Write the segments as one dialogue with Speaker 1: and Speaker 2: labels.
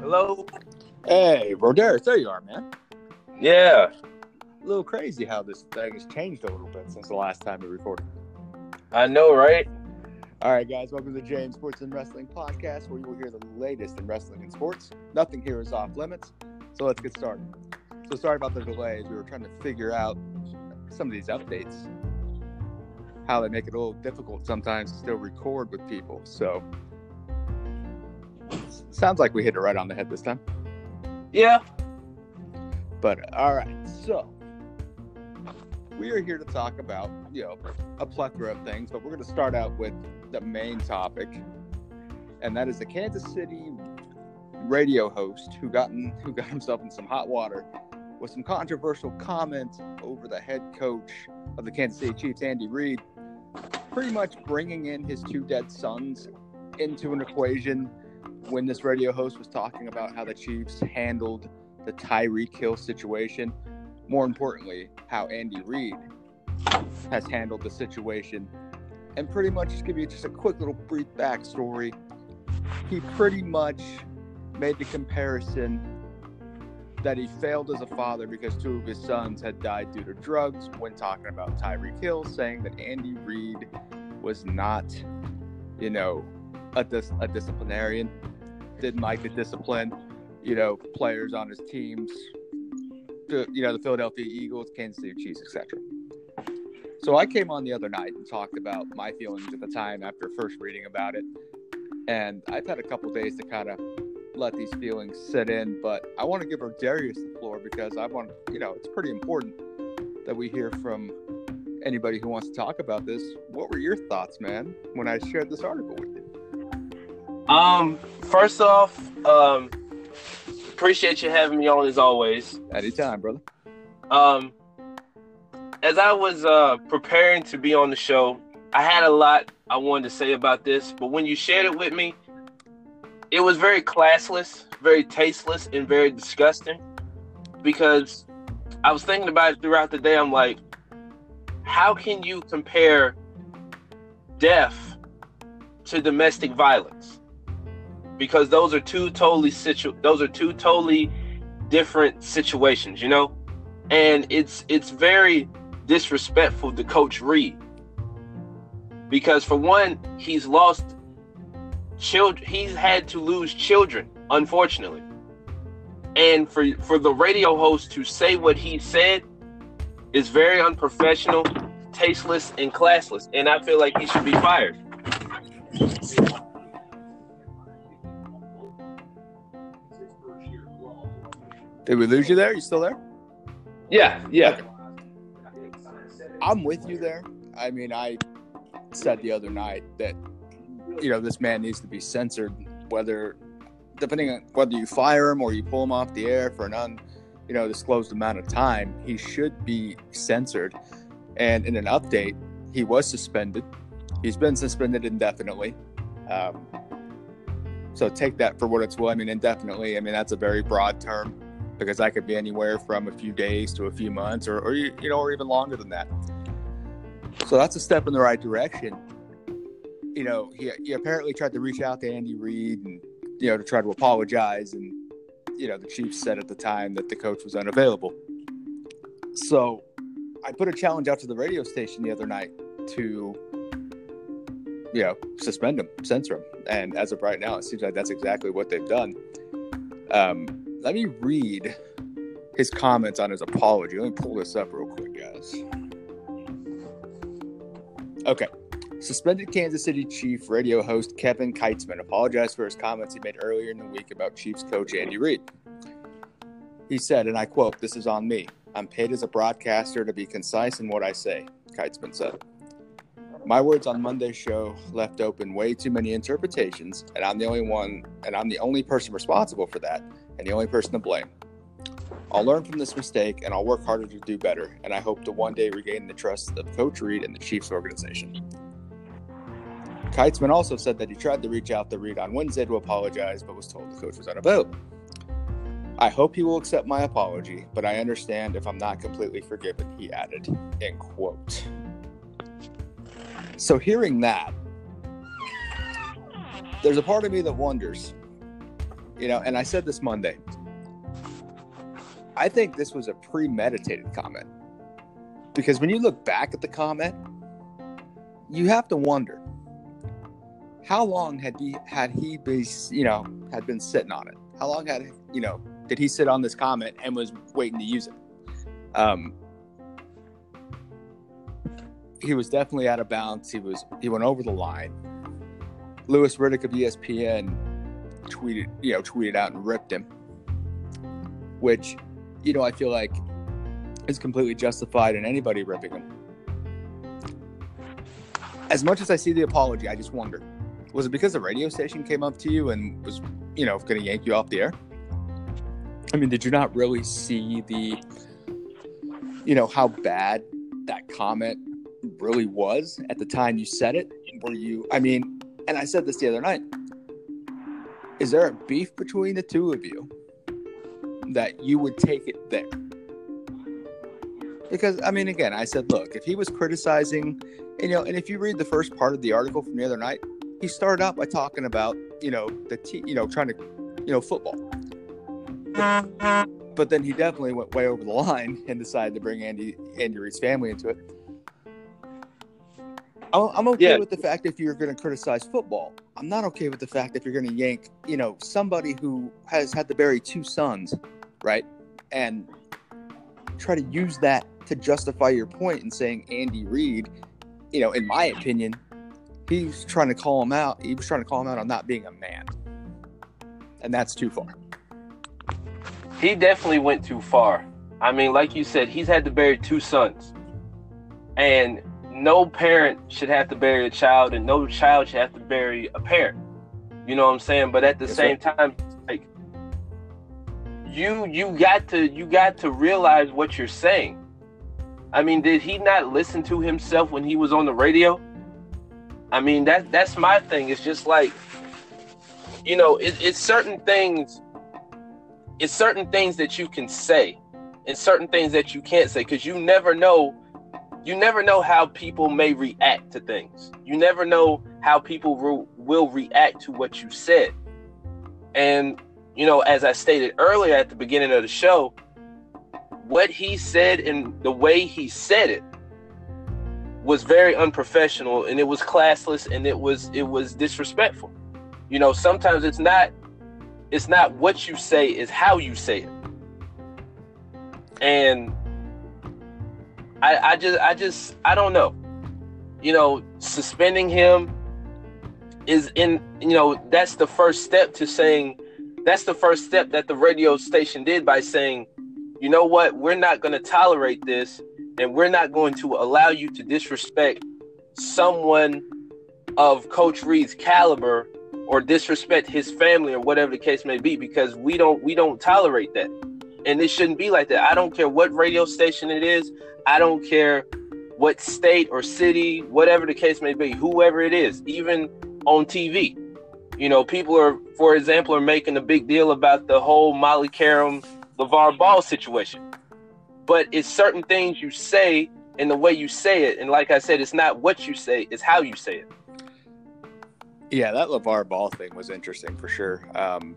Speaker 1: Hello.
Speaker 2: Hey, Rodarius, there you are, man.
Speaker 1: Yeah.
Speaker 2: A little crazy how this thing has changed a little bit since the last time we recorded.
Speaker 1: I know, right?
Speaker 2: All right, guys, welcome to the James Sports and Wrestling Podcast, where you will hear the latest in wrestling and sports. Nothing here is off limits, so let's get started. So, sorry about the delays. We were trying to figure out some of these updates, how they make it a little difficult sometimes to still record with people. So, sounds like we hit it right on the head this time.
Speaker 1: Yeah.
Speaker 2: But all right, so we are here to talk about you know a plethora of things, but we're going to start out with the main topic, and that is the Kansas City radio host who got in, who got himself in some hot water with some controversial comments over the head coach of the Kansas City Chiefs, Andy Reid, pretty much bringing in his two dead sons into an equation when this radio host was talking about how the Chiefs handled the Tyreek Hill situation. More importantly, how Andy Reid has handled the situation. And pretty much just give you just a quick little brief backstory. He pretty much made the comparison that he failed as a father because two of his sons had died due to drugs when talking about Tyreek Hill, saying that Andy Reid was not, you know, a, dis- a disciplinarian, didn't like to discipline, you know, players on his teams, you know, the Philadelphia Eagles, Kansas City Chiefs, etc. So I came on the other night and talked about my feelings at the time after first reading about it. And I've had a couple days to kind of let these feelings sit in, but I want to give Darius the floor because I want, you know, it's pretty important that we hear from anybody who wants to talk about this. What were your thoughts, man, when I shared this article with you?
Speaker 1: Um, first off, um, appreciate you having me on as always.
Speaker 2: Anytime, brother.
Speaker 1: Um, as I was uh preparing to be on the show, I had a lot I wanted to say about this, but when you shared it with me, it was very classless, very tasteless, and very disgusting. Because I was thinking about it throughout the day. I'm like, how can you compare death to domestic violence? Because those are two totally situ those are two totally different situations, you know? And it's it's very disrespectful to Coach Reid. Because for one, he's lost children he's had to lose children, unfortunately. And for for the radio host to say what he said is very unprofessional, tasteless, and classless. And I feel like he should be fired.
Speaker 2: Did we lose you there? You still there?
Speaker 1: Yeah, yeah.
Speaker 2: I'm with you there. I mean, I said the other night that you know this man needs to be censored, whether depending on whether you fire him or you pull him off the air for an un you know disclosed amount of time, he should be censored. And in an update, he was suspended. He's been suspended indefinitely. Um, so take that for what it's worth. I mean, indefinitely. I mean, that's a very broad term because that could be anywhere from a few days to a few months, or, or you know, or even longer than that. So that's a step in the right direction. You know, he, he apparently tried to reach out to Andy Reid and you know to try to apologize, and you know the Chiefs said at the time that the coach was unavailable. So I put a challenge out to the radio station the other night to you know suspend him, censor him, and as of right now, it seems like that's exactly what they've done. Um, let me read his comments on his apology. Let me pull this up real quick, guys. Okay. Suspended Kansas City Chief radio host Kevin Kietzman apologized for his comments he made earlier in the week about Chiefs coach Andy Reid. He said, and I quote, This is on me. I'm paid as a broadcaster to be concise in what I say, Kietzman said. My words on Monday's show left open way too many interpretations, and I'm the only one, and I'm the only person responsible for that, and the only person to blame. I'll learn from this mistake, and I'll work harder to do better, and I hope to one day regain the trust of Coach Reid and the Chiefs organization. Kietzman also said that he tried to reach out to Reid on Wednesday to apologize, but was told the coach was unavailable. I hope he will accept my apology, but I understand if I'm not completely forgiven, he added. End quote. So hearing that, there's a part of me that wonders, you know, and I said this Monday. I think this was a premeditated comment because when you look back at the comment, you have to wonder how long had he had he been, you know, had been sitting on it? How long had you know did he sit on this comment and was waiting to use it? Um, he was definitely out of bounds. He was he went over the line. Louis Riddick of ESPN tweeted, you know, tweeted out and ripped him, which, you know, I feel like is completely justified in anybody ripping him. As much as I see the apology, I just wonder, was it because the radio station came up to you and was, you know, going to yank you off the air? I mean, did you not really see the, you know, how bad that comment really was at the time you said it? Were you, I mean, and I said this the other night. Is there a beef between the two of you that you would take it there? Because I mean, again, I said, look, if he was criticizing, you know, and if you read the first part of the article from the other night, he started out by talking about, you know, the t- you know, trying to, you know, football. But, then he definitely went way over the line and decided to bring Andy Andy Reid's family into it. I'm okay yeah. with the fact if you're going to criticize football. I'm not okay with the fact if you're going to yank, you know, somebody who has had to bury two sons, right? And try to use that to justify your point in saying Andy Reid, you know, in my opinion, he's trying to call him out. He was trying to call him out on not being a man. And that's too far.
Speaker 1: He definitely went too far. I mean, like you said, he's had to bury two sons. And no parent should have to bury a child and no child should have to bury a parent. You know what I'm saying? But at the yes, same sir. time, like you you got to you got to realize what you're saying. I mean, did he not listen to himself when he was on the radio? I mean, that that's my thing. It's just like, you know, it, it's certain things. It's certain things that you can say, and certain things that you can't say, because you never know you never know how people may react to things. You never know how people re- will react to what you said. And, you know, as I stated earlier at the beginning of the show, what he said and the way he said it was very unprofessional and it was classless and it was it was disrespectful. You know, sometimes it's not it's not what you say, is how you say it. And I, I just I just I don't know. You know, suspending him is in you know, that's the first step to saying that's the first step that the radio station did by saying, you know what, we're not gonna tolerate this and we're not going to allow you to disrespect someone of Coach Reid's caliber or disrespect his family or whatever the case may be because we don't we don't tolerate that and it shouldn't be like that i don't care what radio station it is I don't care what state or city, whatever the case may be, whoever it is, even on TV. You know, people are, for example, are making a big deal about the whole Molly Qerim, LeVar Ball situation. But it's certain things you say and the way you say it. And like I said, it's not what you say, it's how you say it.
Speaker 2: Yeah, that LeVar Ball thing was interesting for sure. Um,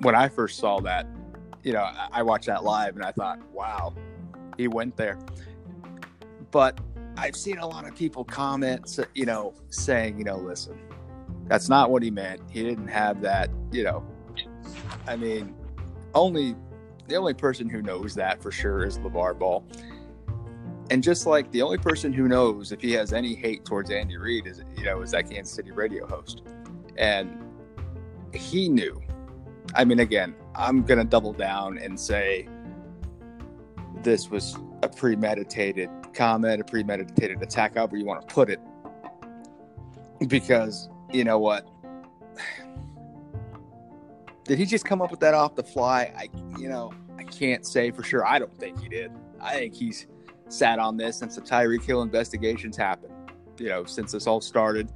Speaker 2: when I first saw that, you know, I watched that live and I thought, wow, he went there. But I've seen a lot of people comment, you know, saying, you know, listen, that's not what he meant. He didn't have that, you know. I mean, only the only person who knows that for sure is LeVar Ball. And just like the only person who knows if he has any hate towards Andy Reid is, you know, is that Kansas City radio host. And he knew. I mean, again, I'm going to double down and say this was a premeditated comment, a premeditated attack, however you want to put it. Because you know what? Did he just come up with that off the fly? I, you know, I can't say for sure. I don't think he did. I think he's sat on this since the Tyreek Hill investigations happened. You know, since this all started.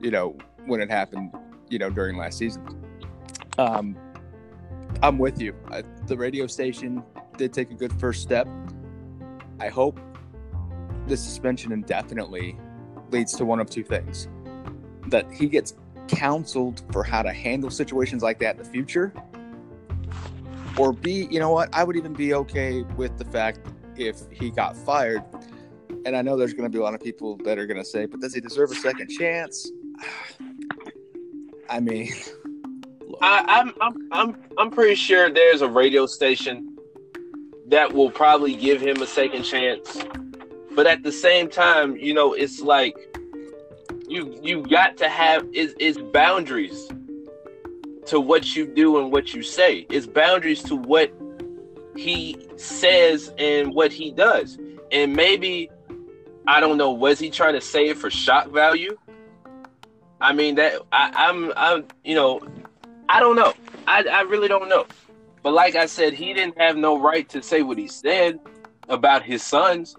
Speaker 2: You know, when it happened. You know, during last season. Um, I'm with you. I, the radio station did take a good first step. I hope the suspension indefinitely leads to one of two things that he gets counseled for how to handle situations like that in the future? Or b you know what i would even be okay with the fact if he got fired. And i know there's going to be a lot of people that are going to say but does he deserve a second chance? I mean
Speaker 1: I, I'm I'm I'm I'm pretty sure there's a radio station that will probably give him a second chance. But at the same time, you know, it's like you you got to have is is boundaries to what you do and what you say. It's boundaries to what he says and what he does. And maybe I don't know, was he trying to say it for shock value? I mean that I, I'm I'm you know I don't know. I, I really don't know. But like I said, he didn't have no right to say what he said about his sons,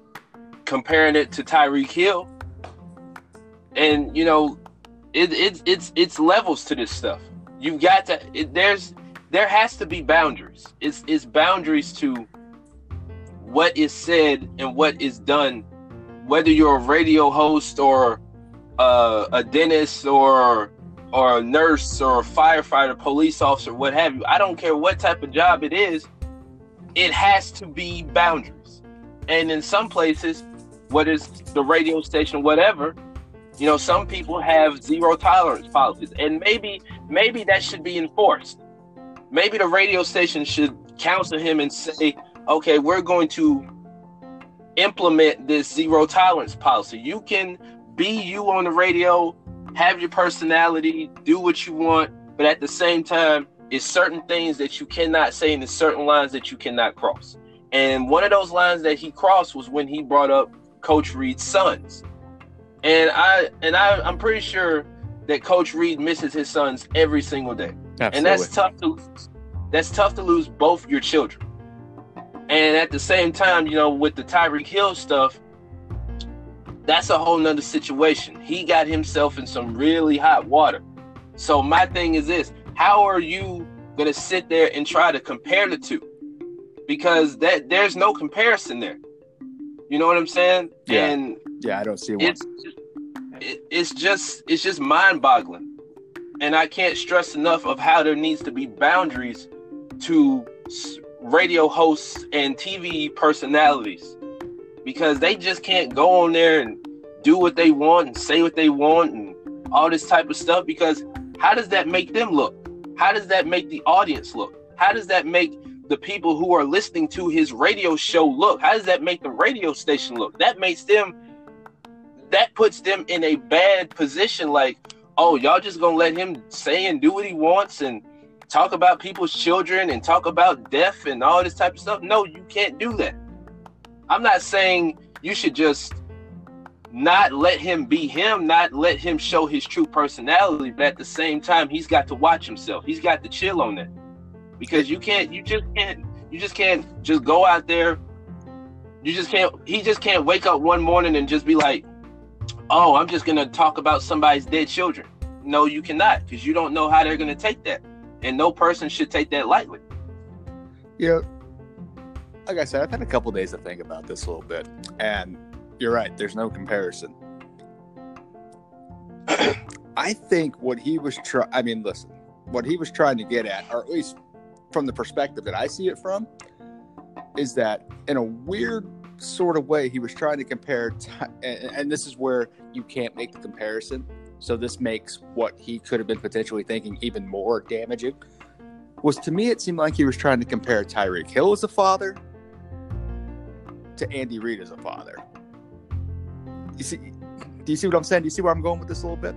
Speaker 1: comparing it to Tyreek Hill. And you know, it, it it's it's levels to this stuff. You've got to it, there's there has to be boundaries. It's it's boundaries to what is said and what is done, whether you're a radio host or uh, a dentist or or a nurse or a firefighter, police officer, what have you. I don't care what type of job it is, it has to be boundaries. And in some places, what is the radio station, whatever, you know, some people have zero tolerance policies. And maybe maybe that should be enforced. Maybe the radio station should counsel him and say, okay, we're going to implement this zero tolerance policy. You can be you on the radio have your personality, do what you want, but at the same time, it's certain things that you cannot say and it's certain lines that you cannot cross. And one of those lines that he crossed was when he brought up Coach Reid's sons. And I and I, I'm pretty sure that Coach Reid misses his sons every single day. Absolutely. And that's tough to that's tough to lose both your children. And at the same time, you know, with the Tyreek Hill stuff, that's a whole nother situation. He got himself in some really hot water. So my thing is this: How are you gonna sit there and try to compare the two? Because that there's no comparison there. You know what I'm saying?
Speaker 2: Yeah. And yeah, I don't see one.
Speaker 1: It's it, it's just it's just mind-boggling, and I can't stress enough of how there needs to be boundaries to radio hosts and TV personalities because they just can't go on there and do what they want and say what they want and all this type of stuff because how does that make them look? How does that make the audience look? How does that make the people who are listening to his radio show look? How does that make the radio station look? That makes them that puts them in a bad position like, oh, y'all just gonna let him say and do what he wants and talk about people's children and talk about death and all this type of stuff. No, you can't do that. I'm not saying you should just not let him be him, not let him show his true personality, but at the same time, he's got to watch himself. He's got to chill on it. Because you can't, you just can't, you just can't just go out there. You just can't, he just can't wake up one morning and just be like, oh, I'm just going to talk about somebody's dead children. No, you cannot, because you don't know how they're going to take that. And no person should take that lightly.
Speaker 2: Yeah, like I said, I've had a couple days to think about this a little bit, and you're right. There's no comparison. I think what he was trying. I mean, listen, what he was trying to get at, or at least from the perspective that I see it from, is that in a weird sort of way, he was trying to compare, t- and, and this is where you can't make the comparison. So this makes what he could have been potentially thinking even more damaging. Was to me, it seemed like he was trying to compare Tyreek Hill as a father to Andy Reid as a father. You see, do you see what I'm saying? Do you see where I'm going with this a little bit?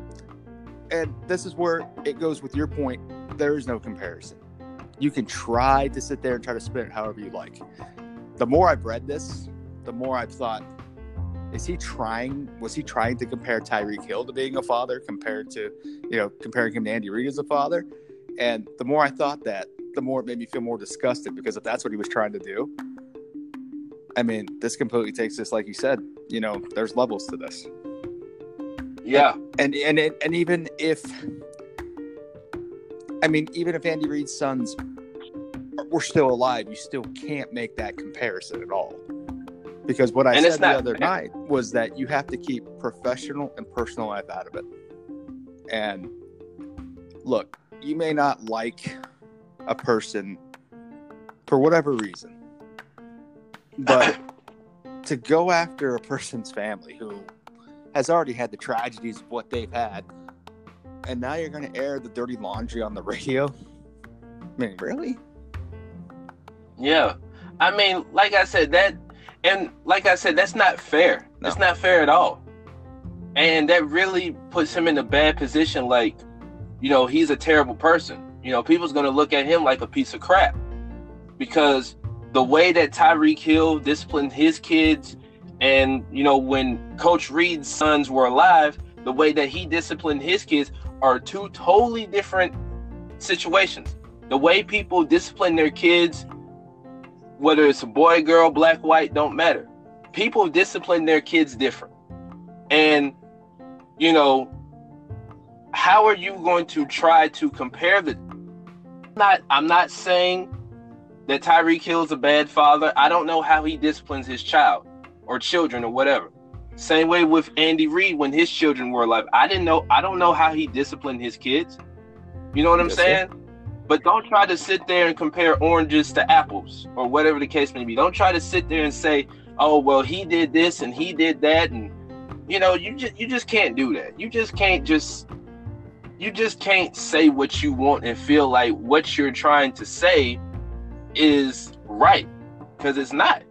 Speaker 2: And this is where it goes with your point. There is no comparison. You can try to sit there and try to spin it however you like. The more I've read this, the more I've thought, is he trying? Was he trying to compare Tyreek Hill to being a father compared to, you know, comparing him to Andy Reid as a father? And the more I thought that, the more it made me feel more disgusted because if that's what he was trying to do, I mean, this completely takes this, like you said, you know, there's levels to this.
Speaker 1: Yeah.
Speaker 2: And and and, and even if I mean, even if Andy Reid's sons were still alive, you still can't make that comparison at all. Because what I
Speaker 1: And
Speaker 2: said the
Speaker 1: not
Speaker 2: other night was that you have to keep professional and personal life out of it. And look, you may not like a person for whatever reason, but to go after a person's family who has already had the tragedies of what they've had, and now you're going to air the dirty laundry on the radio. I mean, really?
Speaker 1: Yeah. I mean, like I said, that and like I said, that's not fair. That's not fair at all. And that really puts him in a bad position, like, you know, he's a terrible person. You know, people's gonna look at him like a piece of crap. Because the way that Tyreek Hill disciplined his kids, and you know, when Coach Reid's sons were alive, the way that he disciplined his kids are two totally different situations. The way people discipline their kids whether it's a boy, girl, black, white, don't matter. People discipline their kids different. And, you know, how are you going to try to compare the not I'm not saying that Tyreek Hill's a bad father. I don't know how he disciplines his child or children or whatever. Same way with Andy Reid when his children were alive. I didn't know I don't know how he disciplined his kids. You know what I'm
Speaker 2: Yes, sir.
Speaker 1: But don't try to sit there and compare oranges to apples or whatever the case may be. Don't try to sit there and say, "Oh, well, he did this and he did that," and you know, you just you just can't do that. You just can't just you just can't say what you want and feel like what you're trying to say is right because it's not.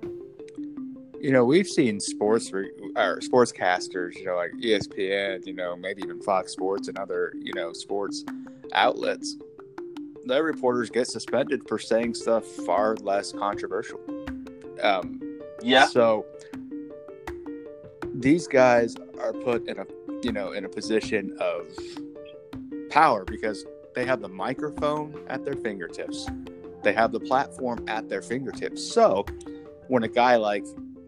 Speaker 2: You know, we've seen sports re- or sportscasters, you know, like ESPN, you know, maybe even Fox Sports and other, you know, sports outlets. Their reporters get suspended for saying stuff far less controversial. Um,
Speaker 1: Yeah,
Speaker 2: So these guys are put in a, you know, in a position of power because they have the microphone at their fingertips. They have the platform at their fingertips. So when a guy like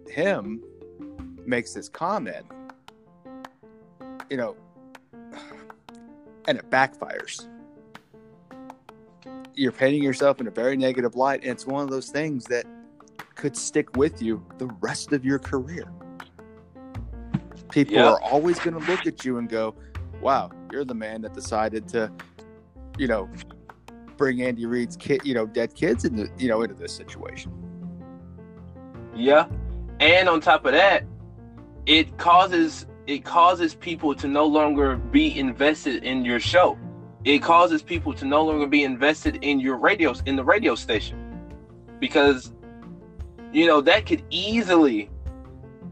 Speaker 2: him makes this comment, you know, and it backfires. You're painting yourself in a very negative light, and it's one of those things that could stick with you the rest of your career. People
Speaker 1: Yeah.
Speaker 2: are always going to look at you and go, "Wow, you're the man that decided to, you know, bring Andy Reid's kid, you know, dead kids into, you know, into this situation."
Speaker 1: yeah. And on top of that, it causes it causes people to no longer be invested in your show. It causes people to no longer be invested in your radios in the radio station. Because you know, that could easily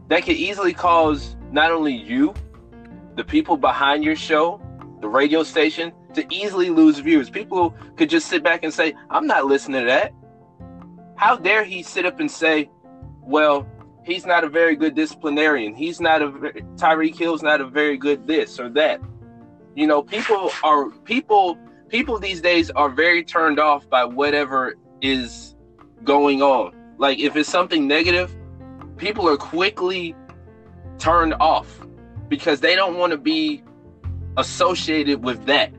Speaker 1: that could easily cause not only you, the people behind your show, the radio station, to easily lose viewers. People could just sit back and say, I'm not listening to that. How dare he sit up and say, well, he's not a very good disciplinarian. He's not a Tyreek Hill's not a very good this or that. You know, people are people people these days are very turned off by whatever is going on. Like if it's something negative, people are quickly turned off because they don't want to be associated with that.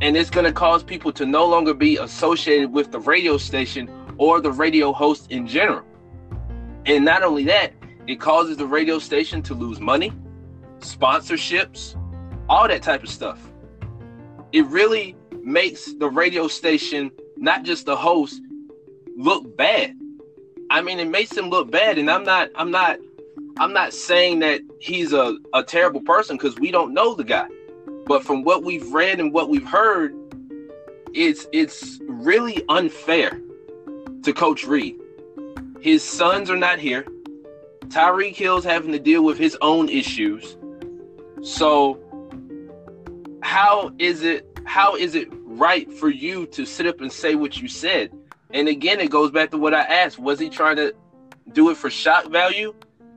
Speaker 1: And it's going to cause people to no longer be associated with the radio station or the radio host in general. And not only that, it causes the radio station to lose money, sponsorships, all that type of stuff. It really makes the radio station, not just the host, look bad. I mean, it makes him look bad, and I'm not, I'm not, I'm not saying that he's a, a terrible person because we don't know the guy. But from what we've read and what we've heard, it's it's really unfair to Coach Reid. His sons are not here. Tyreek Hill's having to deal with his own issues. So how is it how is it right for you to sit up and say what you said? And again, it goes back to what I asked. Was he trying to do it for shock value?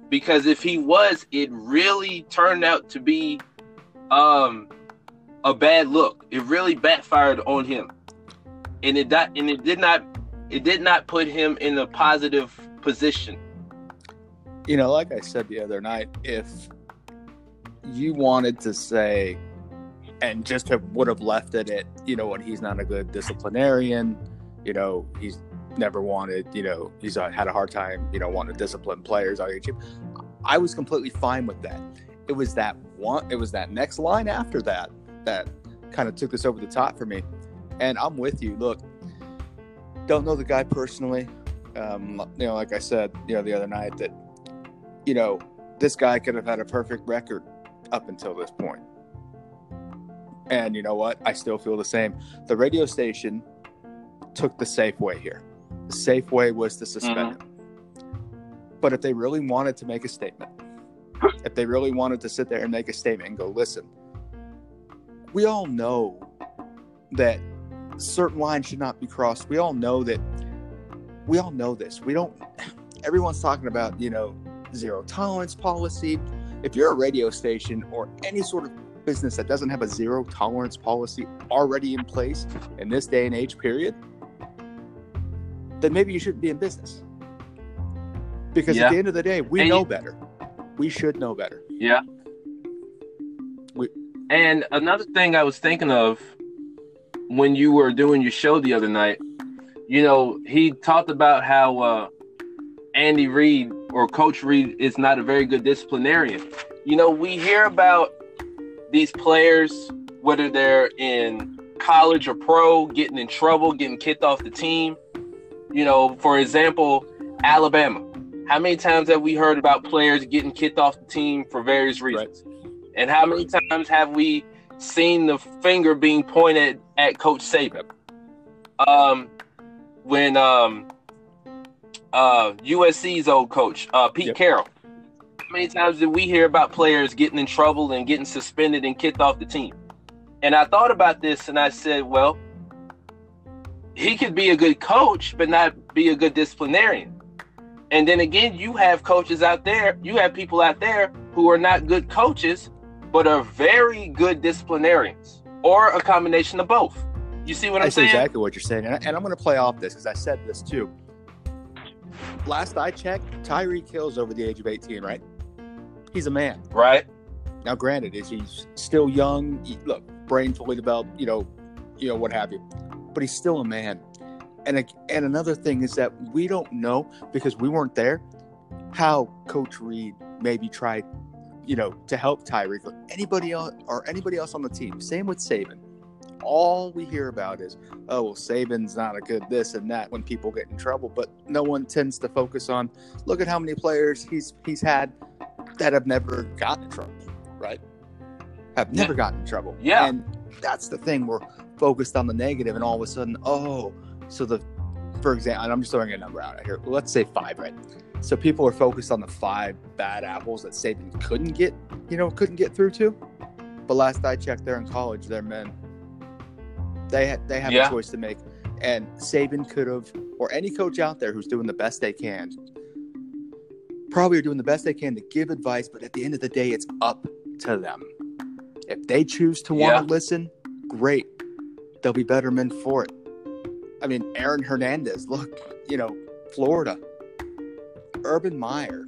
Speaker 1: Because if he was, it really turned out to be um a bad look. It really backfired on him. And it and it did not it did not put him in a positive position.
Speaker 2: You know, like I said the other night, if you wanted to say and just have, would have left it at, you know what, he's not a good disciplinarian, you know, he's never wanted, you know, he's uh, had a hard time, you know, wanting to discipline players on YouTube. I was completely fine with that. It was that one, it was that next line after that that kind of took this over the top for me. And I'm with you. Look, don't know the guy personally. Um, you know, like I said, you know, the other night that, you know, this guy could have had a perfect record up until this point. And you know what? I still feel the same. The radio station took the safe way here. The safe way was to suspend mm-hmm. him. But if they really wanted to make a statement, if they really wanted to sit there and make a statement and go, listen, we all know that certain lines should not be crossed. We all know that we all know this. We don't everyone's talking about, you know, zero tolerance policy. If you're a radio station or any sort of business that doesn't have a zero tolerance policy already in place in this day and age period, then maybe you shouldn't be in business. Because yeah. at the end of the day, we and know you, better. We should know better.
Speaker 1: Yeah. We, and another thing I was thinking of when you were doing your show the other night, you know, he talked about how uh, Andy Reid or Coach Reid is not a very good disciplinarian. You know, we hear about these players, whether they're in college or pro, getting in trouble, getting kicked off the team. You know, for example, Alabama. How many times have we heard about players getting kicked off the team for various reasons? Right. And how many times have we seen the finger being pointed at Coach Saban? Um, when um, uh, USC's old coach, uh, Pete yep. Carroll. Many times did we hear about players getting in trouble and getting suspended and kicked off the team? And I thought about this and I said, well, he could be a good coach, but not be a good disciplinarian. And then again, you have coaches out there, you have people out there who are not good coaches, but are very good disciplinarians, or a combination of both. You see what I'm saying?
Speaker 2: exactly what you're saying. And, I, am going to play off this because I said this too. Last I checked, Tyreek Hill's over the age of 18, right? He's a man.
Speaker 1: Right.
Speaker 2: Now, granted, is he's still young? He, look, brain fully developed, you know, you know what have you, but he's still a man. And and another thing is that we don't know because we weren't there how Coach Reid maybe tried, you know, to help Tyreek or anybody else or anybody else on the team. Same with Saban all we hear about is, oh, well, Saban's not a good this and that when people get in trouble. But no one tends to focus on, look at how many players he's he's had that have never gotten in trouble, right? Have never yeah. gotten in trouble.
Speaker 1: Yeah.
Speaker 2: And that's the thing. We're focused on the negative, and all of a sudden, oh, so the, for example, and I'm just throwing a number out here. Let's say five, right? So people are focused on the five bad apples that Saban couldn't get, you know, couldn't get through to. But last I checked, they're in college. They're men. They they have yeah. a choice to make, and Saban could have, or any coach out there who's doing the best they can, probably are doing the best they can to give advice. But at the end of the day, it's up to them. If they choose to want to yeah. listen, great. They'll be better men for it. I mean, Aaron Hernandez, look, you know, Florida, Urban Meyer.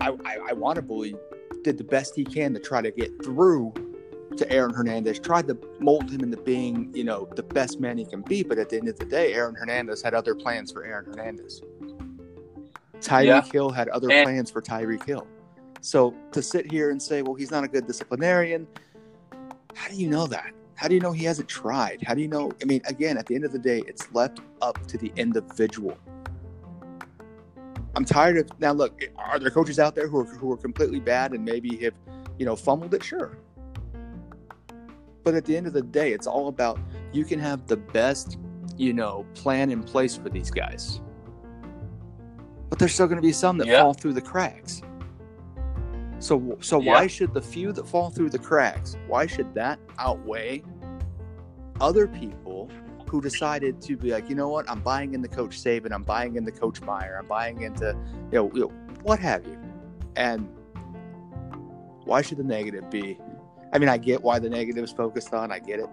Speaker 2: I, I, I want to believe did the best he can to try to get through to Aaron Hernandez, tried to mold him into being, you know, the best man he can be. But at the end of the day, Aaron Hernandez had other plans for Aaron Hernandez. Tyreek yeah. Hill had other and- plans for Tyreek Hill. So to sit here and say, well, he's not a good disciplinarian, how do you know that? How do you know he hasn't tried? How do you know? I mean, again, at the end of the day, it's left up to the individual. I'm tired of now. Look, are there coaches out there who are who are completely bad and maybe have, you know, fumbled it? Sure, but at the end of the day, it's all about you can have the best, you know, plan in place for these guys. But there's still going to be some that yeah. fall through the cracks. So so yeah. why should the few that fall through the cracks, why should that outweigh other people who decided to be like, you know what, I'm buying into Coach Saban, I'm buying into Coach Meyer, I'm buying into you know, you know what have you. And why should the negative be I mean, I get why the negative is focused on. I get it,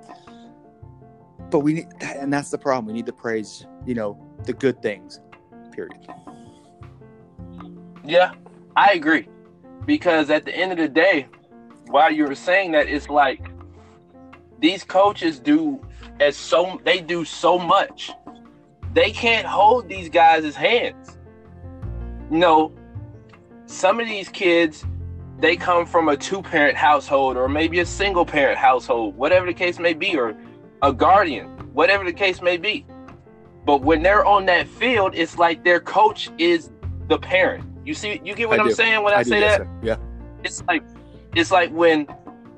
Speaker 2: but we need, and that's the problem. We need to praise, you know, the good things. Period.
Speaker 1: Yeah, I agree, because at the end of the day, while you were saying that, it's like these coaches do as so they do so much they can't hold these guys' hands. Know, some of these kids, they come from a two parent household or maybe a single parent household, whatever the case may be, or a guardian, whatever the case may be. But when they're on that field, it's like their coach is the parent. You see, you get what
Speaker 2: I
Speaker 1: I'm
Speaker 2: do.
Speaker 1: saying when I,
Speaker 2: I
Speaker 1: say
Speaker 2: yes,
Speaker 1: that?
Speaker 2: sir. Yeah.
Speaker 1: It's like, it's like when,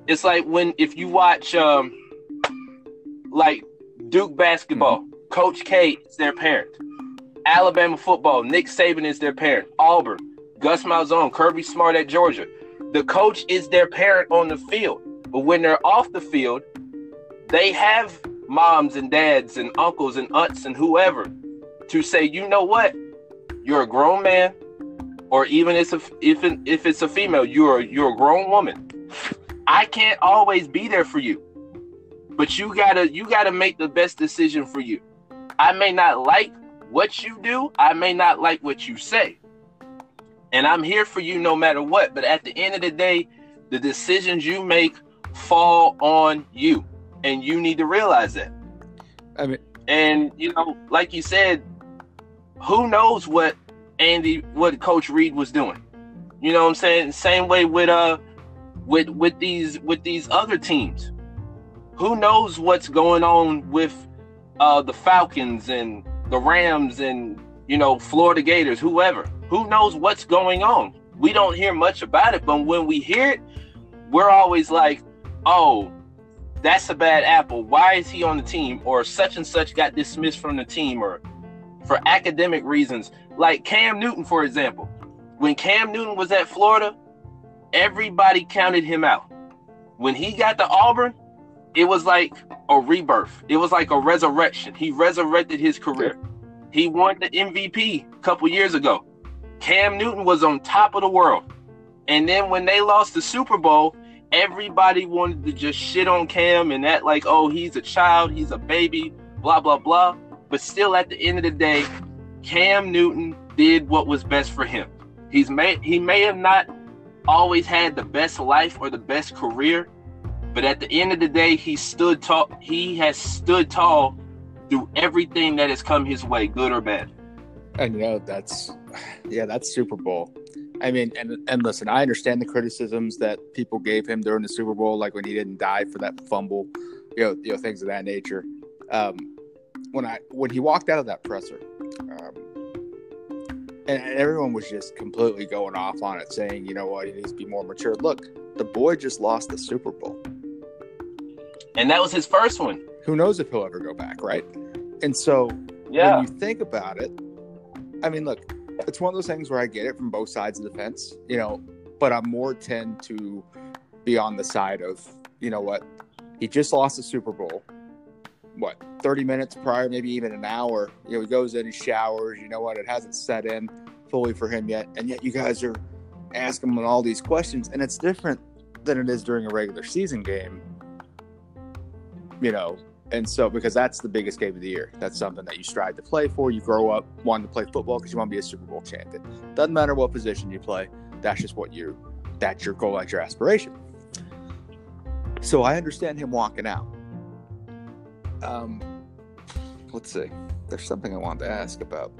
Speaker 1: it's like when if you watch, um, like Duke basketball, Coach K is their parent. Alabama football, Nick Saban is their parent. Auburn, Gus Malzahn, Kirby Smart at Georgia. The coach is their parent on the field, but when they're off the field, they have moms and dads and uncles and aunts and whoever to say, you know what, you're a grown man, or even if it's a, if it, if it's a female, you're a, you're a grown woman. I can't always be there for you, but you gotta you gotta make the best decision for you. I may not like what you do, I may not like what you say, and I'm here for you no matter what. But at the end of the day, the decisions you make fall on you, and you need to realize that.
Speaker 2: I mean,
Speaker 1: And you know, like you said, who knows what Andy, what Coach Reid was doing? You know what I'm saying? Same way with uh, with with these with these other teams. Who knows what's going on with uh the Falcons and the Rams and you know Florida Gators, whoever. Who knows what's going on? We don't hear much about it, but when we hear it, we're always like, "Oh, that's a bad apple. Why is he on the team? Or such and such got dismissed from the team, or for academic reasons. Like Cam Newton, for example. When Cam Newton was at Florida, everybody counted him out. When he got to Auburn, it was like a rebirth. It was like a resurrection. He resurrected his career. He won the MVP a couple years ago. Cam Newton was on top of the world. And then when they lost the Super Bowl, everybody wanted to just shit on Cam and that like, oh, he's a child, he's a baby, blah blah blah. But still, at the end of the day, Cam Newton did what was best for him. He's may he may have not always had the best life or the best career, but at the end of the day, he stood tall. He has stood tall through everything that has come his way, good or bad.
Speaker 2: and you know that's yeah, that's Super Bowl. I mean, and and listen, I understand the criticisms that people gave him during the Super Bowl, like when he didn't die for that fumble, you know, you know, things of that nature. Um, when I when he walked out of that presser, um, and, everyone was just completely going off on it, saying, you know what, he needs to be more mature. Look, the boy just lost the Super Bowl.
Speaker 1: And that was his first one.
Speaker 2: Who knows if he'll ever go back, right? And so
Speaker 1: Yeah.
Speaker 2: when you think about it, I mean, look, it's one of those things where I get it from both sides of the fence, you know, but I'm more tend to be on the side of, you know what, he just lost the Super Bowl. What, 30 minutes prior, maybe even an hour. You know, he goes in, he showers, you know what, it hasn't set in fully for him yet. And yet you guys are asking him all these questions, and it's different than it is during a regular season game. You know, and so, because that's the biggest game of the year, that's something that you strive to play for. You grow up wanting to play football because you want to be a Super Bowl champion. Doesn't matter what position you play. That's just what you. That's your goal. That's your aspiration. So I understand him walking out. Um, let's see. There's something I wanted to ask about.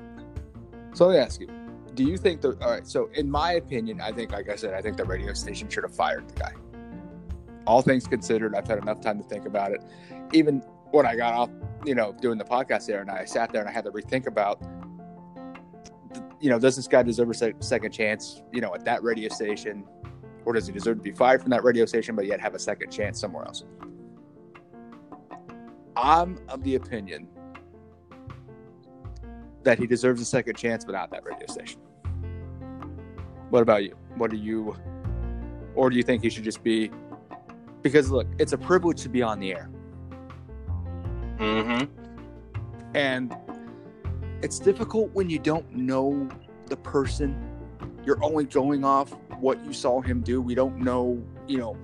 Speaker 2: So let me ask you: Do you think that? All right. So in my opinion, I think, like I said, I think the radio station should have fired the guy. All things considered, I've had enough time to think about it. Even when I got off, you know, doing the podcast there, and I sat there and I had to rethink about, you know, does this guy deserve a second chance, you know, at that radio station, or does he deserve to be fired from that radio station, but yet have a second chance somewhere else? I'm of the opinion that he deserves a second chance, but not that radio station. What about you? What do you, or do you think he should just be? Because look, it's a privilege to be on the air.
Speaker 1: Mm-hmm.
Speaker 2: and it's difficult when you don't know the person you're only going off what you saw him do we don't know you know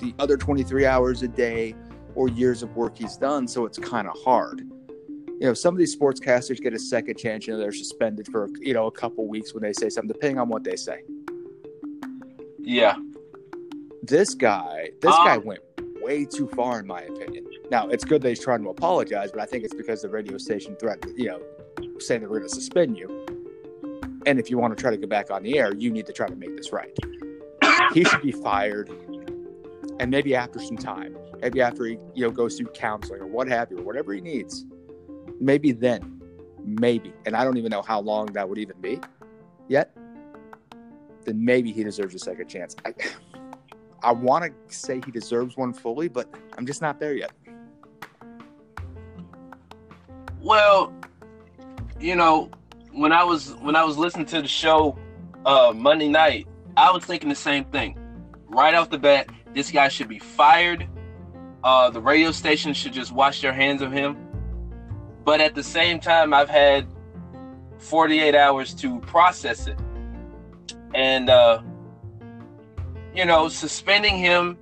Speaker 2: the other 23 hours a day or years of work he's done so it's kind of hard you know some of these sportscasters get a second chance you know they're suspended for you know a couple weeks when they say something depending on what they say
Speaker 1: Yeah.
Speaker 2: this guy this
Speaker 1: Um,
Speaker 2: guy went way too far in my opinion now it's good that he's trying to apologize but i think it's because the radio station threatened you know saying that we're going to suspend you. And if you want to try to get back on the air, you need to try to make this right. he should be fired. And maybe after some time, maybe after he you know goes through counseling or what have you, or whatever he needs, maybe then, maybe, and I don't even know how long that would even be yet. Then maybe he deserves a second chance. I, I want to say he deserves one fully, but I'm just not there yet.
Speaker 1: Well, you know, when I was when I was listening to the show uh, Monday night, I was thinking the same thing. Right off the bat, this guy should be fired. Uh, the radio station should just wash their hands of him. But at the same time, I've had 48 hours to process it. And, uh, you know, suspending him,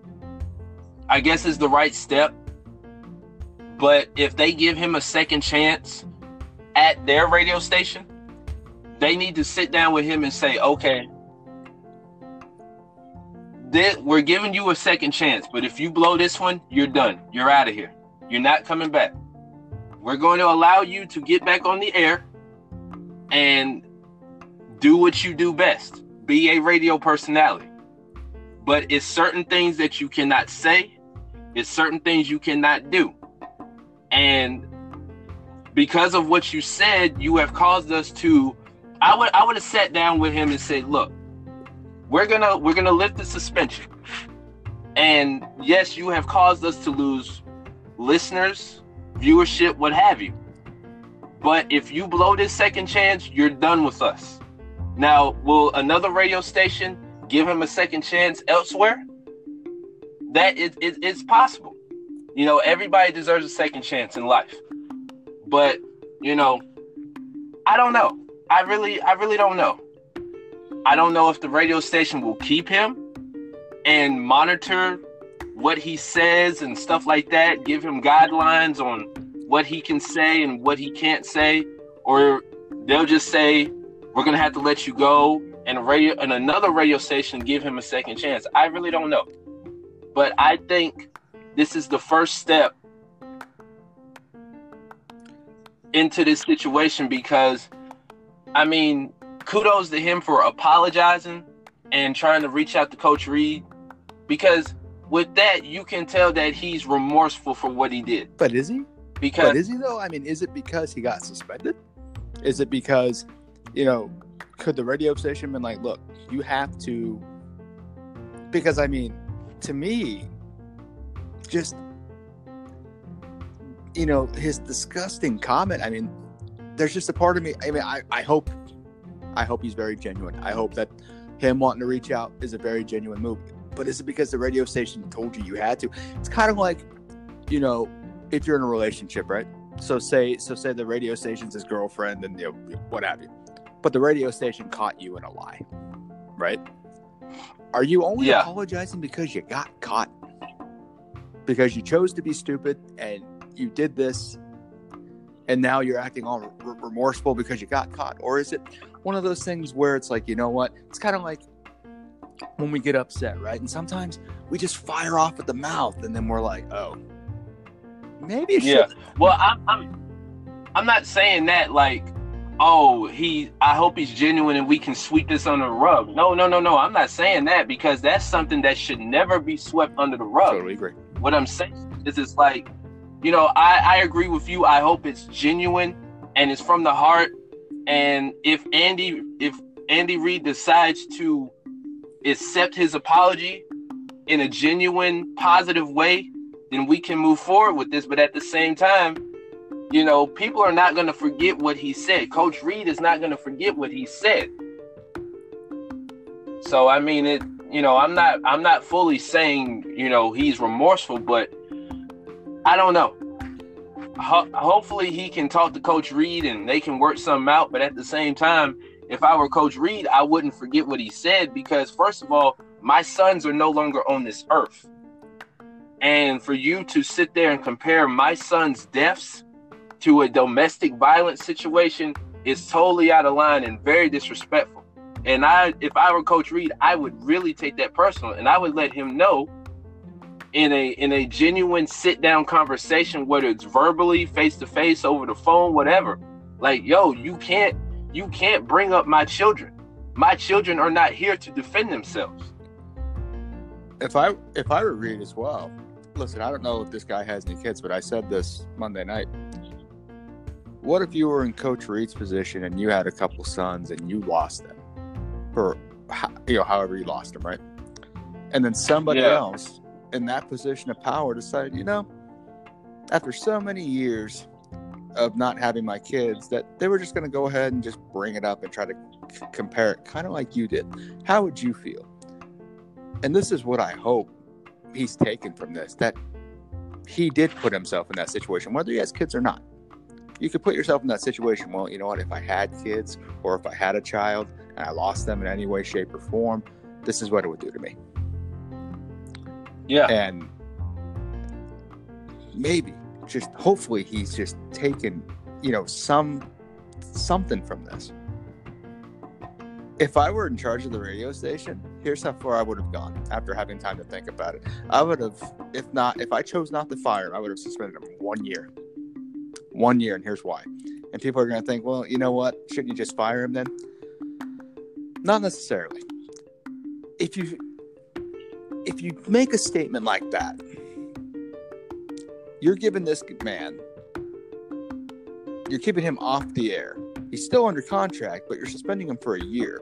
Speaker 1: I guess, is the right step. But if they give him a second chance at their radio station, they need to sit down with him and say, okay, this, we're giving you a second chance, but if you blow this one, you're done. You're out of here. You're not coming back. We're going to allow you to get back on the air and do what you do best. Be a radio personality. But it's certain things that you cannot say, it's certain things you cannot do. And because of what you said, you have caused us to I would I would have sat down with him and said, "Look, we're gonna we're gonna lift the suspension. And yes, you have caused us to lose listeners, viewership, what have you. But if you blow this second chance, you're done with us. Now, will another radio station give him a second chance elsewhere? That is it, it's possible. You know, everybody deserves a second chance in life. But, you know, I don't know. I really I really don't know. I don't know if the radio station will keep him and monitor what he says and stuff like that, give him guidelines on what he can say and what he can't say, or they'll just say, We're gonna have to let you go and radio and another radio station give him a second chance. I really don't know. But I think this is the first step into this situation because I mean, kudos to him for apologizing and trying to reach out to Coach Reid because with that you can tell that he's remorseful for what he did.
Speaker 2: But is he?
Speaker 1: Because
Speaker 2: but is he though? I mean, is it because he got suspended? Is it because, you know, could the radio station been like, look, you have to because I mean, to me, just you know, his disgusting comment, I mean, there's just a part of me I mean, I, I hope I hope he's very genuine. I hope that him wanting to reach out is a very genuine move. But is it because the radio station told you you had to? It's kind of like, you know, if you're in a relationship, right? So say so say the radio station's his girlfriend and you know, what have you. But the radio station caught you in a lie, right? Are you only yeah. apologizing because you got caught? Because you chose to be stupid and you did this and now you're acting all remorseful because you got caught? Or is it one of those things where it's like, you know what? It's kind of like when we get upset, right? And sometimes we just fire off at the mouth, and then we're like, oh, maybe.
Speaker 1: it yeah. Well, I'm, I'm, I'm not saying that like, oh, he. I hope he's genuine, and we can sweep this under the rug. No, no, no, no. I'm not saying that because that's something that should never be swept under the rug.
Speaker 2: Totally agree.
Speaker 1: What I'm saying is, it's like, you know, I, I agree with you. I hope it's genuine and it's from the heart and if Andy if Andy Reid decides to accept his apology in a genuine positive way, then we can move forward with this. But at the same time, you know, people are not going to forget what he said. Coach Reid is not going to forget what he said. So I mean it, you know, I'm not I'm not fully saying, you know, he's remorseful, but I don't know ho- hopefully he can talk to Coach Reid and they can work something out. But at the same time, if I were Coach Reid, I wouldn't forget what he said because first of all, my sons are no longer on this earth. And for you to sit there and compare my son's deaths to a domestic violence situation is totally out of line and very disrespectful. And I, if I were Coach Reid, I would really take that personal and I would let him know in a in a genuine sit down conversation, whether it's verbally, face to face, over the phone, whatever. Like, yo, you can't you can't bring up my children. My children are not here to defend themselves.
Speaker 2: If I if I were Reid as well, listen, I don't know if this guy has any kids, but I said this Monday night. What if you were in Coach Reid's position and you had a couple sons and you lost them, for you know however you lost them, right? And then somebody
Speaker 1: Yeah.
Speaker 2: else in that position of power decided, you know, after so many years of not having my kids, that they were just going to go ahead and just bring it up and try to c- compare it, kind of like you did. How would you feel? And this is what I hope he's taken from this that he did put himself in that situation, whether he has kids or not. You could put yourself in that situation. Well, you know what? If I had kids or if I had a child and I lost them in any way, shape, or form, this is what it would do to me.
Speaker 1: Yeah.
Speaker 2: And maybe, just hopefully, he's just taken, you know, some something from this. If I were in charge of the radio station, here's how far I would have gone after having time to think about it. I would have, if not, if I chose not to fire him, I would have suspended him one year. One year, and here's why. And people are going to think, well, you know what? Shouldn't you just fire him then? Not necessarily. If you if you make a statement like that, you're giving this man, you're keeping him off the air. He's still under contract, but you're suspending him for a year.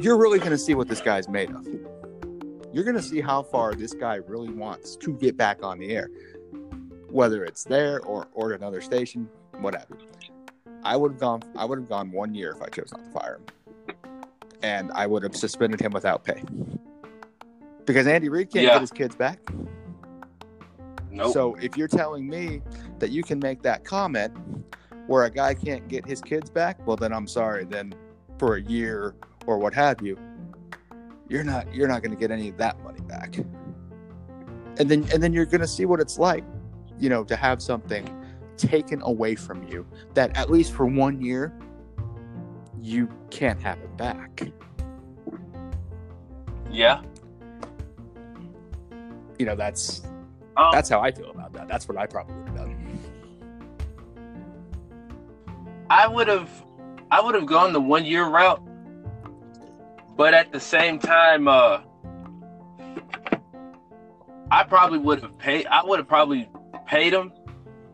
Speaker 2: You're really going to see what this guy's made of. You're going to see how far this guy really wants to get back on the air, whether it's there or or another station, whatever. I would have gone. I would have gone one year if I chose not to fire him, and I would have suspended him without pay. Because Andy Reid can't
Speaker 1: Yeah.
Speaker 2: get his kids back.
Speaker 1: Nope.
Speaker 2: So if you're telling me that you can make that comment where a guy can't get his kids back, well then I'm sorry. Then for a year or what have you, you're not you're not going to get any of that money back. And then and then you're going to see what it's like, you know, to have something taken away from you that at least for one year you can't have it back.
Speaker 1: yeah.
Speaker 2: You know, that's
Speaker 1: Um,
Speaker 2: that's how I feel about that. That's what I probably would have done.
Speaker 1: I would have I would have gone the one year route. But at the same time, uh I probably would have paid I would have probably paid him.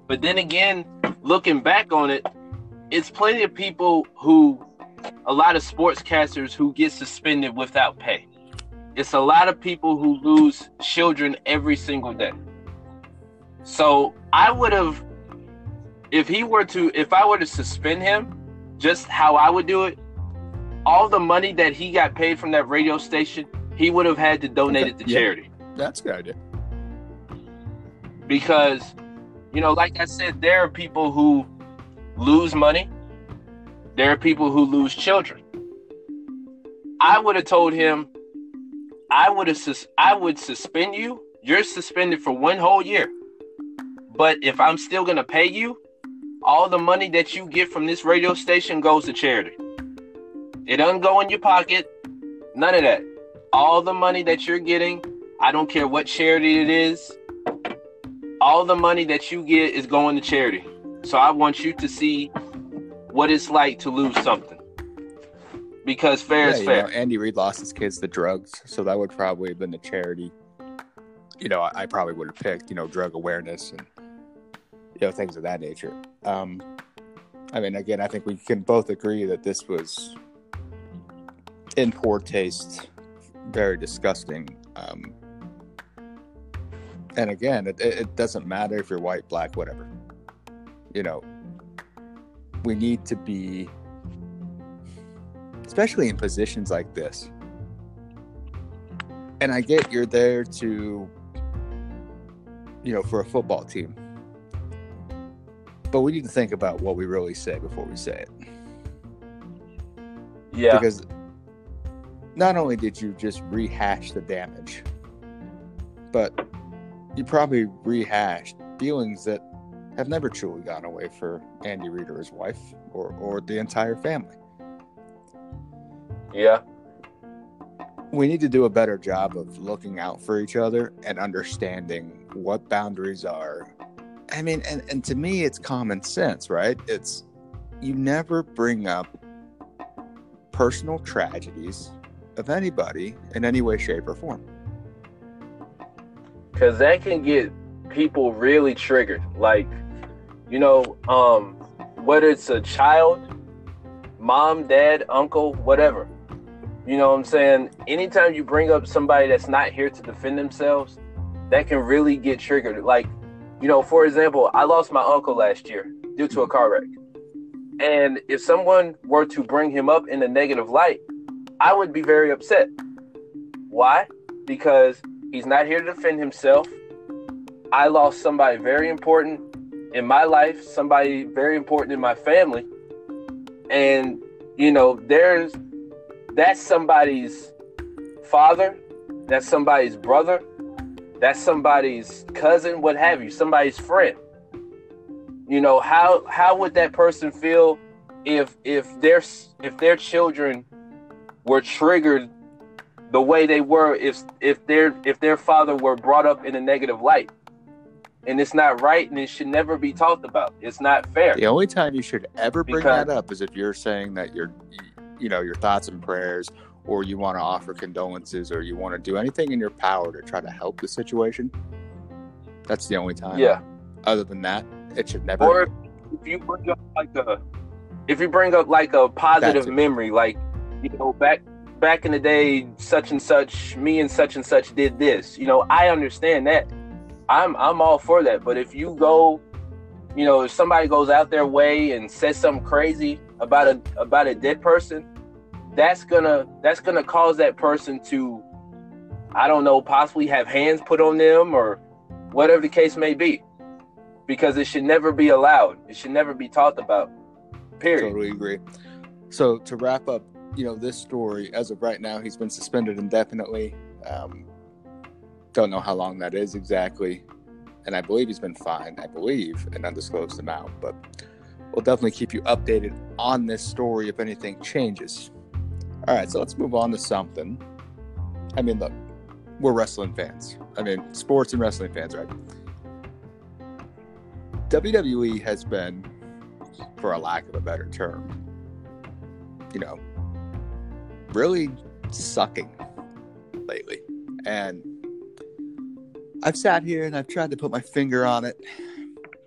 Speaker 1: But then again, looking back on it, it's plenty of people who a lot of sportscasters who get suspended without pay. It's a lot of people who lose children every single day. So I would have if he were to if I were to suspend him, just how I would do it, all the money that he got paid from that radio station, he would have had to donate
Speaker 2: Okay,
Speaker 1: it to
Speaker 2: yeah.
Speaker 1: charity.
Speaker 2: That's a good idea.
Speaker 1: Because, you know, like I said, there are people who lose money. There are people who lose children. I would have told him, I would sus- I would suspend you. You're suspended for one whole year. But if I'm still gonna pay you, all the money that you get from this radio station goes to charity. It doesn't go in your pocket. None of that. All the money that you're getting, I don't care what charity it is, all the money that you get is going to charity. So I want you to see what it's like to lose something. Because fair
Speaker 2: Yeah,
Speaker 1: is fair.
Speaker 2: know, Andy Reid lost his kids to drugs, so that would probably have been the charity. You know, I, I probably would have picked, you know, drug awareness and you know things of that nature. Um, I mean, again, I think we can both agree that this was in poor taste, very disgusting. Um, and again, it, it it doesn't matter if you're white, black, whatever. You know, we need to be especially in positions like this. And I get you're there to, you know, for a football team. But we need to think about what we really say before we say it.
Speaker 1: Yeah.
Speaker 2: Because not only did you just rehash the damage, but you probably rehashed feelings that have never truly gone away for Andy Reid or his wife or, or the entire family.
Speaker 1: Yeah.
Speaker 2: we need to do a better job of looking out for each other and understanding what boundaries are I mean, and, and to me, it's common sense, right? It's you never bring up personal tragedies of anybody in any way, shape, or form.
Speaker 1: Because that can get people really triggered. Like, you know, um, whether it's a child, mom, dad, uncle, whatever. You know what I'm saying? Anytime you bring up somebody that's not here to defend themselves, that can really get triggered. Like, you know, for example, I lost my uncle last year due to a car wreck. And if someone were to bring him up in a negative light, I would be very upset. Why? Because he's not here to defend himself. I lost somebody very important in my life, somebody very important in my family. And, you know, there's that's somebody's father, that's somebody's brother, that's somebody's cousin, what have you, somebody's friend. You know, how how would that person feel if if their if their children were triggered the way they were if if their if their father were brought up in a negative light? and it's not right and it should never be talked about. It's not fair.
Speaker 2: The only time you should ever bring because, that up is if you're saying that you're you know your thoughts and prayers or you want to offer condolences or you want to do anything in your power to try to help the situation that's the only time.
Speaker 1: Yeah.
Speaker 2: Other than that it should never
Speaker 1: or if you bring up like a if you bring up like a positive memory like you know back back in the day such and such me and such and such did this you know i understand that. I'm I'm all for that. But if you go, you know, if somebody goes out their way and says something crazy about a about a dead person, that's gonna that's gonna cause that person to, I don't know, possibly have hands put on them or whatever the case may be, because it should never be allowed. It should never be talked about. Period.
Speaker 2: Totally agree. So to wrap up, you know, this story as of right now, he's been suspended indefinitely. Um, don't know how long that is exactly. And I believe he's been fined, I believe, an undisclosed amount. But we'll definitely keep you updated on this story if anything changes. All right, so let's move on to something. I mean, look, we're wrestling fans. I mean, sports and wrestling fans, right? WWE has been, for a lack of a better term, you know, really sucking lately. And I've sat here and I've tried to put my finger on it.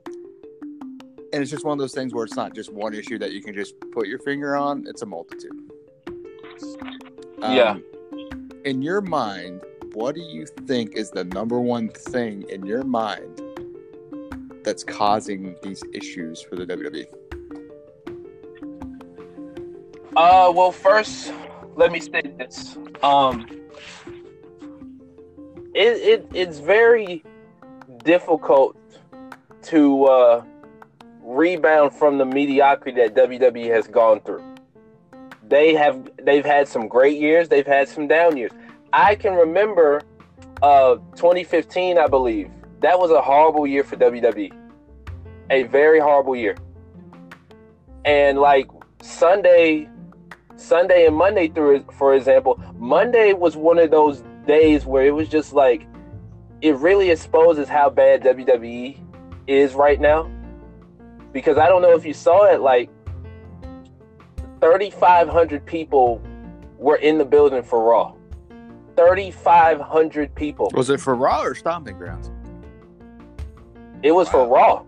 Speaker 2: And it's just one of those things where it's not just one issue that you can just put your finger on, it's a multitude.
Speaker 1: Um, yeah.
Speaker 2: In your mind, what do you think is the number one thing in your mind that's causing these issues for the WWE?
Speaker 1: Uh, well, first, let me say this. Um, it, it it's very difficult to uh, rebound from the mediocrity that WWE has gone through. They have they've had some great years, they've had some down years. I can remember uh, 2015, I believe. That was a horrible year for WWE. A very horrible year. And like Sunday, Sunday and Monday through for example, Monday was one of those days where it was just like it really exposes how bad WWE is right now. Because I don't know if you saw it, like 3,500 people were in the building for Raw. 3,500 people.
Speaker 2: Was it for Raw or Stomping Grounds?
Speaker 1: It was wow. for Raw.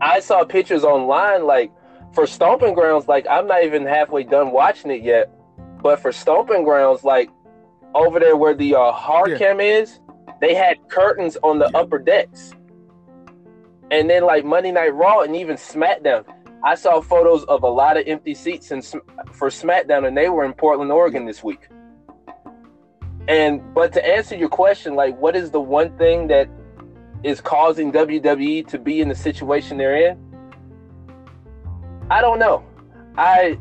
Speaker 1: I saw pictures online, like for Stomping Grounds, like I'm not even halfway done watching it yet. But for Stomping Grounds, like over there where the uh, hard yeah. cam is, they had curtains on the yeah. upper decks. And then like Monday Night Raw and even SmackDown, I saw photos of a lot of empty seats and for SmackDown, and they were in Portland, Oregon this week. And but to answer your question, like, what is the one thing that is causing WWE to be in the situation they're in? I don't know. I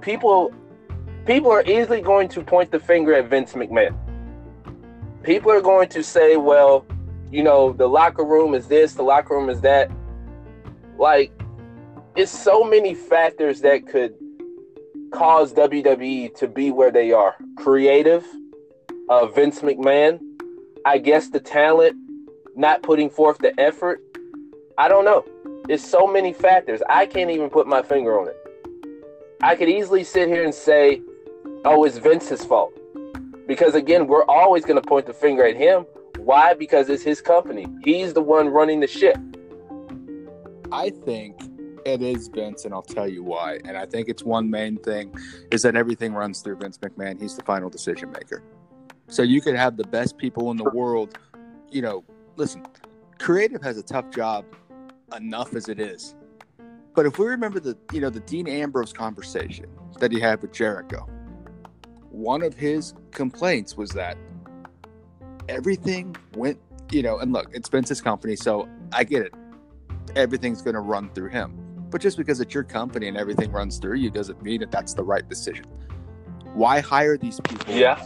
Speaker 1: people people are easily going to point the finger at Vince McMahon. People are going to say, well, you know, the locker room is this, the locker room is that. Like, it's so many factors that could cause WWE to be where they are. Creative, uh, Vince McMahon, I guess the talent, not putting forth the effort, I don't know. There's so many factors. I can't even put my finger on it. I could easily sit here and say, oh, it's Vince's fault. Because again, we're always going to point the finger at him. Why? Because it's his company. He's the one running the ship.
Speaker 2: I think it is Vince, and I'll tell you why. And I think it's one main thing is that everything runs through Vince McMahon. He's the final decision maker. So you could have the best people in the world. You know, listen, creative has a tough job enough as it is. But if we remember the you know the Dean Ambrose conversation that he had with Jericho, one of his complaints was that everything went you know and look it's Vince's company so I get it. Everything's going to run through him. But just because it's your company and everything runs through you doesn't mean that that's the right decision. Why hire these people
Speaker 1: Yeah.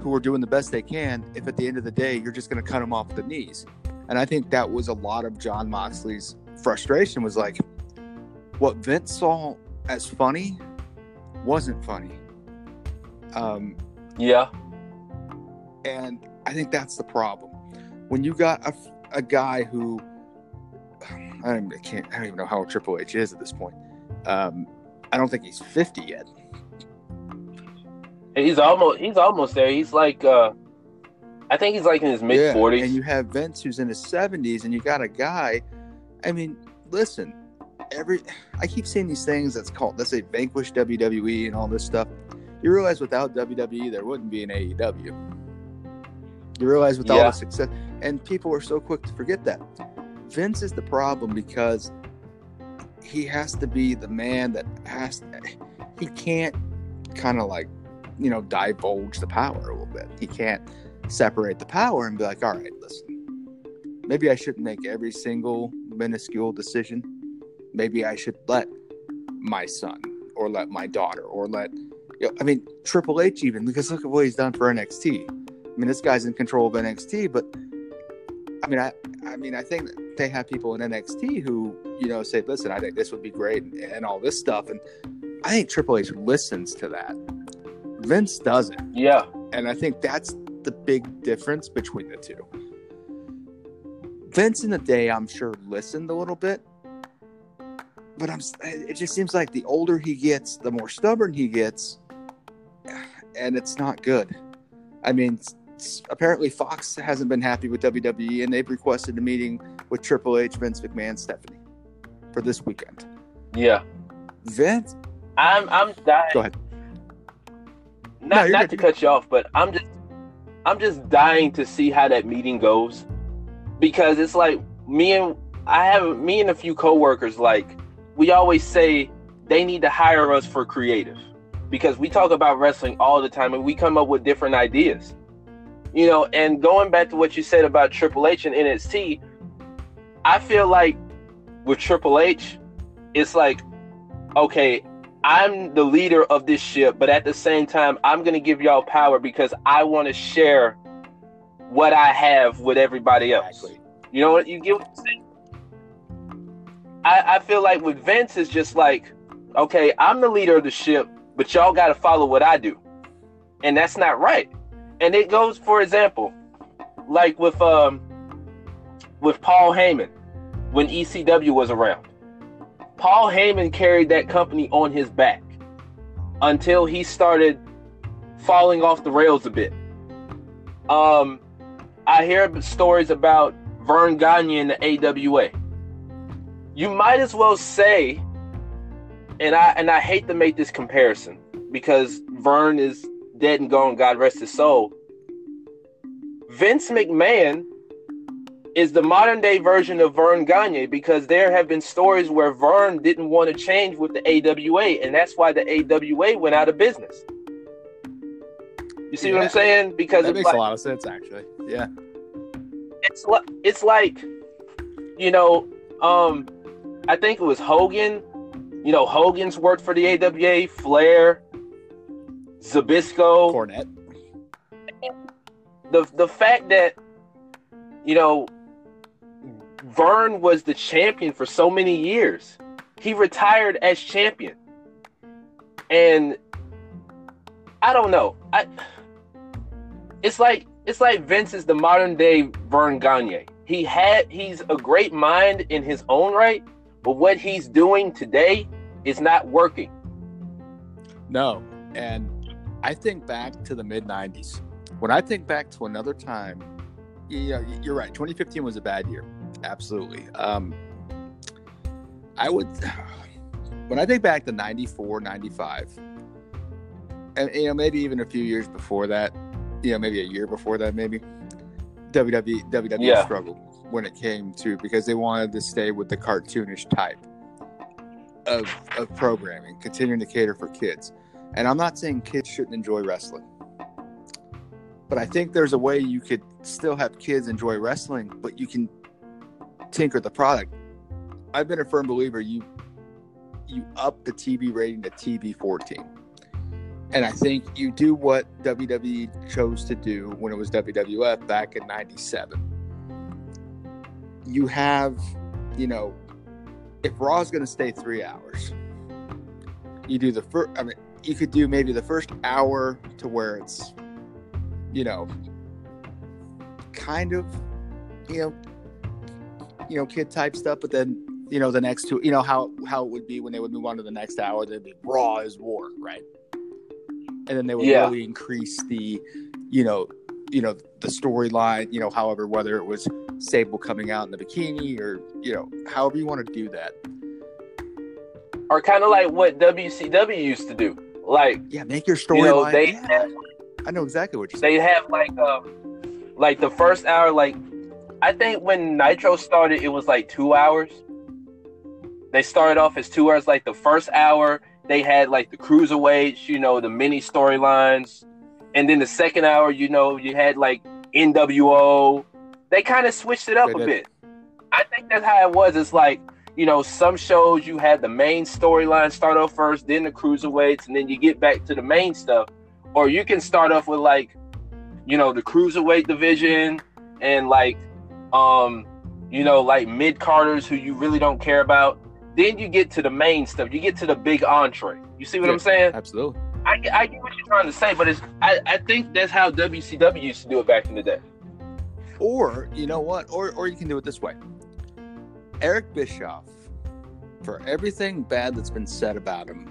Speaker 2: who are doing the best they can if at the end of the day you're just going to cut them off the knees? And i think that was a lot of jon moxley's frustration was like what vince saw as funny wasn't funny um,
Speaker 1: Yeah.
Speaker 2: and i think that's the problem when you got a, a guy who I, don't even, I can't i don't even know how triple h is at this point um, i don't think he's 50 yet
Speaker 1: He's almost he's almost there. He's like uh I think he's like in his mid
Speaker 2: Yeah,
Speaker 1: forties.
Speaker 2: And you have Vince who's in his seventies, and you got a guy. I mean, listen, every I keep seeing these things that's called let's say vanquish WWE and all this stuff. You realize without WWE there wouldn't be an AEW. You realize with all
Speaker 1: Yeah.
Speaker 2: the success and people are so quick to forget that. Vince is the problem because he has to be the man that has he can't kind of like you know divulge the power a little bit. He can't separate the power and be like, all right, listen, maybe I shouldn't make every single minuscule decision. Maybe I should let my son or let my daughter or let, I mean, Triple H even, because look at what he's done for NXT. I mean, this guy's in control of NXT, but I mean, I, I mean, I think they have people in NXT who, you know, say, listen, I think this would be great and, and all this stuff. And I think Triple H listens to that. Vince doesn't.
Speaker 1: yeah.
Speaker 2: And I think that's the big difference between the two. Vince in the day, I'm sure, listened a little bit. But I'm it just seems like the older he gets, the more stubborn he gets. And it's not good. I mean, apparently Fox hasn't been happy with WWE and they've requested a meeting with Triple H, Vince McMahon, Stephanie for this weekend.
Speaker 1: Yeah.
Speaker 2: Vince,
Speaker 1: I'm I'm dying.
Speaker 2: go ahead.
Speaker 1: Not
Speaker 2: No,
Speaker 1: not
Speaker 2: good.
Speaker 1: to cut you off, but I'm just I'm just dying to see how that meeting goes. Because it's like me and I have me and a few coworkers like we always say they need to hire us for creative because we talk about wrestling all the time and we come up with different ideas. You know, and going back to what you said about Triple H and NXT, I feel like with Triple H, it's like, okay, I'm the leader of this ship, but at the same time, I'm going to give y'all power because I want to share what I have with everybody else.
Speaker 2: Exactly.
Speaker 1: You know what? You get what I'm saying? I, I feel like with Vince, it's just like, okay, I'm the leader of the ship, but y'all got to follow what I do. And that's not right. And it goes, for example, like with um with Paul Heyman when ECW was around. Paul Heyman carried that company on his back until he started falling off the rails a bit. Um, I hear stories about Verne Gagne in the AWA. You might as well say, and I and I hate to make this comparison because Verne is dead and gone, God rest his soul. Vince McMahon is the modern day version of Verne Gagne because there have been stories where Verne didn't want to change with the AWA, and that's why the AWA went out of business. You see what I'm saying? Because it's
Speaker 2: makes
Speaker 1: like,
Speaker 2: a lot of sense, actually. Yeah.
Speaker 1: it's like it's like you know um i think it was hogan you know hogan's worked for the awa flair zbyszko.
Speaker 2: Cornette.
Speaker 1: the the fact that you know verne was the champion for so many years. He retired as champion. And i don't know. I it's like it's like vince is the modern day verne gagne. He had he's a great mind in his own right, but what he's doing today is not working.
Speaker 2: No, and I think back to the mid '90s. When I think back to another time, yeah, you're right. 2015 was a bad year, absolutely. Um, I would, when I think back to 94, 95, and you know maybe even a few years before that, you know maybe a year before that, maybe WWE WWE
Speaker 1: Yeah.
Speaker 2: struggled when it came to because they wanted to stay with the cartoonish type of of programming, continuing to cater for kids. And I'm not saying kids shouldn't enjoy wrestling, but I think there's a way you could still have kids enjoy wrestling, but you can tinker the product. I've been a firm believer you you up the TV rating to TV 14. And I think you do what WWE chose to do when it was WWF back in 97. You have, you know, if Raw's going to stay three hours, you do the first, I mean, you could do maybe the first hour to where it's, you know, kind of, you know, you know, kid type stuff, but then you know the next two, you know how how it would be when they would move on to the next hour. They'd be Raw is War, right? And then they would
Speaker 1: Yeah.
Speaker 2: really increase the, you know, you know the storyline. You know, however, whether it was Sable coming out in the bikini or you know, however you want to do that.
Speaker 1: Or kind of like what WCW used to do. Like
Speaker 2: Yeah, make your
Speaker 1: you know,
Speaker 2: storyline.
Speaker 1: they
Speaker 2: yeah, I know exactly what you're saying.
Speaker 1: they have like um like the first hour like I think when Nitro started it was like two hours. They started off as two hours. Like the first hour they had like the cruiserweights, you know, the mini storylines, and then the second hour, you know, you had like NWO. They kind of switched it up
Speaker 2: They
Speaker 1: a
Speaker 2: did.
Speaker 1: bit. I think that's how it was. It's like you know, some shows you had the main storyline start off first, then the cruiserweights, and then you get back to the main stuff. Or you can start off with like, you know, the cruiserweight division and like, um, you know, like mid carders who you really don't care about. Then you get to the main stuff. You get to the big entree. You see what
Speaker 2: Yeah.
Speaker 1: I'm saying?
Speaker 2: Absolutely.
Speaker 1: I, I get what you're trying to say, but it's I, I think that's how WCW used to do it back in the day.
Speaker 2: Or you know what? Or or you can do it this way. Eric Bischoff, for everything bad that's been said about him,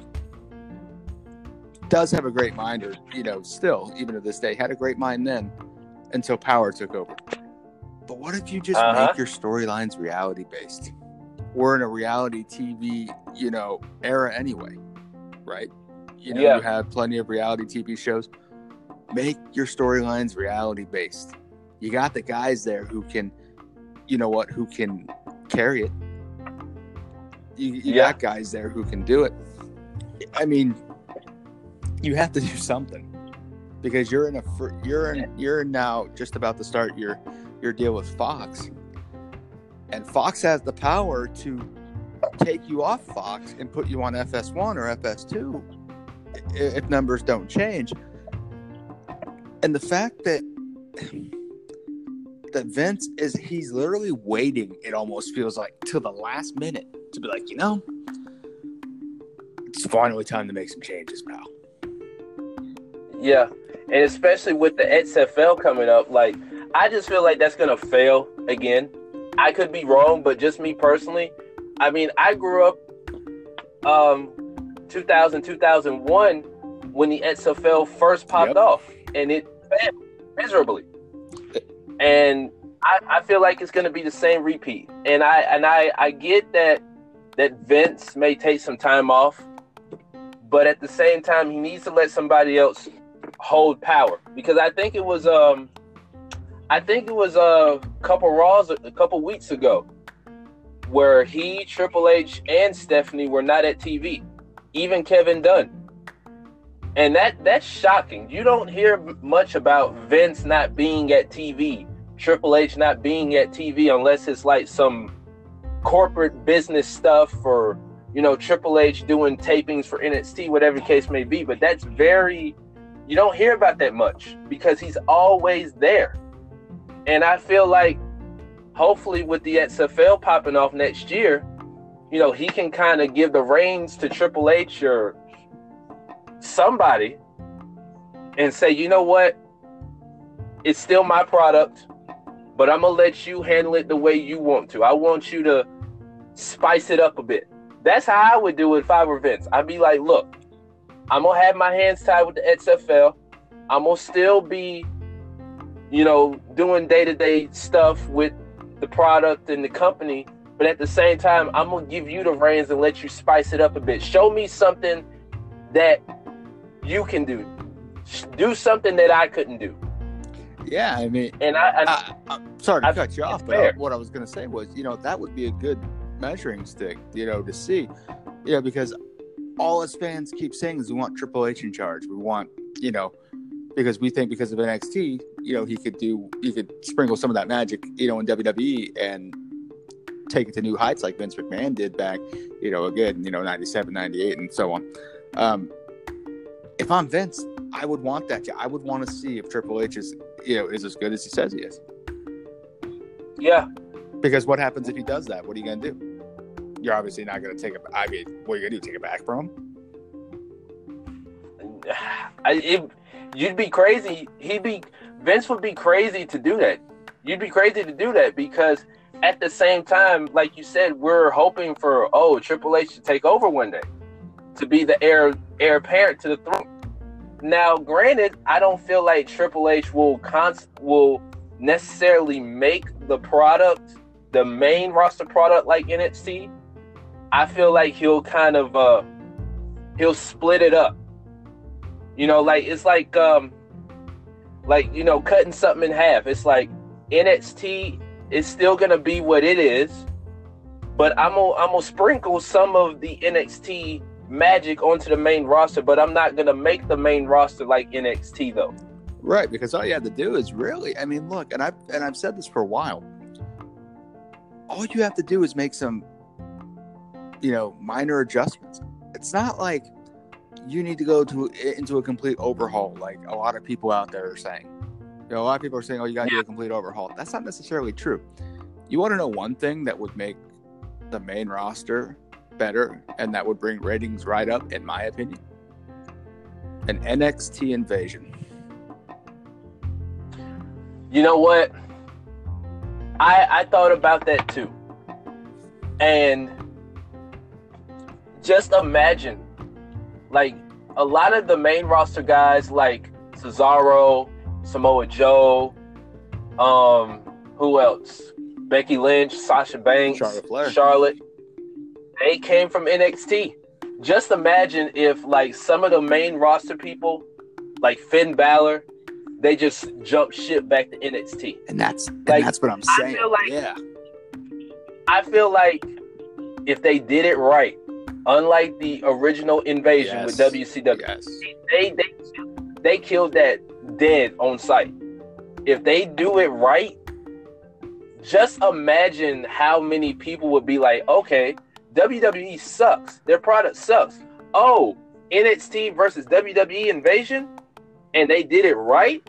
Speaker 2: does have a great mind, or you know, still even to this day, had a great mind then, until Power took over. But what if you just
Speaker 1: Uh-huh.
Speaker 2: make your storylines reality based? We're in a reality TV, you know, era anyway, right? You know,
Speaker 1: Yeah.
Speaker 2: you have plenty of reality TV shows. Make your storylines reality based. You got the guys there who can, you know what, who can carry it. You, you
Speaker 1: Yeah.
Speaker 2: got guys there who can do it. I mean, you have to do something because you're in a you're in you're now just about to start your your deal with Fox, and Fox has the power to take you off Fox and put you on FS1 or FS2 i- if numbers don't change. And the fact that that Vince is he's literally waiting, it almost feels like till the last minute to be like, you know, it's finally time to make some changes, pal.
Speaker 1: Yeah, and especially with the XFL coming up, like I just feel like that's gonna fail again. I could be wrong, but just me personally, I mean, I grew up um 2000 2001 when the XFL first popped
Speaker 2: Yep.
Speaker 1: off, and it failed miserably. And I, I feel like it's gonna be the same repeat. And I and I I get that that Vince may take some time off, but at the same time, he needs to let somebody else hold power because I think it was um I think it was a couple Raws a couple weeks ago where he, Triple H, and Stephanie were not at TV, even Kevin Dunn, and that that's shocking. You don't hear much about Vince not being at TV, Triple H not being at TV unless it's like some corporate business stuff or you know Triple H doing tapings for NXT, whatever case may be. But that's very you don't hear about that much because he's always there. And I feel like hopefully with the XFL popping off next year, you know, he can kind of give the reins to Triple H or somebody and say, you know what? It's still my product, but I'm gonna let you handle it the way you want to. I want you to spice it up a bit. That's how I would do it if I were Vince. I'd be like, look, I'm gonna have my hands tied with the XFL. I'm gonna still be, you know, doing day to day stuff with the product and the company. But at the same time, I'm gonna give you the reins and let you spice it up a bit. Show me something that you can do. Do something that I couldn't do.
Speaker 2: Yeah, I mean,
Speaker 1: And I, I,
Speaker 2: I'm sorry to
Speaker 1: I-
Speaker 2: cut you off, but uh,
Speaker 1: fair.
Speaker 2: what I was going to say was, you know, that would be a good measuring stick, you know, to see, you know, because all us fans keep saying is we want Triple H in charge. We want, you know, because we think because of NXT, you know, he could do, he could sprinkle some of that magic, you know, in WWE and take it to new heights like Vince McMahon did back, you know, again, you know, 97, 98, and so on. Um, if I'm Vince, I would want that. I would want to see if Triple H is, you know, is as good as he says he is.
Speaker 1: yeah,
Speaker 2: Because what happens if he does that? What are you going to do? You're obviously not going to take it. I mean, what are you going to do? Take it back from him?
Speaker 1: I, it, you'd be crazy. He'd be Vince would be crazy to do that. You'd be crazy to do that because at the same time, like you said, we're hoping for oh Triple H to take over one day, to be the heir heir apparent to the throne. Now, granted, I don't feel like Triple H will cons- will necessarily make the product the main roster product like NXT. I feel like he'll kind of uh he'll split it up. You know, like it's like um like you know cutting something in half. It's like NXT is still gonna be what it is, but I'm gonna I'm sprinkle some of the NXT magic onto the main roster, but I'm not gonna make the main roster like NXT though.
Speaker 2: Right, because all you have to do is really, I mean, look, and I've and I've said this for a while. All you have to do is make some, you know, minor adjustments. It's not like you need to go to into a complete overhaul, like a lot of people out there are saying. You know, a lot of people are saying, "Oh, you got to do a complete overhaul." That's not necessarily true. You want to know one thing that would make the main roster better, and that would bring ratings right up, in my opinion. An NXT invasion.
Speaker 1: You know what? I I thought about that too. And just imagine like a lot of the main roster guys like Cesaro, Samoa Joe, um who else? Becky Lynch, Sasha Banks,
Speaker 2: Charlotte Flair.
Speaker 1: Charlotte. They came from NXT. Just imagine if like some of the main roster people like Finn Balor, they just jump ship back to NXT.
Speaker 2: And that's and
Speaker 1: Like,
Speaker 2: that's what I'm
Speaker 1: I
Speaker 2: saying.
Speaker 1: feel like-
Speaker 2: yeah.
Speaker 1: I feel like if they did it right, unlike the original invasion
Speaker 2: Yes.
Speaker 1: with WCW,
Speaker 2: Yes.
Speaker 1: they they they killed that dead on sight. If they do it right, just imagine how many people would be like, okay, WWE sucks. Their product sucks. Oh, NXT versus WWE invasion, and they did it right.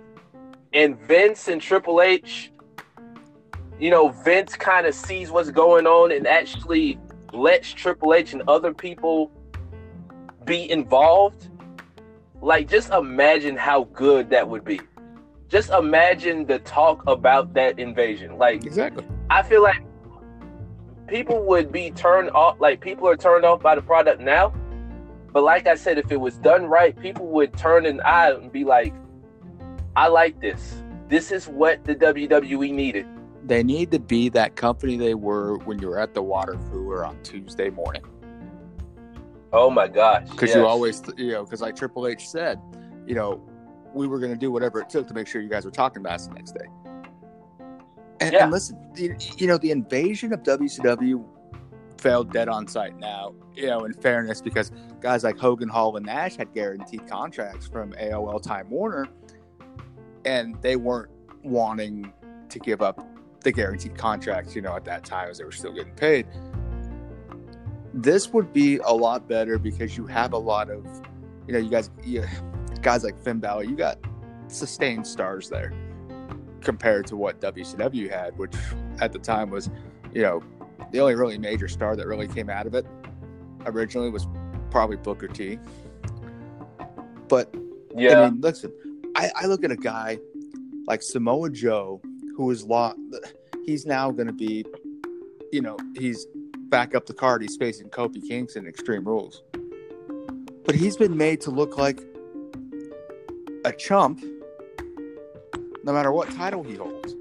Speaker 1: And Vince and Triple H, you know, Vince kind of sees what's going on and actually lets Triple H and other people be involved. Like, just imagine how good that would be. Just imagine the talk about that invasion. Like,
Speaker 2: Exactly.
Speaker 1: I feel like people would be turned off. Like people are turned off by the product now, but like I said, if it was done right, people would turn an eye and be like, "I like this. This is what the WWE needed."
Speaker 2: They need to be that company they were when you were at the water cooler on Tuesday morning.
Speaker 1: Oh my gosh!
Speaker 2: Because
Speaker 1: yes.
Speaker 2: you always, you know, because like Triple H said, you know, we were going to do whatever it took to make sure you guys were talking about us the next day. And,
Speaker 1: Yeah.
Speaker 2: and listen, you, you know, the invasion of WCW failed dead on sight. Now, you know, in fairness, because guys like Hogan, Hall, and Nash had guaranteed contracts from AOL Time Warner, and they weren't wanting to give up the guaranteed contracts, you know, at that time as they were still getting paid. This would be a lot better because you have a lot of, you know, you guys, you, guys like Finn Balor, you got sustained stars there compared to what WCW had, which at the time was, you know, the only really major star that really came out of it originally was probably Booker T. But
Speaker 1: yeah,
Speaker 2: I mean, listen, I, I look at a guy like Samoa Joe who is law. He's now going to be, you know, he's back up the card. He's facing Kofi Kingston Extreme Rules, but he's been made to look like a chump, no matter what title he holds.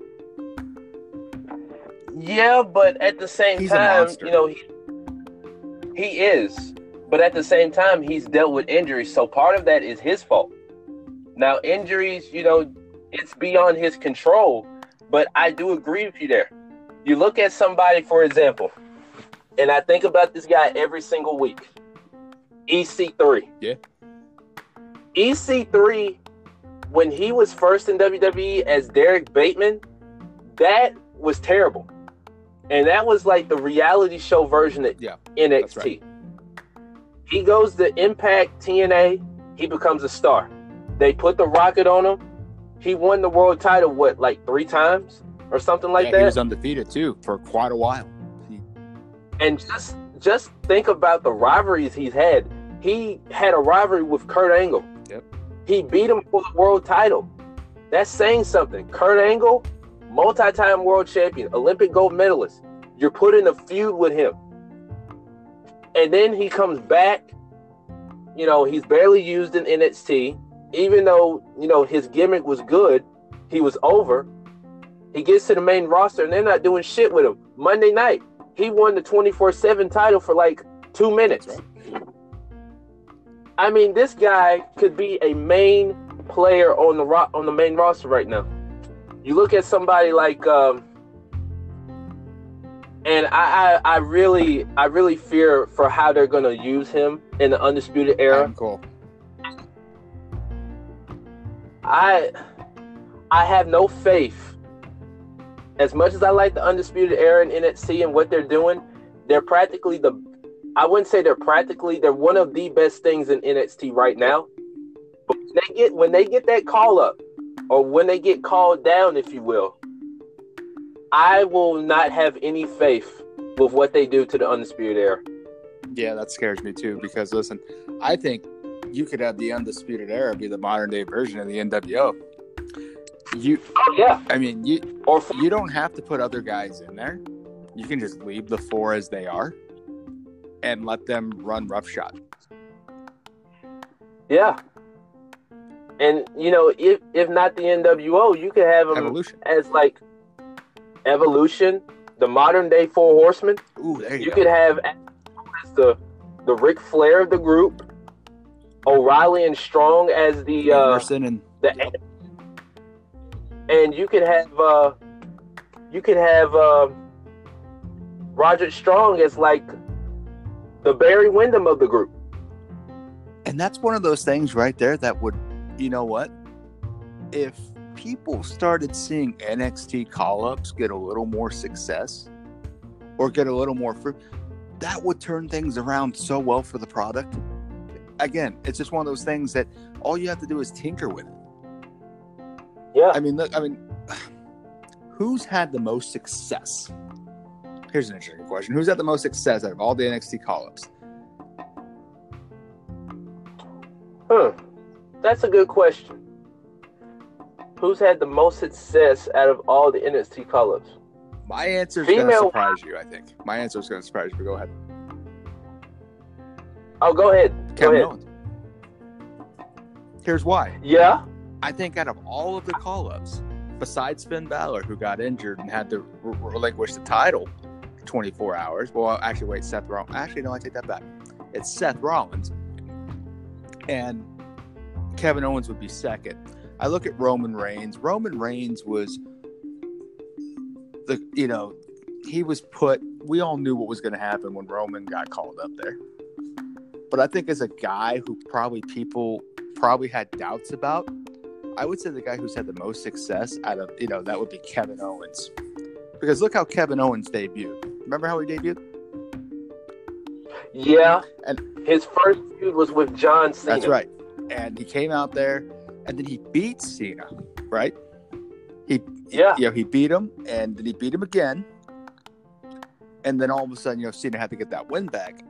Speaker 1: Yeah, but at the same
Speaker 2: He's
Speaker 1: time, you know, he, he is. But at the same time, he's dealt with injuries, so part of that is his fault. Now, injuries, you know, it's beyond his control, but I do agree with you there. You look at somebody, for example, and I think about this guy every single week EC3.
Speaker 2: Yeah.
Speaker 1: EC3, when he was first in WWE as Derrick Bateman, that was terrible. And that was like the reality show version of
Speaker 2: Yeah,
Speaker 1: NXT.
Speaker 2: right.
Speaker 1: He goes to Impact TNA, he becomes a star. They put the rocket on him. He won the world title, what, like three times or something like
Speaker 2: yeah,
Speaker 1: that?
Speaker 2: he was undefeated too for quite a while.
Speaker 1: And just just think about the rivalries he's had. He had a rivalry with Kurt Angle.
Speaker 2: Yep.
Speaker 1: He beat him for the world title. That's saying something. Kurt Angle, multi-time world champion, Olympic gold medalist. You're put in a feud with him. And then he comes back. You know, he's barely used in NXT. Even though, you know, his gimmick was good, he was over. He gets to the main roster and they're not doing shit with him. Monday night, he won the 24 7 title for like two minutes.
Speaker 2: That's
Speaker 1: I mean, this guy could be a main player on the ro- on the main roster right now. You look at somebody like, um, and I, I, I really, I really fear for how they're gonna use him in the undisputed era.
Speaker 2: Adam Cole.
Speaker 1: I I have no faith. As much as I like the undisputed era in NXT and what they're doing, they're practically the I wouldn't say they're practically they're one of the best things in NXT right now. But when they get when they get that call up, or when they get called down, if you will, I will not have any faith with what they do to the undisputed era.
Speaker 2: Yeah, that scares me too. Because listen, I think you could have the undisputed era be the modern day version of the NWO. You,
Speaker 1: yeah.
Speaker 2: I mean, you
Speaker 1: Or
Speaker 2: you don't have to put other guys in there. You can just leave the four as they are, and let them run roughshod.
Speaker 1: yeah. And you know, if if not the NWO, you could have them
Speaker 2: Evolution.
Speaker 1: as like evolution, the modern day four horsemen.
Speaker 2: Ooh, there you,
Speaker 1: You could have as the the Ric Flair of the group, O'Reilly and Strong as the uh,
Speaker 2: and
Speaker 1: the and you could have uh, you could have uh, Roger Strong as like the Barry Windham of the group.
Speaker 2: And that's one of those things right there that would, you know what? If people started seeing NXT call ups get a little more success or get a little more fruit, that would turn things around so well for the product. Again, it's just one of those things that all you have to do is tinker with it.
Speaker 1: Yeah,
Speaker 2: I mean, look, I mean, who's had the most success? Here's an interesting question. Who's had the most success out of all the NXT call ups?
Speaker 1: huh. That's a good question. Who's had the most success out of all the NXT call-ups?
Speaker 2: My answer is going to surprise you, I think. My answer is going to surprise you, but go ahead.
Speaker 1: Oh, go ahead. Go ahead.
Speaker 2: Owens. Here's why.
Speaker 1: Yeah.
Speaker 2: I think out of all of the call ups, besides Finn Balor, who got injured and had to re- relinquish the title 24 hours. Well, actually, wait, Seth Rollins. Actually, no, I take that back. It's Seth Rollins. And Kevin Owens would be second. I look at Roman Reigns. Roman Reigns was the, you know, he was put, we all knew what was going to happen when Roman got called up there. But I think as a guy who probably people probably had doubts about, I would say the guy who's had the most success out of, you know, that would be Kevin Owens. Because look how Kevin Owens debuted. Remember how he debuted?
Speaker 1: Yeah.
Speaker 2: And-
Speaker 1: his first feud was with John Cena.
Speaker 2: That's right. And he came out there and then he beat Cena, right? He
Speaker 1: Yeah.
Speaker 2: you know, he beat him and then he beat him again. And then all of a sudden, you know, Cena had to get that win back.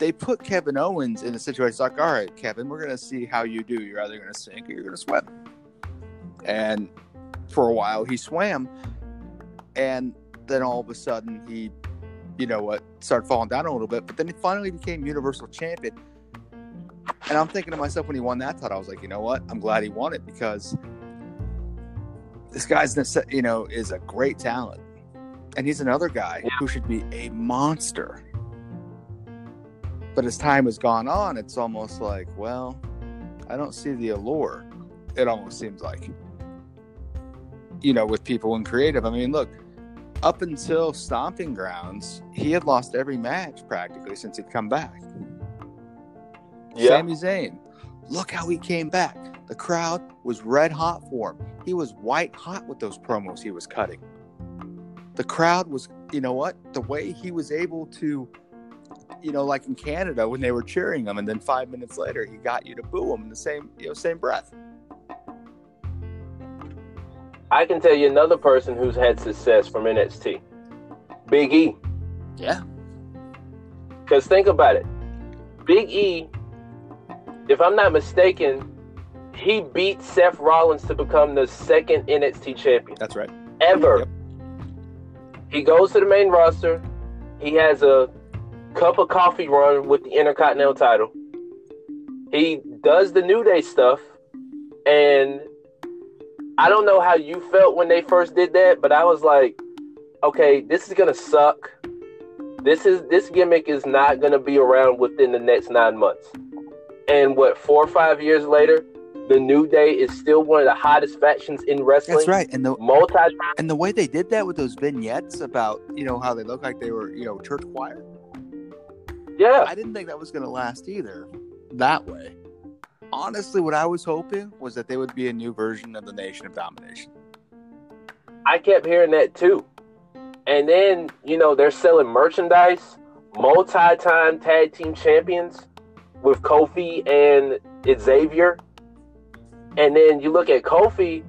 Speaker 2: They put Kevin Owens in a situation it's like, all right, Kevin, we're gonna see how you do. You're either gonna sink or you're gonna swim. And for a while. He swam, and then all of a sudden he, you know what, started falling down a little bit. But then he finally became Universal Champion. And I'm thinking to myself when he won that title, I was like, you know what? I'm glad he won it because this guy's, you know, is a great talent, and he's another guy who should be a monster. But as time has gone on, it's almost like, well, I don't see the allure. It almost seems like, you know, with people in creative. I mean, look, up until Stomping Grounds, he had lost every match practically since he'd come back. Yeah. Sami Zayn, look how he came back. The crowd was red hot for him. He was white hot with those promos he was cutting. The crowd was, you know what? The way he was able to, you know, like in Canada when they were cheering him, and then five minutes later he got you to boo him in the same, you know, same breath.
Speaker 1: I can tell you another person who's had success from NXT, Big E.
Speaker 2: Yeah.
Speaker 1: Because think about it, Big E. If I'm not mistaken, he beat Seth Rollins to become the second NXT champion.
Speaker 2: That's right.
Speaker 1: Ever. Yep. He goes to the main roster. He has a cup of coffee run with the Intercontinental title. He does the New Day stuff, and I don't know how you felt when they first did that, but I was like, okay, this is gonna suck. This is this gimmick is not gonna be around within the next nine months. And what four or five years later, the New Day is still one of the hottest factions in wrestling.
Speaker 2: That's right, and the
Speaker 1: multi
Speaker 2: and the way they did that with those vignettes about you know how they look like they were you know church choir.
Speaker 1: Yeah,
Speaker 2: I didn't think that was gonna last either. That way honestly, what I was hoping was that they would be a new version of the Nation of Domination.
Speaker 1: I kept hearing that too. And then, you know, they're selling merchandise, multi time tag team champions with Kofi and Xavier. And then you look at Kofi,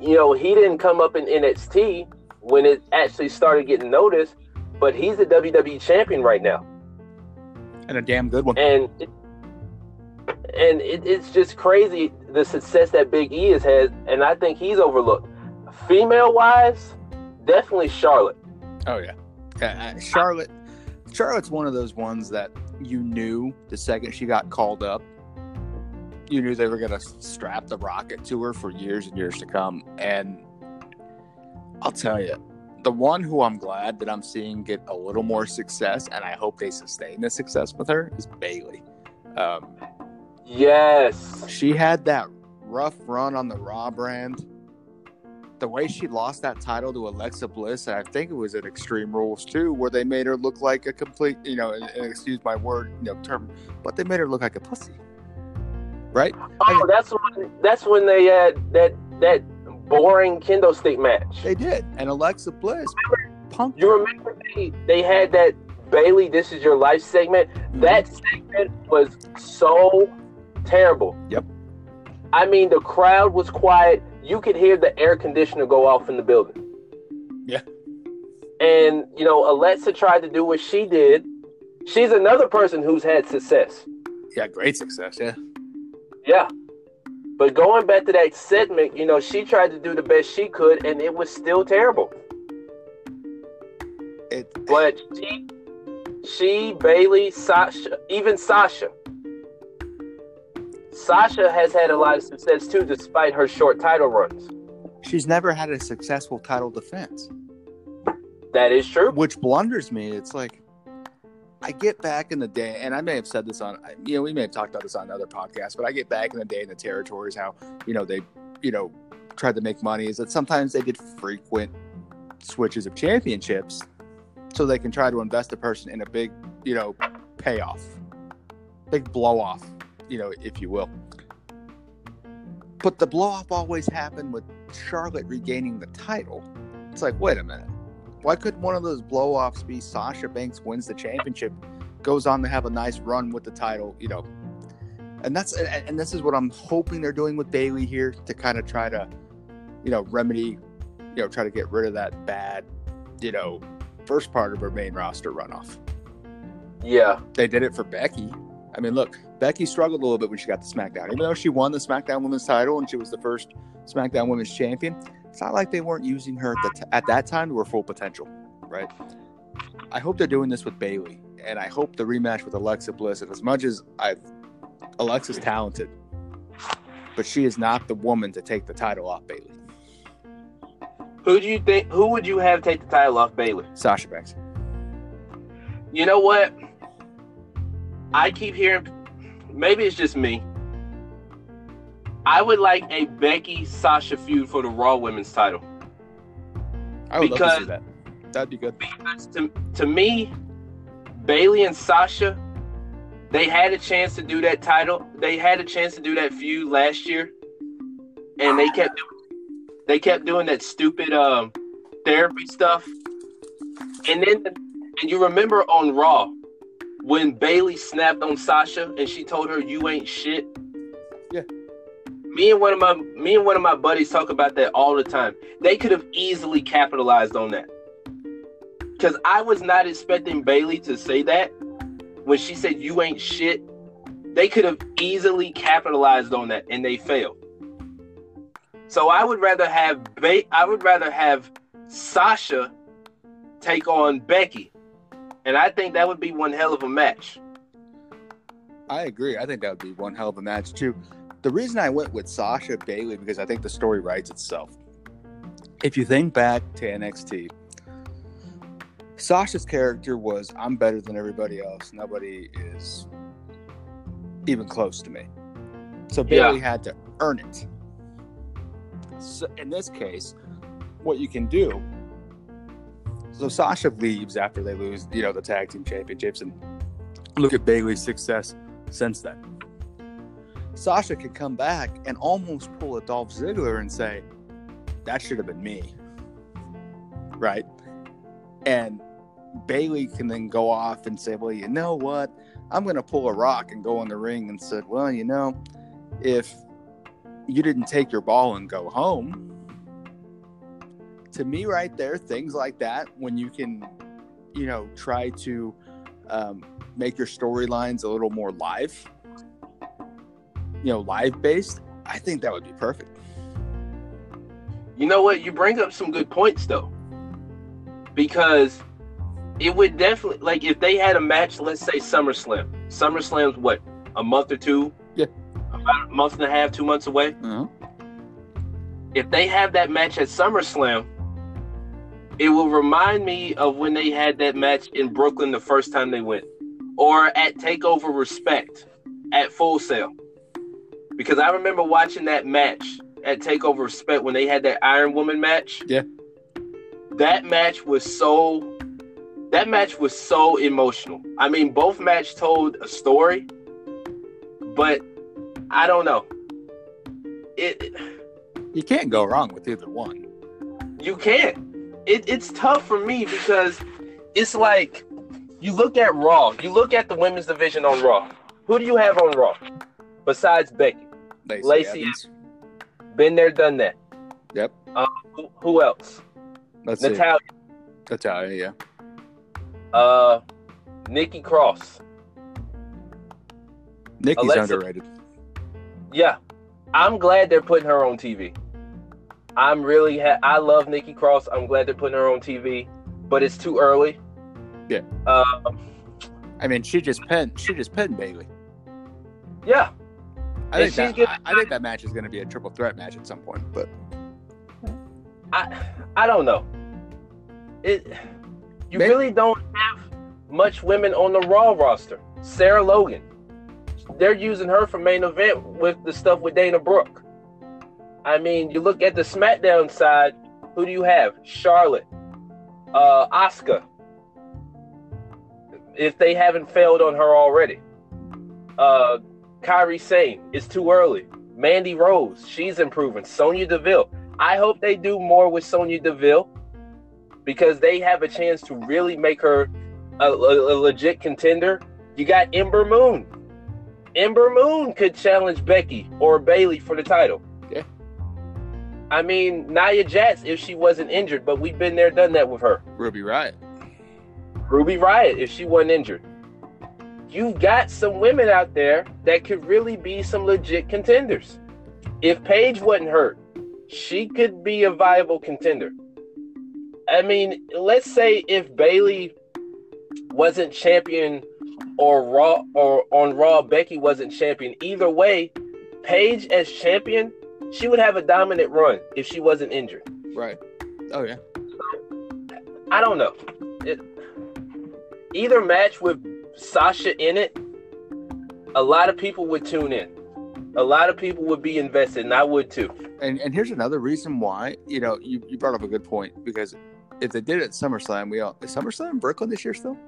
Speaker 1: you know, he didn't come up in NXT when it actually started getting noticed, but he's the WWE champion right now.
Speaker 2: And a damn good one.
Speaker 1: And it, and it, it's just crazy the success that Big E has had, and I think he's overlooked. Female wise, definitely Charlotte.
Speaker 2: Oh yeah, uh, Charlotte. Charlotte's one of those ones that you knew the second she got called up, you knew they were going to strap the rocket to her for years and years to come. And I'll tell you, the one who I'm glad that I'm seeing get a little more success, and I hope they sustain the success with her, is Bayley. Um,
Speaker 1: Yes.
Speaker 2: She had that rough run on the Raw brand. The way she lost that title to Alexa Bliss, I think it was at Extreme Rules too, where they made her look like a complete, you know, and, and excuse my word, you know, term, but they made her look like a pussy. Right?
Speaker 1: Oh, I mean, that's when that's when they had that that boring kendo stick match.
Speaker 2: They did, and Alexa Bliss
Speaker 1: punked. You remember they they had that Bayley, this is your life segment. Mm-hmm. That segment was so Terrible.
Speaker 2: Yep.
Speaker 1: I mean, the crowd was quiet. You could hear the air conditioner go off in the building.
Speaker 2: Yeah.
Speaker 1: And, you know, Alexa tried to do what she did. She's another person who's had success.
Speaker 2: Yeah, great success. Yeah.
Speaker 1: Yeah. But going back to that segment, you know, she tried to do the best she could, and it was still terrible.
Speaker 2: It,
Speaker 1: but she, she, Bayley, Sasha, even Sasha, Sasha has had a lot of success too, despite her short title runs.
Speaker 2: She's never had a successful title defense.
Speaker 1: That is true.
Speaker 2: Which blunders me. It's like I get back in the day, and I may have said this on, you know, we may have talked about this on another podcast, but I get back in the day in the territories how, you know, they, you know, tried to make money is that sometimes they did frequent switches of championships so they can try to invest a person in a big, you know, payoff, big blow off you know, if you will. But the blow off always happened with Charlotte regaining the title. It's like, wait a minute. Why couldn't one of those blow offs be Sasha Banks wins the championship, goes on to have a nice run with the title, you know? And that's and this is what I'm hoping they're doing with Bayley here to kind of try to, you know, remedy, you know, try to get rid of that bad, you know, first part of her main roster runoff.
Speaker 1: Yeah.
Speaker 2: They did it for Becky. I mean, look, Becky struggled a little bit when she got the SmackDown, even though she won the SmackDown Women's title and she was the first SmackDown Women's Champion, it's not like they weren't using her at, the t- at that time to her full potential, right? I hope they're doing this with Bayley, and I hope the rematch with Alexa Bliss. And as much as I, Alexa's talented, but she is not the woman to take the title off Bayley.
Speaker 1: Who do you think? Who would you have take the title off Bayley?
Speaker 2: Sasha Banks.
Speaker 1: You know what? I keep hearing. Maybe it's just me. I would like a Becky Sasha feud for the Raw Women's title.
Speaker 2: I would love to see that. That'd be good.
Speaker 1: Because to, to me, Bayley and Sasha, they had a chance to do that title. They had a chance to do that feud last year, and they kept they kept doing that stupid um, therapy stuff. And then, and you remember on Raw when Bayley snapped on Sasha and she told her, "You ain't shit."
Speaker 2: Yeah.
Speaker 1: Me and one of my me and one of my buddies talk about that all the time. They could have easily capitalized on that. Cause I was not expecting Bayley to say that when she said you ain't shit. They could have easily capitalized on that and they failed. So I would rather have ba- I would rather have Sasha take on Becky. And I think that would be one hell of a match.
Speaker 2: I agree. I think that would be one hell of a match too. The reason I went with Sasha Bayley because I think the story writes itself. If you think back to NXT, Sasha's character was I'm better than everybody else. Nobody is even close to me. So
Speaker 1: Yeah.
Speaker 2: Bayley had to earn it. So in this case, what you can do so Sasha leaves after they lose, you know, the tag team championships and look at Bayley's success since then. Sasha could come back and almost pull a Dolph Ziggler and say, that should have been me. Right? And Bayley can then go off and say, well, you know what? I'm going to pull a rock and go in the ring and said, well, you know, if you didn't take your ball and go home, to me, right there, things like that, when you can, you know, try to um, make your storylines a little more live, you know, live based, I think that would be perfect.
Speaker 1: You know what? You bring up some good points though. Because it would definitely like if they had a match, let's say SummerSlam. SummerSlam's what, a month or two?
Speaker 2: Yeah.
Speaker 1: About a month and a half, two months away.
Speaker 2: Uh-huh.
Speaker 1: If they have that match at SummerSlam, it will remind me of when they had that match in Brooklyn the first time they went. Or at Takeover Respect at Full Sail. Because I remember watching that match at Takeover Respect when they had that Iron Woman match.
Speaker 2: Yeah.
Speaker 1: That match was so that match was so emotional. I mean, both match told a story, but I don't know. It
Speaker 2: You can't go wrong with either one.
Speaker 1: you can't. It, it's tough for me because it's like you look at Raw, you look at the women's division on Raw. Who do you have on Raw besides Becky?
Speaker 2: Lacey,
Speaker 1: Lacey
Speaker 2: Evans.
Speaker 1: Been there, done that.
Speaker 2: Yep.
Speaker 1: Who, who else?
Speaker 2: Let's see.
Speaker 1: Natalya,
Speaker 2: Natalya, yeah.
Speaker 1: uh, Nikki Cross.
Speaker 2: Nikki's
Speaker 1: Alexa-
Speaker 2: underrated.
Speaker 1: Yeah, I'm glad they're putting her on TV. I'm really ha- I love Nikki Cross. I'm glad they're putting her on TV, but it's too early.
Speaker 2: Yeah.
Speaker 1: Uh,
Speaker 2: I mean, she just pinned. She just pinned Bayley.
Speaker 1: yeah.
Speaker 2: I think that.
Speaker 1: she's
Speaker 2: I, I think that match is going to be a triple threat match at some point. But
Speaker 1: I I don't know. It you
Speaker 2: Maybe-
Speaker 1: really don't have much women on the Raw roster. Sarah Logan. They're using her for main event with the stuff with Dana Brooke. I mean, you look at the SmackDown side, who do you have? Charlotte, uh, Asuka. If they haven't failed on her already. Uh Kairi Sane, it's too early. Mandy Rose, she's improving. Sonya Deville. I hope they do more with Sonya Deville because they have a chance to really make her a, a- a legit contender. You got Ember Moon. Ember Moon could challenge Becky or Bayley for the title.
Speaker 2: Yeah.
Speaker 1: I mean, Nia Jax if she wasn't injured, but we've been there, done that with her.
Speaker 2: Ruby Riot.
Speaker 1: Ruby Riot if she wasn't injured. You've got some women out there that could really be some legit contenders. If Paige wasn't hurt, she could be a viable contender. I mean, let's say if Bayley wasn't champion or Raw or on Raw Becky wasn't champion, either way, Paige as champion, she would have a dominant run if she wasn't injured.
Speaker 2: Right. Oh yeah.
Speaker 1: I don't know. It, either match with Sasha in it, a lot of people would tune in. A lot of people would be invested, and I would too.
Speaker 2: And and here's another reason why. You know, you, you brought up a good point because if they did it at SummerSlam, we all is SummerSlam in Brooklyn this year still?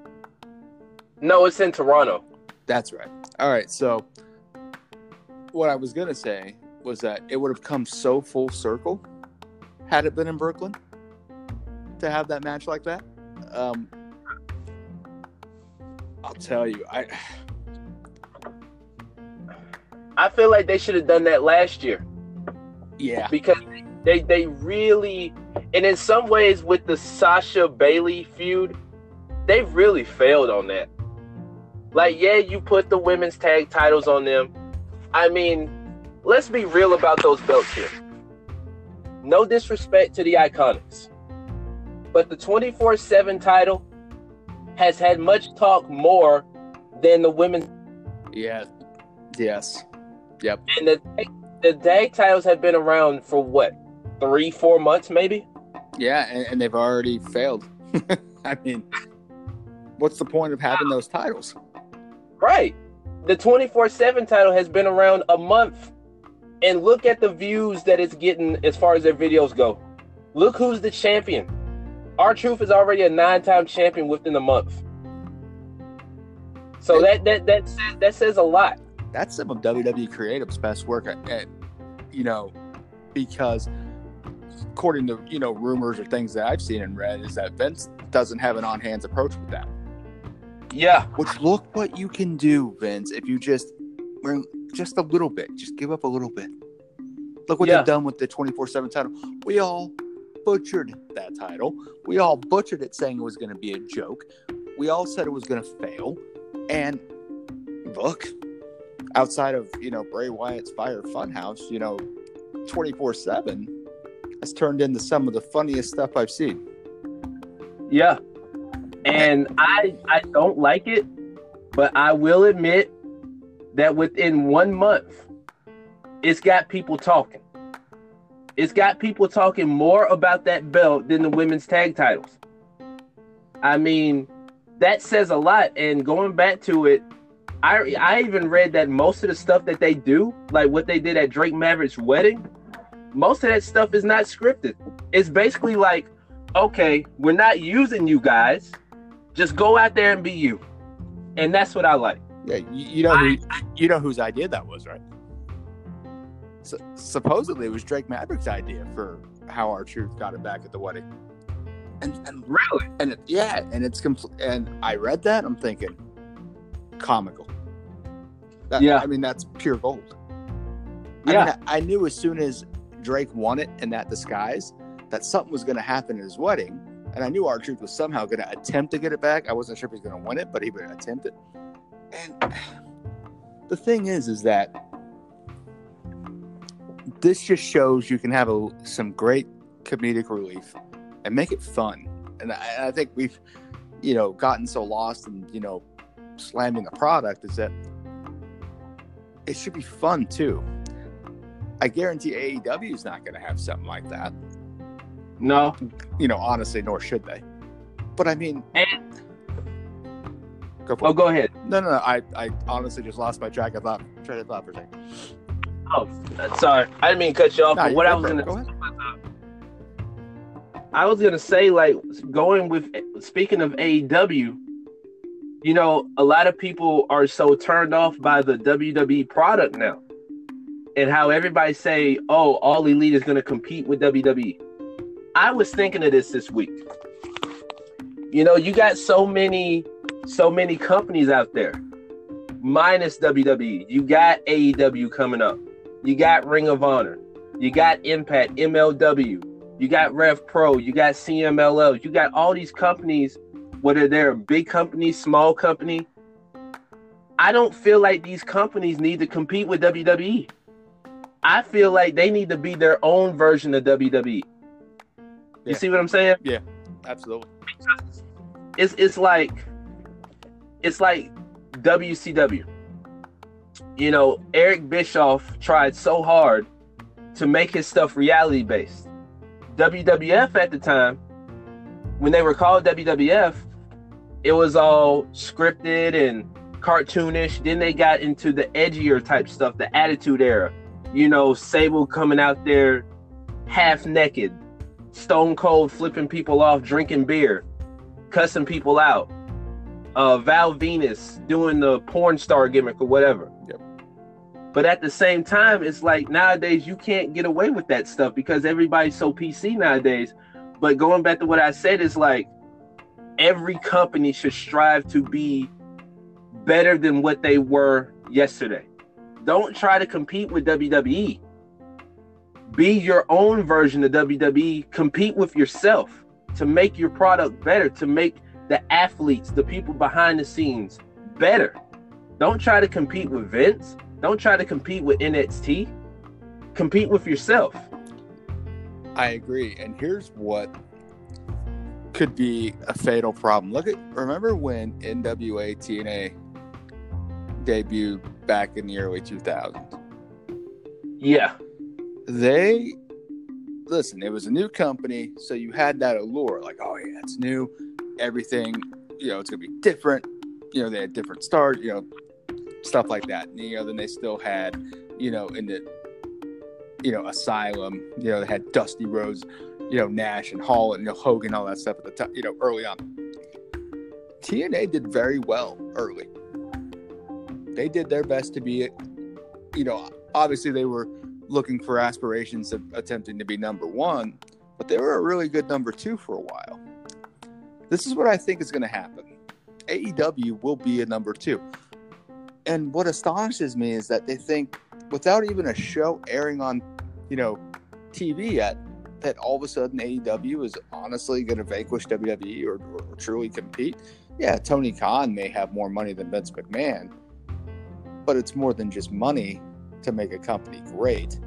Speaker 1: No, it's in Toronto.
Speaker 2: That's right. All right. So what I was gonna say was that it would have come so full circle had it been in Brooklyn to have that match like that. Um, I'll tell you, I
Speaker 1: I feel like they should have done that last year
Speaker 2: yeah,
Speaker 1: because they they really and in some ways with the Sasha Bayley feud, they've really failed on that. Like, yeah, you put the women's tag titles on them. I mean, let's be real about those belts here. No disrespect to the Iconics, but the 24 7 title has had much talk more than the women's.
Speaker 2: yeah, yes, yep.
Speaker 1: And the, the tag titles have been around for what, three, four months maybe?
Speaker 2: Yeah, and, and they've already failed. I mean, what's the point of having those titles?
Speaker 1: Right. The 24 7 title has been around a month. And look at the views that it's getting as far as their videos go. Look who's the champion. R Truth is already a nine time champion within a month. So that that that says, that says a lot.
Speaker 2: That's some of WWE Creative's best work, at, you know, because according to you know rumors or things that I've seen and read, is that Vince doesn't have an on hands approach with that.
Speaker 1: Yeah.
Speaker 2: Which look what you can do, Vince, if you just just a little bit, just give up a little bit. Look what
Speaker 1: Yeah.
Speaker 2: they've done with the 24 7 title. We all butchered that title. We all butchered it saying it was going to be a joke. We all said it was going to fail. And look, outside of, you know, Bray Wyatt's Fire Funhouse, you know, 24 7 has turned into some of the funniest stuff I've seen.
Speaker 1: Yeah. And I I don't like it, but I will admit that within one month, it's got people talking. It's got people talking more about that belt than the women's tag titles. I mean, that says a lot. And going back to it, I I even read that most of the stuff that they do, like what they did at Drake Maverick's wedding, most of that stuff is not scripted. It's basically like, okay, we're not using you guys. Just go out there and be you. And that's what I like.
Speaker 2: Yeah, you, you know who, you know whose idea that was, right? Supposedly, it was Drake Maverick's idea for how R Truth got it back at the wedding. And and
Speaker 1: Really?
Speaker 2: and it, yeah, and it's complete. And I read that, I'm thinking, comical. That,
Speaker 1: Yeah.
Speaker 2: I mean that's pure gold. I
Speaker 1: Yeah.
Speaker 2: mean, I, I knew as soon as Drake won it in that disguise that something was going to happen at his wedding, and I knew R Truth was somehow going to attempt to get it back. I wasn't sure if he was going to win it, but he would attempt it. And the thing is, is that this just shows you can have a, some great comedic relief and make it fun. And I, I think we've, you know, gotten so lost in, you know, slamming the product is that it should be fun too. I guarantee AEW is not going to have something like that.
Speaker 1: No.
Speaker 2: You know, honestly, nor should they. But I mean,
Speaker 1: And
Speaker 2: go
Speaker 1: oh
Speaker 2: it.
Speaker 1: go ahead.
Speaker 2: No, no, no. I, I honestly just lost my track of thought. Train of thought for a second.
Speaker 1: Oh sorry. I didn't mean to cut you off. But what I was gonna I was gonna say, like, going with speaking of AEW, you know, a lot of people are so turned off by the WWE product now, and how everybody say, "Oh, All Elite is gonna compete with WWE." I was thinking of this this week. You know, you got so many, so many companies out there, minus WWE. You got AEW coming up. You got Ring of Honor. You got Impact, MLW. You got Rev Pro, you got CMLL, you got all these companies, whether they're a big company, small company. I don't feel like these companies need to compete with WWE. I feel like they need to be their own version of WWE. You
Speaker 2: Yeah.
Speaker 1: see what I'm saying?
Speaker 2: Yeah, absolutely.
Speaker 1: It's it's like it's like WCW. You know, Eric Bischoff tried so hard to make his stuff reality based. WWF at the time, when they were called WWF, it was all scripted and cartoonish. Then they got into the edgier type stuff, the Attitude Era. You know, Sable coming out there half naked, Stone Cold flipping people off, drinking beer, cussing people out. Uh, Val Venis doing the porn star gimmick or whatever. But at the same time, it's like nowadays you can't get away with that stuff because everybody's so PC nowadays. But going back to what I said, is like every company should strive to be better than what they were yesterday. Don't try to compete with WWE. Be your own version of WWE. Compete with yourself to make your product better, to make the athletes, the people behind the scenes better. Don't try to compete with Vince. Don't try to compete with NXT. Compete with yourself.
Speaker 2: I agree. And here's what could be a fatal problem. Look at remember when NWA TNA debuted back in the early 2000s.
Speaker 1: Yeah.
Speaker 2: They listen, it was a new company, so you had that allure like, oh yeah, it's new, everything, you know, it's going to be different. You know, they had different stars, you know, stuff like that. You know, then they still had, you know, in the you know, Asylum, you know, they had Dusty Rhodes, you know, Nash and Hall and you know, Hogan, all that stuff at the time, you know, early on. TNA did very well early. They did their best to be, you know, obviously they were looking for aspirations of attempting to be number one, but they were a really good number two for a while. This is what I think is going to happen. AEW will be a number two. And what astonishes me is that they think without even a show airing on, you know, TV yet, that all of a sudden AEW is honestly going to vanquish WWE or, or, or truly compete. Yeah, Tony Khan may have more money than Vince McMahon, but it's more than just money to make a company great.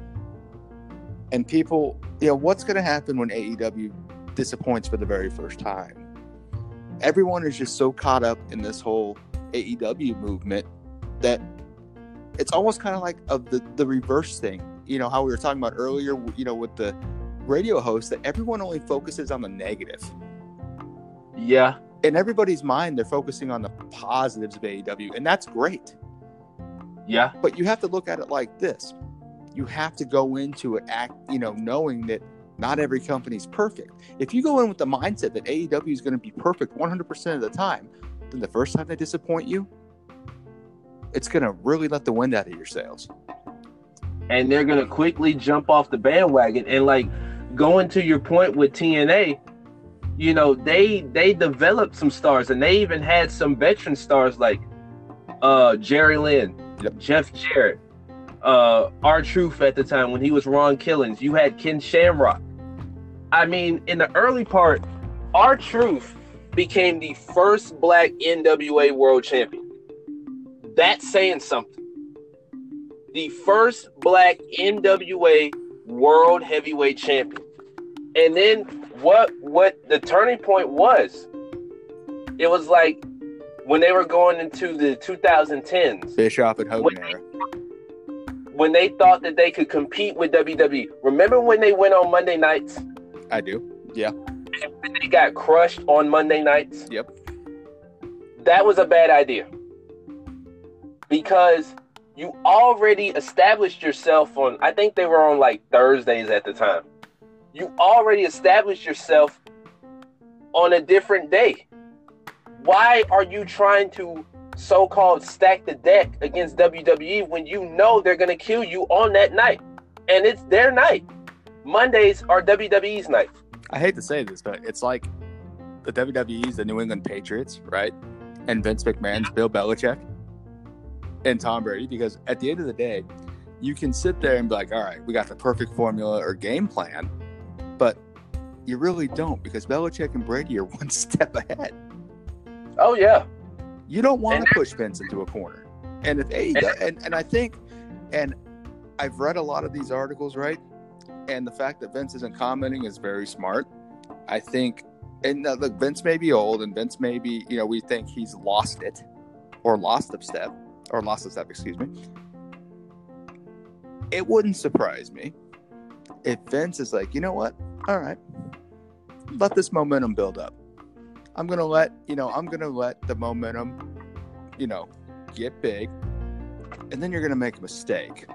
Speaker 2: And people, you know, what's going to happen when AEW disappoints for the very first time? Everyone is just so caught up in this whole AEW movement that it's almost kind of like of the the reverse thing. You know how we were talking about earlier. You know with the radio host that everyone only focuses on the negative.
Speaker 1: Yeah.
Speaker 2: In everybody's mind, they're focusing on the positives of AEW, and that's great.
Speaker 1: Yeah.
Speaker 2: But you have to look at it like this: you have to go into it, act, you know, knowing that not every company's perfect. If you go in with the mindset that AEW is going to be perfect 100% of the time, then the first time they disappoint you, it's going to really let the wind out of your sails.
Speaker 1: and they're gonna quickly jump off the bandwagon and like going to your point with TNA, you know they they developed some stars and they even had some veteran stars like uh Jerry Lynn,
Speaker 2: Yep.
Speaker 1: Jeff Jarrett, uh R Truth at the time when he was Ron Killings. You had Ken Shamrock. I mean, in the early part, R Truth became the first black NWA world champion. That's saying something the first black NWA World Heavyweight Champion. And then what what the turning point was, it was like when they were going into the 2010s,
Speaker 2: Bischoff and Hogan era.
Speaker 1: when they thought that they could compete with WWE. Remember when they went on Monday nights
Speaker 2: I do. Yeah.
Speaker 1: and they got crushed on Monday nights?
Speaker 2: Yep.
Speaker 1: That was a bad idea. Because you already established yourself on I think they were on like Thursdays at the time. You already established yourself on a different day. Why are you trying to so-called stack the deck against WWE when you know they're going to kill you on that night? And it's their night. Mondays are WWE's night.
Speaker 2: I hate to say this, but it's like the WWE's the New England Patriots, right? And Vince McMahon's Bill Belichick and Tom Brady, because at the end of the day, you can sit there and be like, all right, we got the perfect formula or game plan, but you really don't because Belichick and Brady are one step ahead.
Speaker 1: Oh yeah.
Speaker 2: You don't want
Speaker 1: And
Speaker 2: to push Vince into a corner. And if and, and I think, and I've read a lot of these articles, right? And the fact that Vince isn't commenting is very smart. I think, and uh, look, Vince may be old, and Vince may be, you know, we think he's lost it, or lost a step, or lost a step, excuse me. It wouldn't surprise me if Vince is like, you know what? All right, let this momentum build up. I'm gonna let you know. I'm gonna let the momentum, you know, get big, and then you're gonna make a mistake,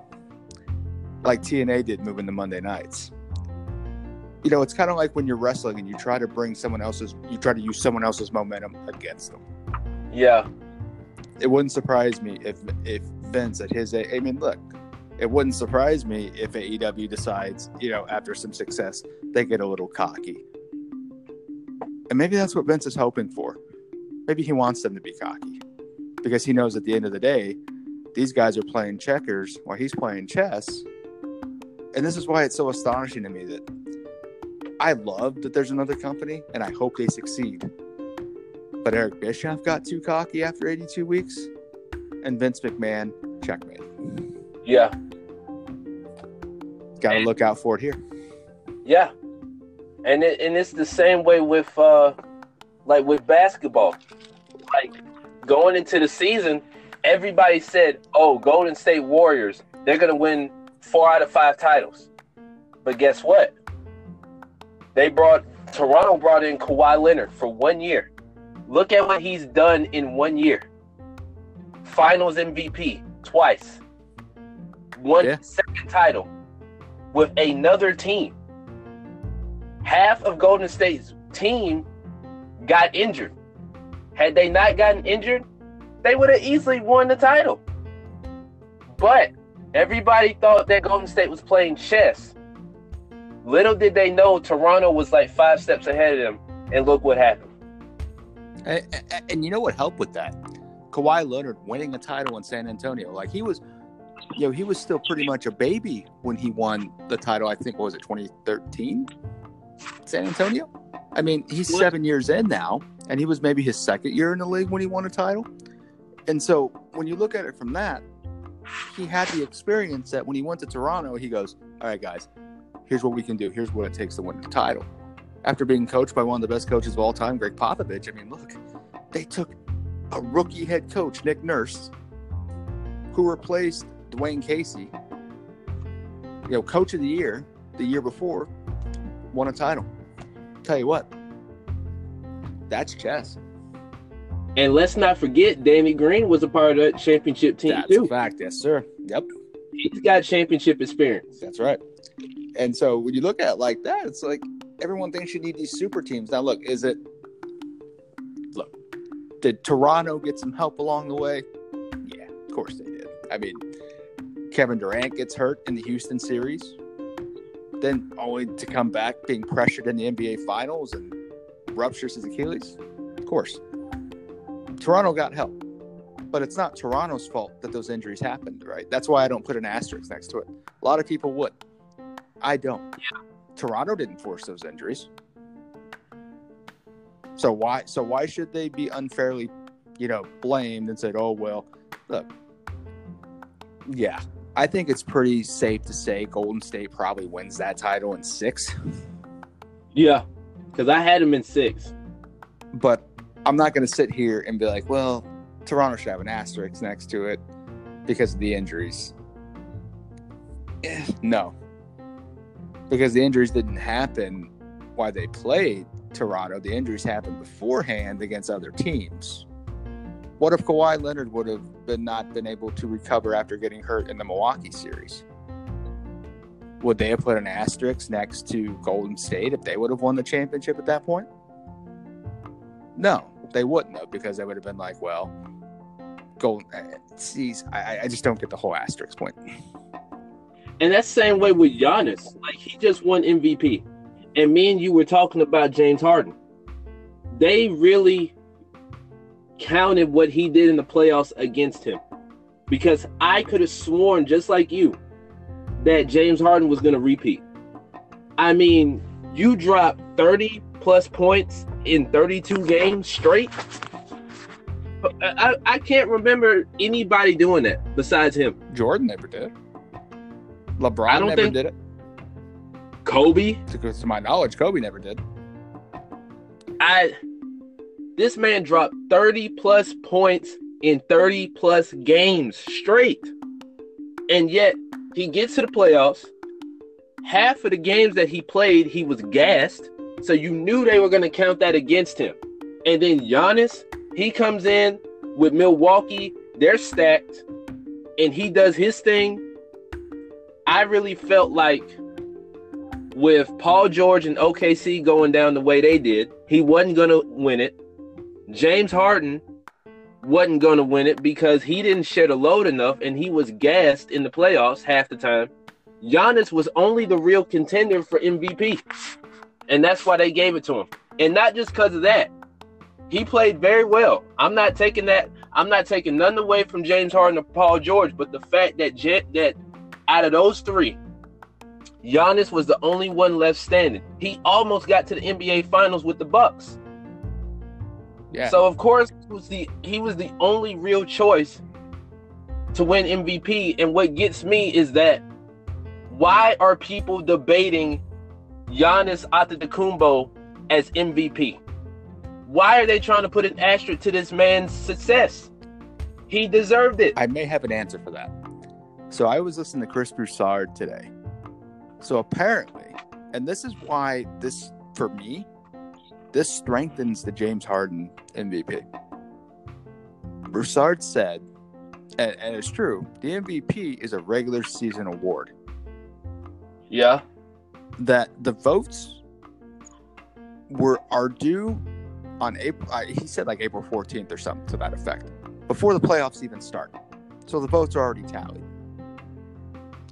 Speaker 2: like TNA did moving to Monday nights. You know, it's kind of like when you're wrestling and you try to bring someone else's, you try to use someone else's momentum against them.
Speaker 1: Yeah,
Speaker 2: It wouldn't surprise me if if Vince at his. I mean, look, it wouldn't surprise me if AEW decides, you know, after some success, they get a little cocky. And maybe that's what Vince is hoping for. Maybe he wants them to be cocky because he knows at the end of the day, these guys are playing checkers while he's playing chess. And this is why it's so astonishing to me that I love that there's another company and I hope they succeed. But Eric Bischoff got too cocky after 82 weeks, and Vince McMahon, checkmate.
Speaker 1: yeah,
Speaker 2: Got to look out for it here.
Speaker 1: yeah. And it, and it's the same way with uh, like with basketball. Like going into the season, everybody said, "Oh, Golden State Warriors, they're gonna win four out of five titles." But guess what? They brought Toronto brought in Kawhi Leonard for one year. Look at what he's done in one year. Finals MVP twice. One
Speaker 2: Yeah.
Speaker 1: second title with another team. Half of Golden State's team got injured. Had they not gotten injured, they would have easily won the title. But everybody thought that Golden State was playing chess. Little did they know Toronto was like five steps ahead of them, and look what happened.
Speaker 2: And, and, and you know what helped with that? Kawhi Leonard winning a title in San Antonio. Like he was, you know, he was still pretty much a baby when he won the title. I think what was it 2013, San Antonio. I mean, he's
Speaker 1: What?
Speaker 2: seven years in now, and he was maybe his second year in the league when he won a title. And so when you look at it from that, he had the experience that when he went to Toronto, he goes, "All right, guys, here's what we can do. Here's what it takes to win the title." After being coached by one of the best coaches of all time, Gregg Popovich, I mean, look, they took a rookie head coach, Nick Nurse, who replaced Dwane Casey, you know, coach of the year the year before, won a title. Tell you what, that's chess.
Speaker 1: And let's not forget, Danny Green was a part of that championship team
Speaker 2: That's
Speaker 1: too.
Speaker 2: a fact, yes, sir. Yep,
Speaker 1: He's got championship experience.
Speaker 2: that's right. And so when you look at it like that, it's like everyone thinks you need these super teams. Now, look, is it? Look, did Toronto get some help along the way? Yeah, of course they did. I mean, Kevin Durant gets hurt in the Houston series, then only to come back being pressured in the NBA Finals and ruptures his Achilles. Of course, Toronto got help, but it's not Toronto's fault that those injuries happened, right? That's why I don't put an asterisk next to it. A lot of people would. I don't. Toronto didn't force those injuries. So why so why should they be unfairly, you know, blamed and said, "Oh, well, look. Yeah. I think it's pretty safe to say Golden State probably wins that title in 6,
Speaker 1: Yeah, because I had them in six.
Speaker 2: but I'm not going to sit here and be like, "Well, Toronto should have an asterisk next to it because of the injuries." Eh, no. Because the injuries didn't happen while they played Toronto. The injuries happened beforehand against other teams. What if Kawhi Leonard would have been not been able to recover after getting hurt in the Milwaukee series? Would they have put an asterisk next to Golden State if they would have won the championship at that point? No, they wouldn't have because they would have been like, well, Golden. eh, Geez, I, I just don't get the whole asterisk point.
Speaker 1: And that same way with Giannis. Like he just won MVP. And me and you were talking about James Harden. They really counted what he did in the playoffs against him. Because I could have sworn, just like you, that James Harden was going to repeat. I mean, you dropped 30 plus points in 32 games straight. I, I, I can't remember anybody doing that besides him.
Speaker 2: Jordan never did. LeBron
Speaker 1: I don't
Speaker 2: never
Speaker 1: think-
Speaker 2: did it.
Speaker 1: Kobe,
Speaker 2: To, to my knowledge, Kobe never did.
Speaker 1: I this man dropped 30 plus points in 30 plus games straight. And yet he gets to the playoffs. Half of the games that he played, he was gassed. So you knew they were going to count that against him. And then Giannis, he comes in with Milwaukee. They're stacked. And he does his thing. I really felt like with Paul George and OKC going down the way they did, he wasn't going to win it. James Harden wasn't going to win it because he didn't shed a load enough and he was gassed in the playoffs half the time. Giannis was only the real contender for MVP. And that's why they gave it to him. And not just because of that. He played very well. I'm not taking that. I'm not taking none away from James Harden or Paul George, but the fact that Jet, that out of those three, Giannis was the only one left standing. He almost got to the NBA Finals with the Bucks.
Speaker 2: Yeah.
Speaker 1: So of course he was the he was the only real choice to win MVP. And what gets me is that why are people debating Giannis Antetokounmpo as MVP? Why are they trying to put an asterisk to this man's success? He deserved it.
Speaker 2: I may have an answer for that. So I was listening to Chris Broussard today. So apparently, and this is why this for me, this strengthens the James Harden MVP. Broussard said, and, and it's true, the MVP is a regular season award.
Speaker 1: Yeah.
Speaker 2: That the votes were are due on April. Uh, he said like April 14th or something to that effect, before the playoffs even start. So the votes are already tallied.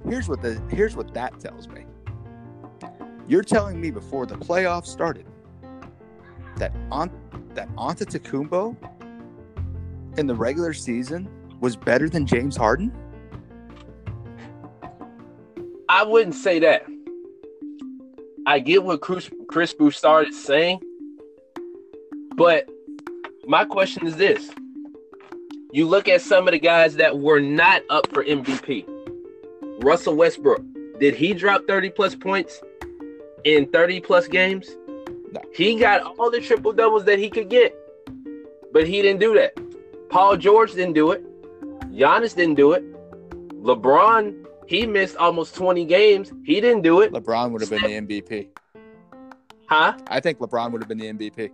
Speaker 2: Here's what the here's what that tells me. You're telling me before the playoffs started that on that Antetokounmpo in the regular season was better than James Harden?
Speaker 1: I wouldn't say that. I get what Chris, Chris Broussard is saying, but my question is this: You look at some of the guys that were not up for MVP. Russell Westbrook, did he drop 30 plus points in 30 plus games?
Speaker 2: No.
Speaker 1: He got all the triple doubles that he could get, but he didn't do that. Paul George didn't do it. Giannis didn't do it. LeBron he missed almost 20 games. He didn't do it.
Speaker 2: LeBron would have been the MVP.
Speaker 1: Huh?
Speaker 2: I think LeBron would have been the MVP.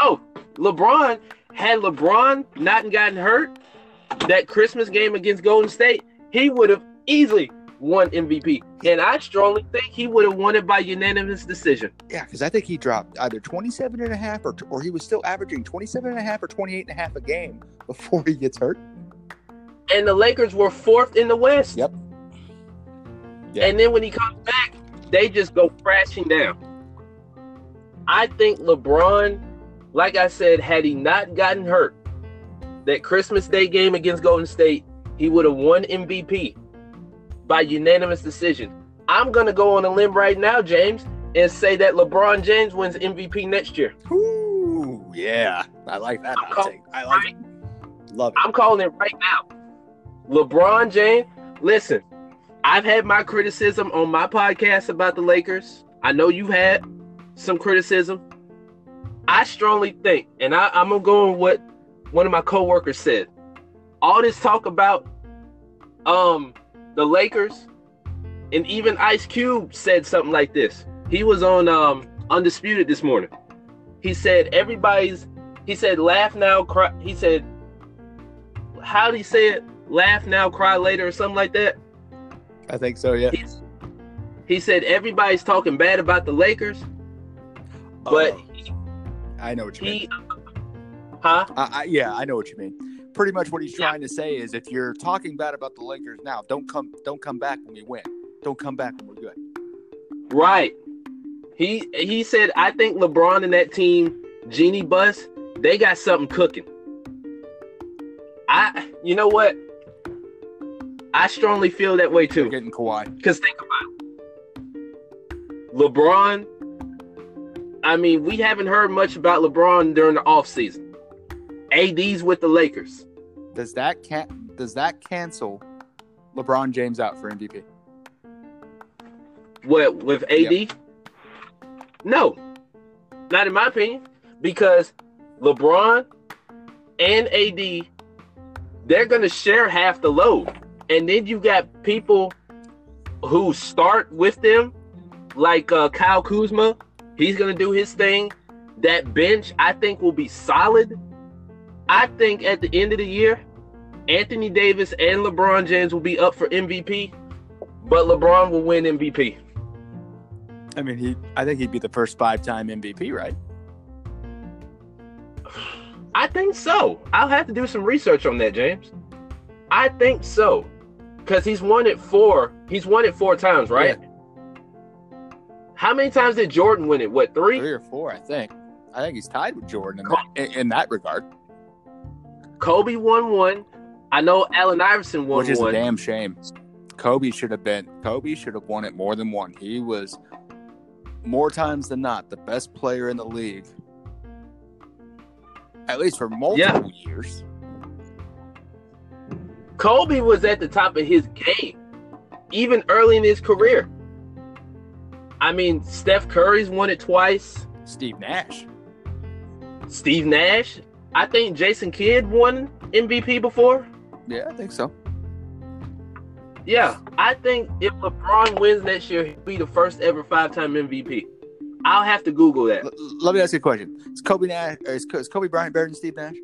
Speaker 1: Oh, LeBron, had LeBron not gotten hurt that Christmas game against Golden State, he would have easily won MVP. And I strongly think he would have won it by unanimous decision.
Speaker 2: Yeah, because I think he dropped either 27 and a half or, or he was still averaging 27 and a half or 28 and a half a game before he gets hurt.
Speaker 1: And the Lakers were fourth in the West.
Speaker 2: Yep. Yeah.
Speaker 1: And then when he comes back, they just go crashing down. I think LeBron, like I said, had he not gotten hurt, that Christmas Day game against Golden State, he would have won MVP by unanimous decision. I'm going to go on a limb right now, James, and say that LeBron James wins MVP next year.
Speaker 2: Ooh, yeah. I like that.
Speaker 1: I'm
Speaker 2: hot. I like it. Love it.
Speaker 1: I'm calling it right now. LeBron James, listen, I've had my criticism on my podcast about the Lakers. I know you've had some criticism. I strongly think, and I, I'm gonna go on what one of my coworkers said. All this talk about um the Lakers, and even Ice Cube said something like this. He was on um Undisputed this morning. He said everybody's he said laugh now, cry he said how did he say it? Laugh now, cry later, or something like that.
Speaker 2: I think so, yeah.
Speaker 1: He, he said everybody's talking bad about the Lakers, but
Speaker 2: Oh, I know what you mean.
Speaker 1: he, huh?
Speaker 2: I, I, yeah, I know what you mean. Pretty much what he's
Speaker 1: Yeah.
Speaker 2: trying to say is if you're talking bad about the Lakers now, don't come don't come back when we win. Don't come back when we're good.
Speaker 1: Right. He he said I think LeBron and that team, Jeanie Buss, they got something cooking. I you know what? I strongly feel that way
Speaker 2: They're
Speaker 1: too.
Speaker 2: getting Kawhi.
Speaker 1: Because think about it. LeBron. I mean, we haven't heard much about LeBron during the offseason. AD's with the Lakers.
Speaker 2: Does that can does that cancel LeBron James out for MVP?
Speaker 1: What with AD? No, not in my opinion, because LeBron and AD, they're gonna share half the load, and then you got people who start with them, like uh, Kyle Kuzma. He's gonna do his thing. That bench, I think, will be solid. I think at the end of the year, Anthony Davis and LeBron James will be up for MVP, but LeBron will win MVP.
Speaker 2: I mean, he. I think he'd be the first five-time MVP, right?
Speaker 1: I think so. I'll have to do some research on that, James. I think so, because he's won it four. He's won it four times, right?
Speaker 2: Yeah.
Speaker 1: How many times did Jordan win it? What three?
Speaker 2: Three or four, I think. I think he's tied with Jordan in that, in, in that regard,
Speaker 1: Kobe won one. I know Allen Iverson won one.
Speaker 2: which is
Speaker 1: one.
Speaker 2: a damn shame. Kobe should have been. Kobe should have won it more than one. He was more times than not the best player in the league, at least for multiple years.
Speaker 1: Kobe was at the top of his game, even early in his career. I mean, Steph Curry's won it twice.
Speaker 2: Steve Nash.
Speaker 1: Steve Nash. I think Jason Kidd won MVP before.
Speaker 2: Yeah, I think so.
Speaker 1: Yeah, I think if LeBron wins next year, he'll be the first ever five-time MVP. I'll have to Google that.
Speaker 2: L- let me ask you a question: Is Kobe Nash? Or is, is Kobe Bryant better than Steve Nash?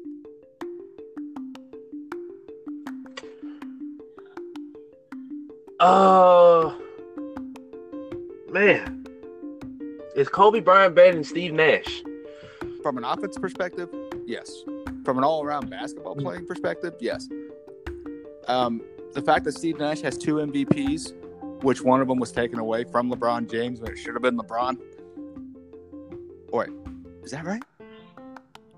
Speaker 1: Uh, man, is Kobe Bryant better than Steve Nash?
Speaker 2: From an offense perspective, yes. From an all-around basketball playing perspective, yes. Um, the fact that Steve Nash has two MVPs, which one of them was taken away from LeBron James when it should have been LeBron. Wait, is that right?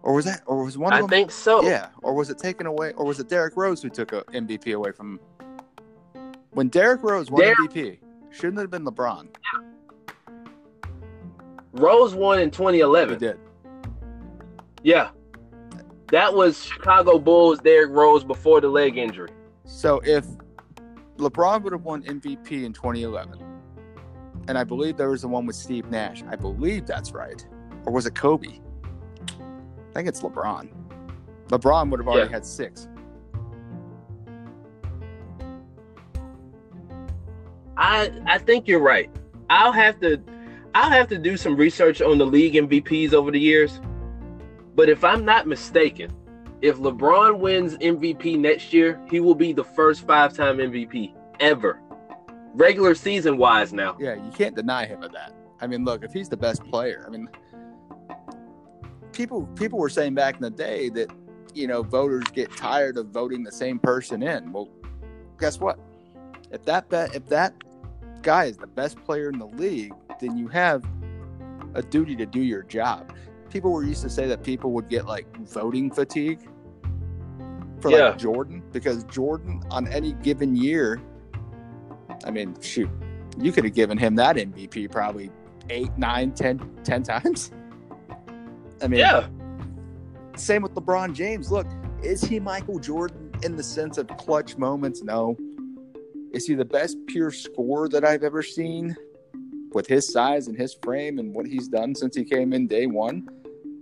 Speaker 2: Or was that? Or was one of
Speaker 1: I
Speaker 2: them?
Speaker 1: I think so.
Speaker 2: Yeah. Or was it taken away? Or was it Derrick Rose who took a MVP away from? When Derrick Rose won
Speaker 1: Der-
Speaker 2: MVP, shouldn't it have been LeBron?
Speaker 1: Rose won in 2011.
Speaker 2: He
Speaker 1: 2011.
Speaker 2: did.
Speaker 1: Yeah, that was Chicago Bulls. Derrick Rose before the leg injury.
Speaker 2: So if LeBron would have won MVP in 2011, and I believe there was the one with Steve Nash, I believe that's right, or was it Kobe? I think it's LeBron. LeBron would have already
Speaker 1: Yeah.
Speaker 2: had six.
Speaker 1: I I think you're right. I'll have to I'll have to do some research on the league MVPs over the years. But if I'm not mistaken, if LeBron wins MVP next year, he will be the first five-time MVP ever. Regular season wise now.
Speaker 2: Yeah, you can't deny him of that. I mean, look, if he's the best player, I mean, people people were saying back in the day that you know voters get tired of voting the same person in. Well, guess what? If that if that guy is the best player in the league, then you have a duty to do your job. People were used to say that people would get like voting fatigue for
Speaker 1: Yeah.
Speaker 2: like Jordan because Jordan on any given year, I mean, shoot, you could have given him that MVP probably eight, nine, ten, ten times. I mean,
Speaker 1: Yeah.
Speaker 2: same with LeBron James. Look, is he Michael Jordan in the sense of clutch moments? No. Is he the best pure scorer that I've ever seen with his size and his frame and what he's done since he came in day one?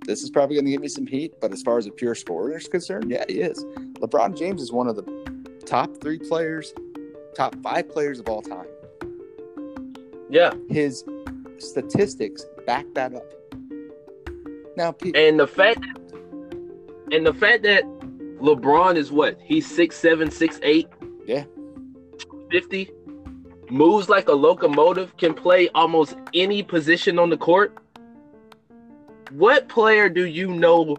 Speaker 2: This is probably going to give me some heat, but as far as a pure scorer is concerned, yeah, he is. LeBron James is one of the top three players, top five players of all time.
Speaker 1: Yeah.
Speaker 2: His statistics back that up. Now,
Speaker 1: And the fact and the fact that LeBron is what? He's six seven, six eight.
Speaker 2: Yeah.
Speaker 1: 50. Moves like a locomotive, can play almost any position on the court. What player do you know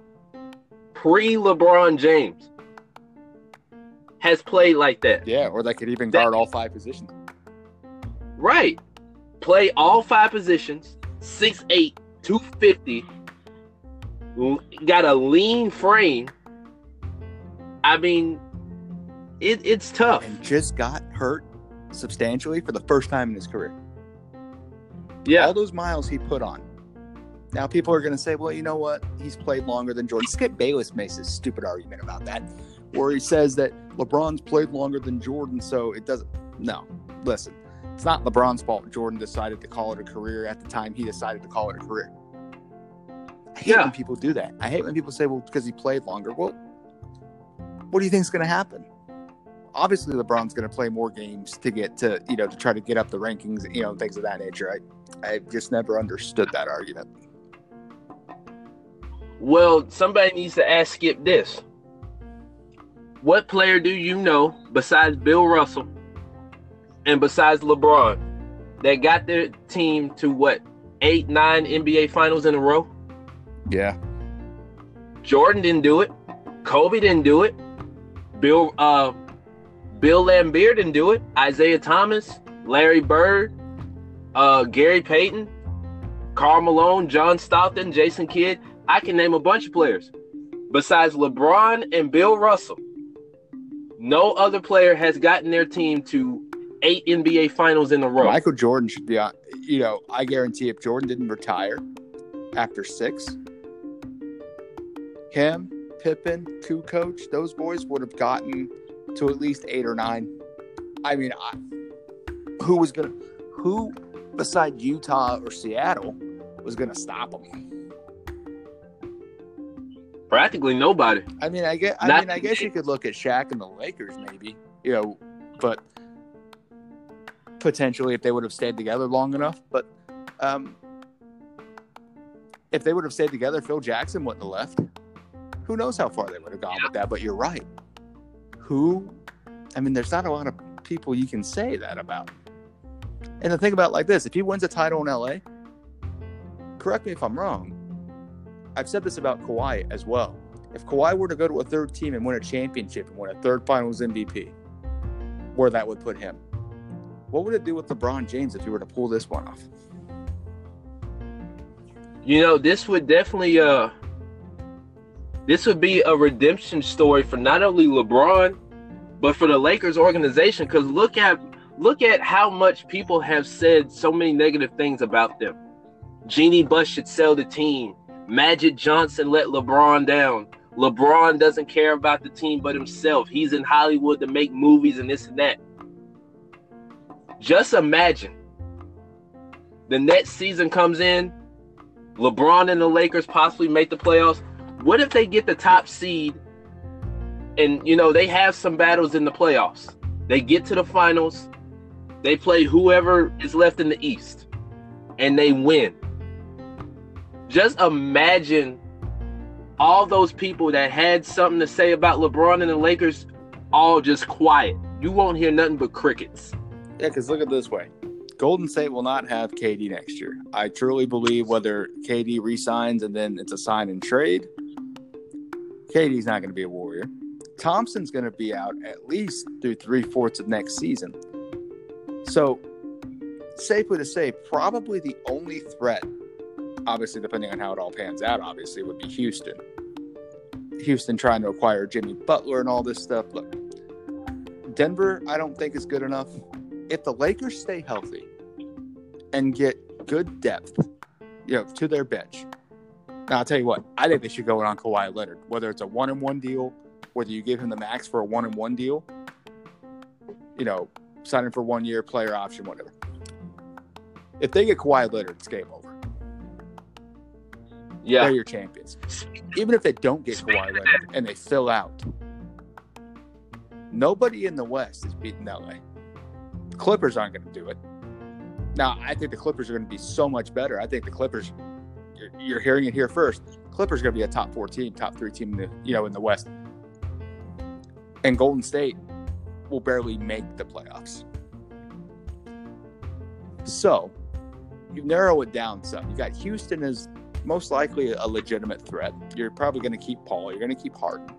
Speaker 1: pre LeBron James has played like that?
Speaker 2: yeah, or that could even
Speaker 1: That-
Speaker 2: guard all five positions.
Speaker 1: Right. Play all five positions, 6'8, 250. Got a lean frame. I mean, it, it's tough.
Speaker 2: and just got hurt substantially for the first time in his career.
Speaker 1: Yeah.
Speaker 2: All those miles he put on. Now people are going to say, well, you know what? He's played longer than Jordan. Skip Bayless makes this stupid argument about that, where he says that LeBron's played longer than Jordan, so it doesn't. No, listen. It's not LeBron's fault Jordan decided to call it a career at the time he decided to call it a career. I hate
Speaker 1: Yeah.
Speaker 2: when people do that. I hate when people say, well, because he played longer. Well, what do you think is going to happen? Obviously, LeBron's going to play more games to get to, you know, to try to get up the rankings, you know, things of that nature. I, I just never understood that argument.
Speaker 1: Well, somebody needs to ask Skip this. What player do you know besides Bill Russell and besides LeBron that got their team to what eight, nine NBA finals in a row?
Speaker 2: Yeah.
Speaker 1: Jordan didn't do it. Kobe didn't do it. Bill uh Bill Laimbeer didn't do it. Isiah Thomas, Larry Bird, uh Gary Payton, Karl Malone, John Stockton, Jason Kidd. I can name a bunch of players. Besides LeBron and Bill Russell, no other player has gotten their team to eight NBA finals in a row.
Speaker 2: Michael Jordan should be on. You know, I guarantee if Jordan didn't retire after six, him, Pippen, coach those boys would have gotten to at least eight or nine. I mean, I, who was gonna? Who beside Utah or Seattle was gonna stop them?
Speaker 1: Practically nobody.
Speaker 2: I mean, I guess. I
Speaker 1: Not
Speaker 2: mean, I guess you could look at Shaq and the Lakers, maybe. You know, but potentially if they would have stayed together long enough. But um, if they would have stayed together, Phil Jackson wouldn't have left. Who knows how far they would have gone with that? But you're right. Who? I mean, there's not a lot of people you can say that about. And the thing about it like this, if he wins a title in LA, correct me if I'm wrong. I've said this about Kawhi as well. If Kawhi were to go to a third team and win a championship and win a third finals MVP, where that would put him, what would it do with LeBron James if he were to pull this one off?
Speaker 1: You know, this would definitely uh this would be a redemption story for not only LeBron, but for the Lakers organization. Cause look at look at how much people have said so many negative things about them. Jeanie Buss should sell the team. Magic Johnson let LeBron down. LeBron doesn't care about the team but himself. He's in Hollywood to make movies and this and that. Just imagine the next season comes in, LeBron and the Lakers possibly make the playoffs. What if they get the top seed and you know they have some battles in the playoffs? They get to the finals, they play whoever is left in the East, and they win. Just imagine all those people that had something to say about LeBron and the Lakers all just quiet. You won't hear nothing but crickets.
Speaker 2: Yeah, because look at this way. Golden State will not have KD next year. I truly believe whether KD resigns and then it's a sign and trade, KD's not going to be a Warrior. Thompson's going to be out at least through three fourths of next season. So, safely to say, probably the only threat, obviously, depending on how it all pans out, obviously, would be Houston. Houston trying to acquire Jimmy Butler and all this stuff. Look, Denver, I don't think is good enough. If the Lakers stay healthy and get good depth, you know, to their bench. Now I'll tell you what, I think they should go in on Kawhi Leonard, whether it's a one and one deal, whether you give him the max for a one and one deal, you know, signing for one year, player option, whatever. If they get Kawhi Leonard, it's game over.
Speaker 1: Yeah.
Speaker 2: They're your champions. Even if they don't get Kawhi Leonard and they fill out, nobody in the West is beating LA. Clippers aren't going to do it. Now, I think the Clippers are going to be so much better. I think the Clippers, you're, you're hearing it here first. Clippers are going to be a top four team, top three team, in the, you know, in the West. And Golden State will barely make the playoffs. So, you narrow it down some. You got Houston as most likely a legitimate threat. You're probably going to keep Paul. You're going to keep Harden.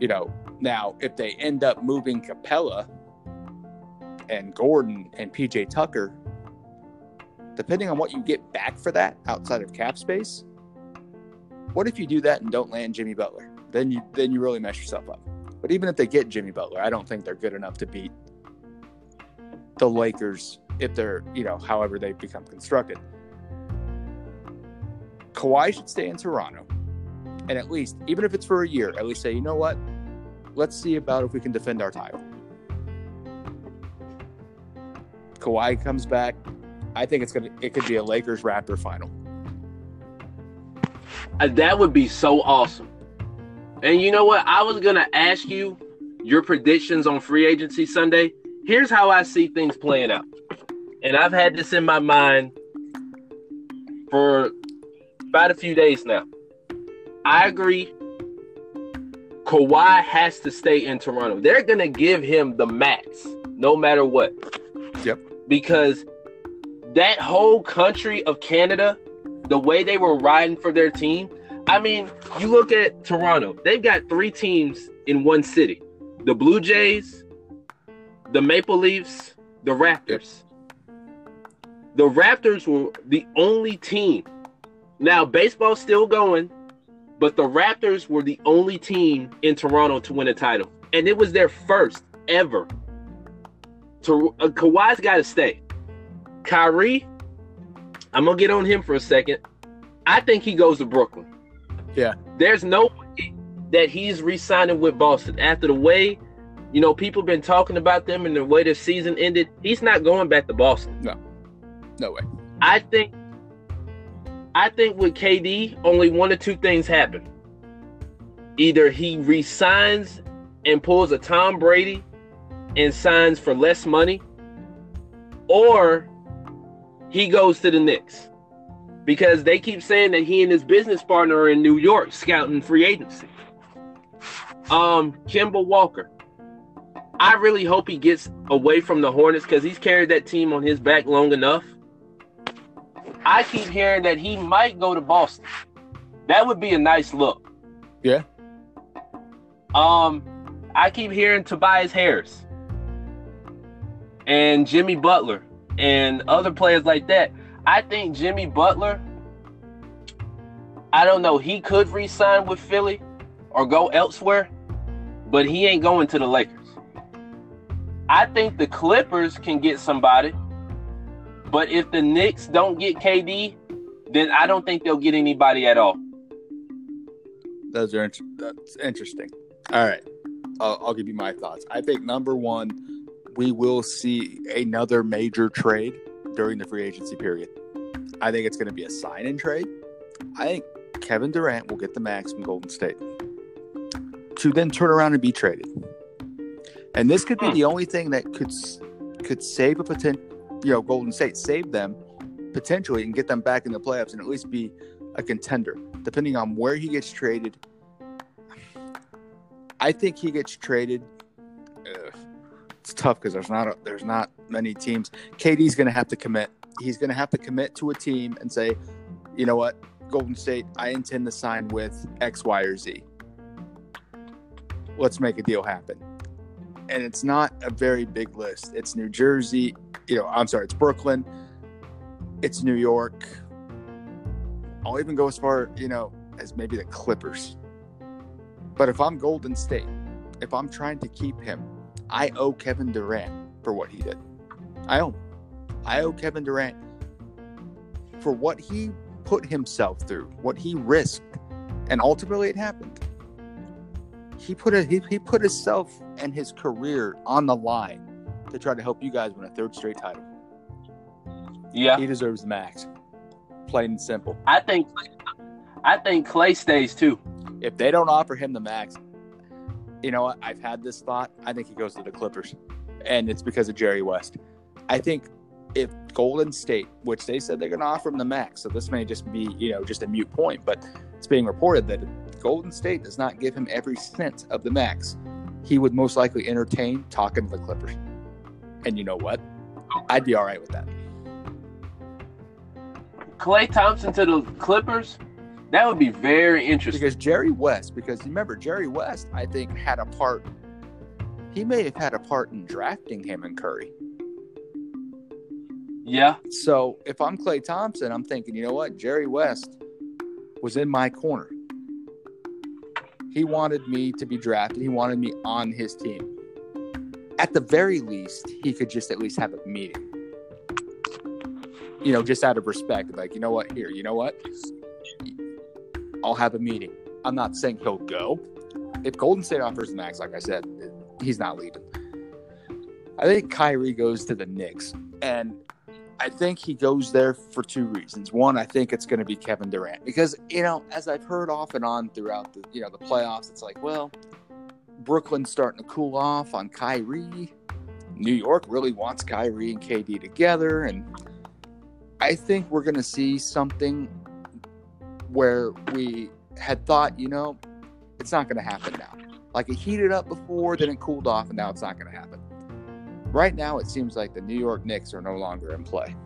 Speaker 2: You know, now if they end up moving Capela and Gordon and PJ Tucker, depending on what you get back for that outside of cap space, what if you do that and don't land Jimmy Butler? Then you then you really mess yourself up. But even if they get Jimmy Butler, I don't think they're good enough to beat the Lakers if they're, you know, however they become constructed. Kawhi should stay in Toronto. And at least, even if it's for a year, at least say, you know what? Let's see about if we can defend our title. Kawhi comes back, I think it's gonna it could be a Lakers Raptor final.
Speaker 1: Uh, that would be so awesome. And you know what? I was gonna ask you your predictions on free agency Sunday. Here's how I see things playing out. And I've had this in my mind for about a few days now. I agree. Kawhi has to stay in Toronto. They're gonna give him the max, no matter what.
Speaker 2: Yep.
Speaker 1: Because that whole country of Canada, the way they were riding for their team. I mean, you look at Toronto, they've got three teams in one city the Blue Jays, the Maple Leafs, the Raptors. The Raptors were the only team. Now, baseball's still going, but the Raptors were the only team in Toronto to win a title. And it was their first ever. To, uh, Kawhi's got to stay. Kyrie, I'm gonna get on him for a second. I think he goes to Brooklyn.
Speaker 2: Yeah.
Speaker 1: There's no way that he's re-signing with Boston after the way, you know, people been talking about them and the way the season ended. He's not going back to Boston.
Speaker 2: No. No way.
Speaker 1: I think I think with KD, only one or two things happen. Either he resigns and pulls a Tom Brady and signs for less money, or he goes to the Knicks because they keep saying that he and his business partner are in New York scouting free agency. Um, Kemba Walker. I really hope he gets away from the Hornets because he's carried that team on his back long enough. I keep hearing that he might go to Boston. That would be a nice look.
Speaker 2: Yeah.
Speaker 1: Um, I keep hearing Tobias Harris and Jimmy Butler and other players like that. I think Jimmy Butler, I don't know, he could re-sign with Philly or go elsewhere, but he ain't going to the Lakers. I think the Clippers can get somebody, but if the Knicks don't get KD, then I don't think they'll get anybody at all.
Speaker 2: Those are that's interesting. All right, I'll, I'll give you my thoughts. I think number one, we will see another major trade during the free agency period. I think it's going to be a sign and trade. I think Kevin Durant will get the max from Golden State to then turn around and be traded. And this could be
Speaker 1: Hmm.
Speaker 2: the only thing that could could save a potential, you know, Golden State save them potentially and get them back in the playoffs and at least be a contender, depending on where he gets traded. I think he gets traded. Ugh, it's tough because there's not a, there's not many teams. KD's going to have to commit. He's going to have to commit to a team and say, you know what, Golden State, I intend to sign with X, Y, or Z. Let's make a deal happen. And it's not a very big list. It's New Jersey. You know, I'm sorry, it's Brooklyn. It's New York. I'll even go as far, you know, as maybe the Clippers. But if I'm Golden State, if I'm trying to keep him, I owe Kevin Durant for what he did. I owe. I owe Kevin Durant for what he put himself through, what he risked, and ultimately it happened. He put a, he, he put himself and his career on the line to try to help you guys win a third straight title.
Speaker 1: Yeah,
Speaker 2: He deserves the max. Plain and simple.
Speaker 1: I think I think Klay stays too.
Speaker 2: If they don't offer him the max, you know what? I've had this thought. I think he goes to the Clippers, and it's because of Jerry West. I think if Golden State, which they said they're going to offer him the max, so this may just be you know just a mute point, but it's being reported that Golden State does not give him every cent of the max, he would most likely entertain talking to the Clippers. And you know what? I'd be all right with that.
Speaker 1: Klay Thompson to the Clippers, that would be very interesting.
Speaker 2: because Jerry West, because remember Jerry West, I think had a part. He may have had a part in drafting him and Curry.
Speaker 1: yeah,
Speaker 2: So if I'm Klay Thompson, I'm thinking, you know what, Jerry West was in my corner. He wanted me to be drafted. He wanted me on his team. At the very least, he could just at least have a meeting. You know, just out of respect, like you know what, here, you know what, I'll have a meeting. I'm not saying he'll go. If Golden State offers max, like I said, he's not leaving. I think Kyrie goes to the Knicks, and I think he goes there for two reasons. One, I think it's going to be Kevin Durant because you know, as I've heard off and on throughout the you know the playoffs, it's like, well, Brooklyn's starting to cool off on Kyrie. New York really wants Kyrie and KD together, and I think we're going to see something where we had thought, you know, it's not going to happen now. Like it heated up before, then it cooled off, and now it's not going to happen. Right now, it seems like the New York Knicks are no longer in play.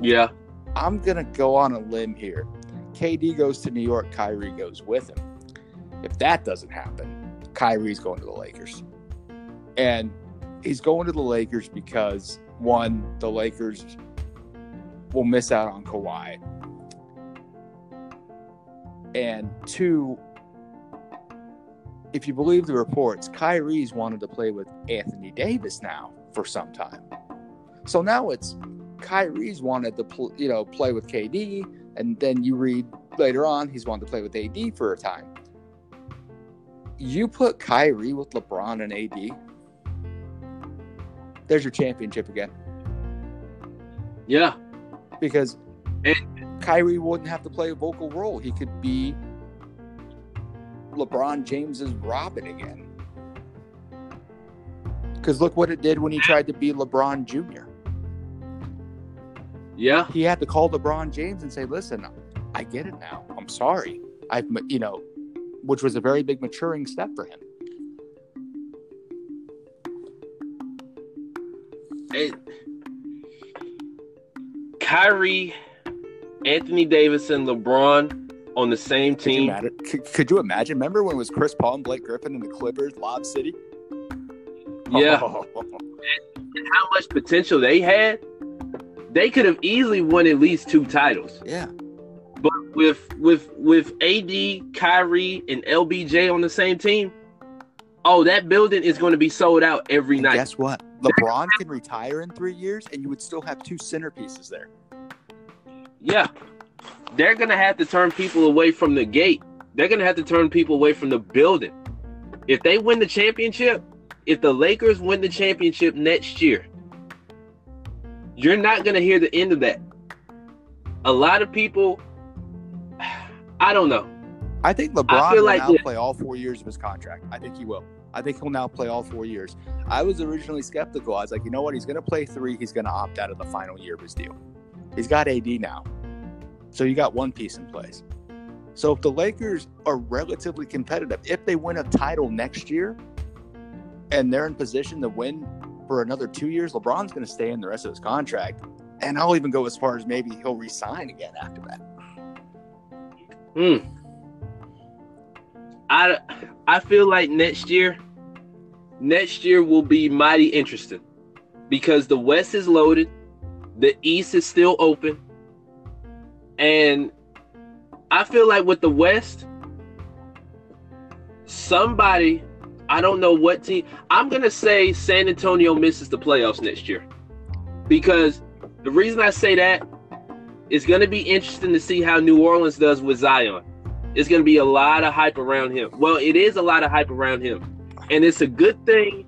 Speaker 1: Yeah.
Speaker 2: I'm going to go on a limb here. KD goes to New York, Kyrie goes with him. If that doesn't happen, Kyrie's going to the Lakers. And he's going to the Lakers because, one, the Lakers will miss out on Kawhi. And two, if you believe the reports, Kyrie's wanted to play with Anthony Davis now for some time. So now it's Kyrie's wanted to pl- you know play with KD, and then you read later on he's wanted to play with AD for a time. You put Kyrie with LeBron and AD, there's your championship again.
Speaker 1: Yeah.
Speaker 2: Because
Speaker 1: And-
Speaker 2: Kyrie wouldn't have to play a vocal role. He could be LeBron James's Robin again. Because look what it did when he tried to be LeBron Jr.
Speaker 1: Yeah.
Speaker 2: He had to call LeBron James and say, "Listen, I get it now. I'm sorry. I've you know," which was a very big maturing step for him.
Speaker 1: It, Kyrie, Anthony Davis, and LeBron on the same
Speaker 2: Could you,
Speaker 1: team.
Speaker 2: could, could you imagine? Remember when it was Chris Paul and Blake Griffin in the Clippers, Lob City?
Speaker 1: Yeah.
Speaker 2: Oh,
Speaker 1: How much potential they had. They could have easily won at least two titles.
Speaker 2: yeah.
Speaker 1: But with with with AD, Kyrie, and LBJ on the same team, oh, that building is going to be sold out every
Speaker 2: And
Speaker 1: night.
Speaker 2: guess what? LeBron can retire in three years, and you would still have two centerpieces there.
Speaker 1: Yeah. They're going to have to turn people away from the gate. They're going to have to turn people away from the building. If they win the championship, if the Lakers win the championship next year, you're not going to hear the end of that. A lot of people, I don't know.
Speaker 2: I think
Speaker 1: I
Speaker 2: LeBron
Speaker 1: feel
Speaker 2: will
Speaker 1: like
Speaker 2: now play all four years of his contract. I think he will. I think he'll now play all four years. I was originally skeptical. I was like, you know what? He's going to play three. He's going to opt out of the final year of his deal. He's got AD now. So you got one piece in place. So if the Lakers are relatively competitive, if they win a title next year and they're in position to win for another two years, LeBron's going to stay in the rest of his contract. And I'll even go as far as maybe he'll resign again after that.
Speaker 1: Hmm. I I feel like next year, next year will be mighty interesting because the West is loaded, the East is still open, and I feel like with the West, somebody, I don't know what team. I'm gonna say San Antonio misses the playoffs next year because the reason I say that is going to be interesting to see how New Orleans does with Zion. It's going to be a lot of hype around him. Well, it is a lot of hype around him. And it's a good thing.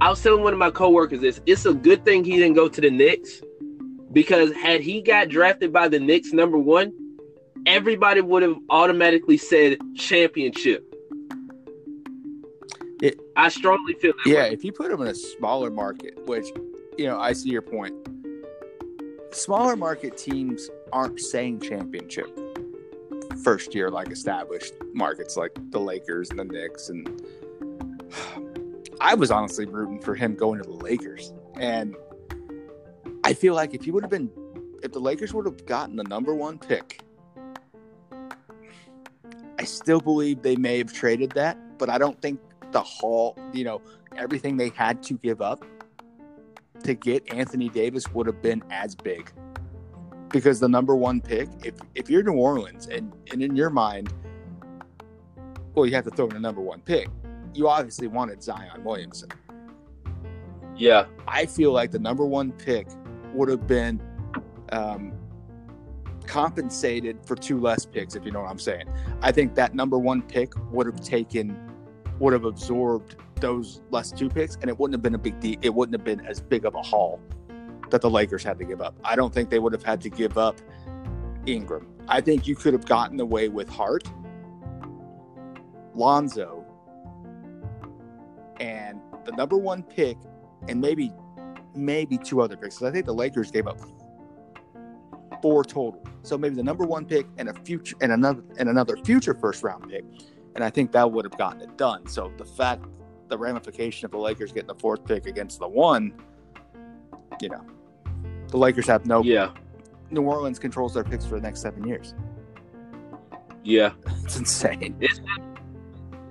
Speaker 1: I was telling one of my coworkers this. It's a good thing he didn't go to the Knicks because had he got drafted by the Knicks number one, everybody would have automatically said championship.
Speaker 2: It-
Speaker 1: I strongly feel that
Speaker 2: Yeah,
Speaker 1: way.
Speaker 2: if you put him in a smaller market, which, you know, I see your point. Smaller market teams aren't saying championship first year like established markets like the Lakers and the Knicks. And I was honestly rooting for him going to the Lakers. And I feel like if he would have been, if the Lakers would have gotten the number one pick, I still believe they may have traded that, but I don't think the haul, you know, everything they had to give up to get Anthony Davis would have been as big. Because the number one pick, if if you're New Orleans and, and in your mind, well, you have to throw in the number one pick. You obviously wanted Zion Williamson.
Speaker 1: Yeah.
Speaker 2: I feel like the number one pick would have been um, compensated for two less picks, if you know what I'm saying. I think that number one pick would have taken would have absorbed those less two picks, and it wouldn't have been a big deal. It wouldn't have been as big of a haul that the Lakers had to give up. I don't think they would have had to give up Ingram. I think you could have gotten away with Hart, Lonzo, and the number one pick, and maybe maybe two other picks. Because I think the Lakers gave up four total. So maybe the number one pick and a future and another and another future first round pick. And I think that would have gotten it done. So the fact the ramification of the Lakers getting the fourth pick against the one, you know, the Lakers have no
Speaker 1: Yeah.
Speaker 2: New Orleans controls their picks for the next seven years.
Speaker 1: Yeah.
Speaker 2: It's insane.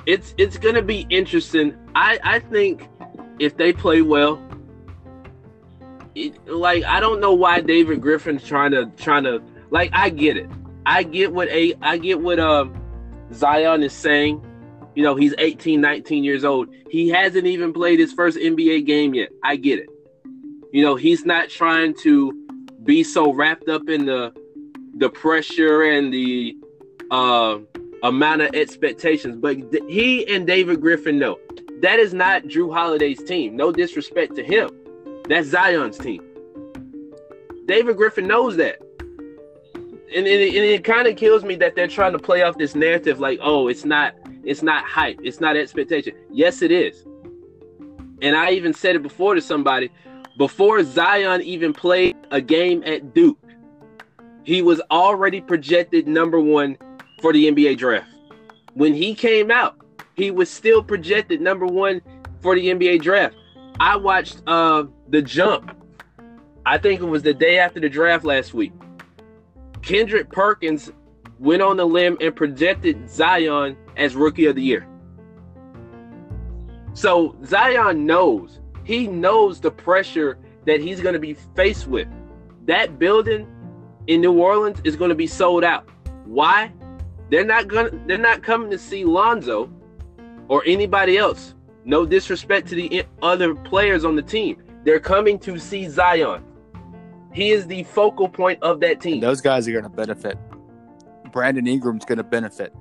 Speaker 1: It's it's gonna be interesting. I I think if they play well, it, like I don't know why David Griffin's trying to trying to like I get it. I get what a I get what um Zion is saying. You know, he's 18, 19 years old. He hasn't even played his first NBA game yet. I get it. You know, he's not trying to be so wrapped up in the the pressure and the uh, amount of expectations. But th- he and David Griffin know that is not Jrue Holiday's team. No disrespect to him. That's Zion's team. David Griffin knows that. And, and it, it kind of kills me that they're trying to play off this narrative like, oh, it's not it's not hype, it's not expectation. Yes, it is. And I even said it before to somebody, before Zion even played a game at Duke, he was already projected number one for the NBA draft. When he came out, he was still projected number one for the NBA draft. I watched uh, the jump. I think it was the day after the draft last week. Kendrick Perkins went on the limb and projected Zion as rookie of the year. So Zion knows, he knows the pressure that he's going to be faced with. That building in New Orleans is going to be sold out. Why? They're not to they're not coming to see Lonzo or anybody else. No disrespect to the other players on the team. They're coming to see Zion. He is the focal point of that team.
Speaker 2: And those guys are going to benefit. Brandon Ingram's going to benefit.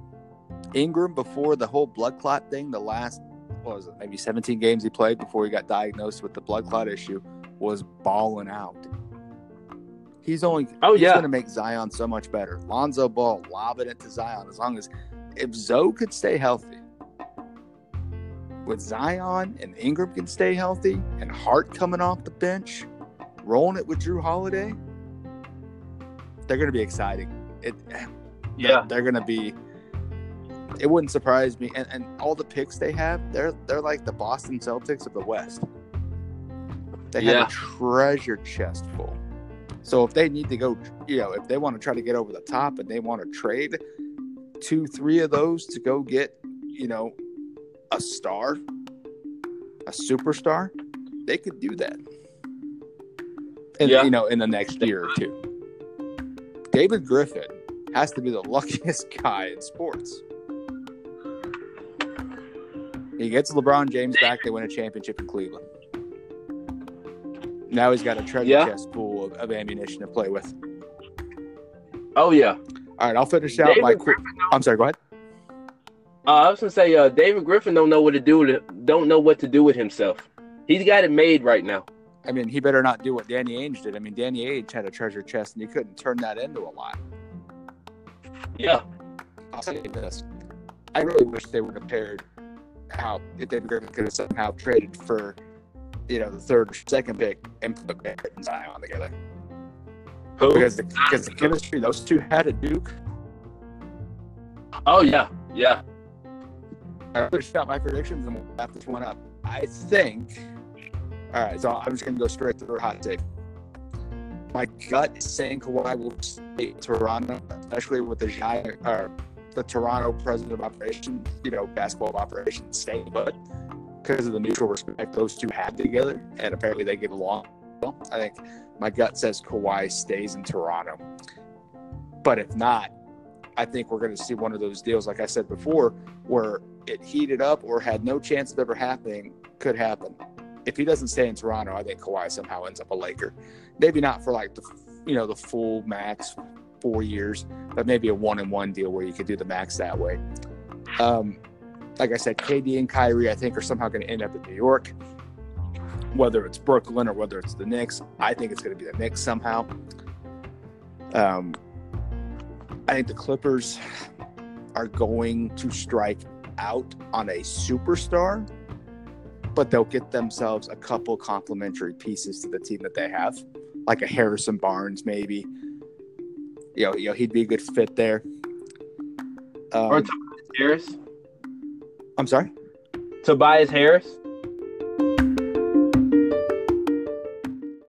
Speaker 2: Ingram, before the whole blood clot thing, the last, what was it, maybe 17 games he played before he got diagnosed with the blood clot issue, was balling out. He's only,
Speaker 1: Oh,
Speaker 2: he's
Speaker 1: yeah.
Speaker 2: going to make Zion so much better. Lonzo Ball lobbing it to Zion as long as, if Zoe could stay healthy, with Zion and Ingram can stay healthy and Hart coming off the bench, rolling it with Jrue Holiday, they're going to be exciting. It,
Speaker 1: Yeah.
Speaker 2: they're going to be. It wouldn't surprise me, and, and all the picks they have, they're they're like the Boston Celtics of the West. They
Speaker 1: Yeah.
Speaker 2: have a treasure chest full. So if they need to go, you know, if they want to try to get over the top and they want to trade two, three of those to go get, you know, a star, a superstar, they could do that. And
Speaker 1: Yeah.
Speaker 2: you know, in the next year or two. David Griffin has to be the luckiest guy in sports. He gets LeBron James back, they win a championship in Cleveland. Now he's got a treasure
Speaker 1: Yeah.
Speaker 2: chest full of, of ammunition to play with.
Speaker 1: Oh yeah.
Speaker 2: All right, I'll finish out
Speaker 1: David
Speaker 2: my quick. I'm sorry, go ahead.
Speaker 1: Uh, I was gonna say, uh, David Griffin don't know what to do with don't know what to do with himself. He's got it made right now.
Speaker 2: I mean, he better not do what Danny Ainge did. I mean, Danny Ainge had a treasure chest and he couldn't turn that into a lot.
Speaker 1: Yeah.
Speaker 2: I'll say this. I really wish they would have paired how if David Griffin could have somehow traded for, you know, the third or second pick and put Barrett and Zion together.
Speaker 1: Who?
Speaker 2: Because the, because the chemistry those two had at Duke,
Speaker 1: Oh yeah. Yeah.
Speaker 2: I pushed out my predictions and we'll wrap this one up. I think. All right, so I'm just going to go straight through a hot take. My gut is saying Kawhi will stay in Toronto, especially with the Jai, or the Toronto president of operations, you know, basketball operations stay put because of the mutual respect those two had together, and apparently they get along. Well, I think my gut says Kawhi stays in Toronto, but if not, I think we're going to see one of those deals, like I said before, where it heated up or had no chance of ever happening could happen. If he doesn't stay in Toronto, I think Kawhi somehow ends up a Laker. Maybe not for like the you know the full max four years, but maybe a one and one deal where you could do the max that way. Um, like I said, KD and Kyrie, I think, are somehow going to end up in New York. Whether it's Brooklyn or whether it's the Knicks, I think it's going to be the Knicks somehow. Um, I think the Clippers are going to strike out on a superstar, but they'll get themselves a couple complementary pieces to the team that they have, like a Harrison Barnes, maybe. You know, you know he'd be a good fit there. Um,
Speaker 1: or Tobias Harris.
Speaker 2: I'm sorry.
Speaker 1: Tobias Harris.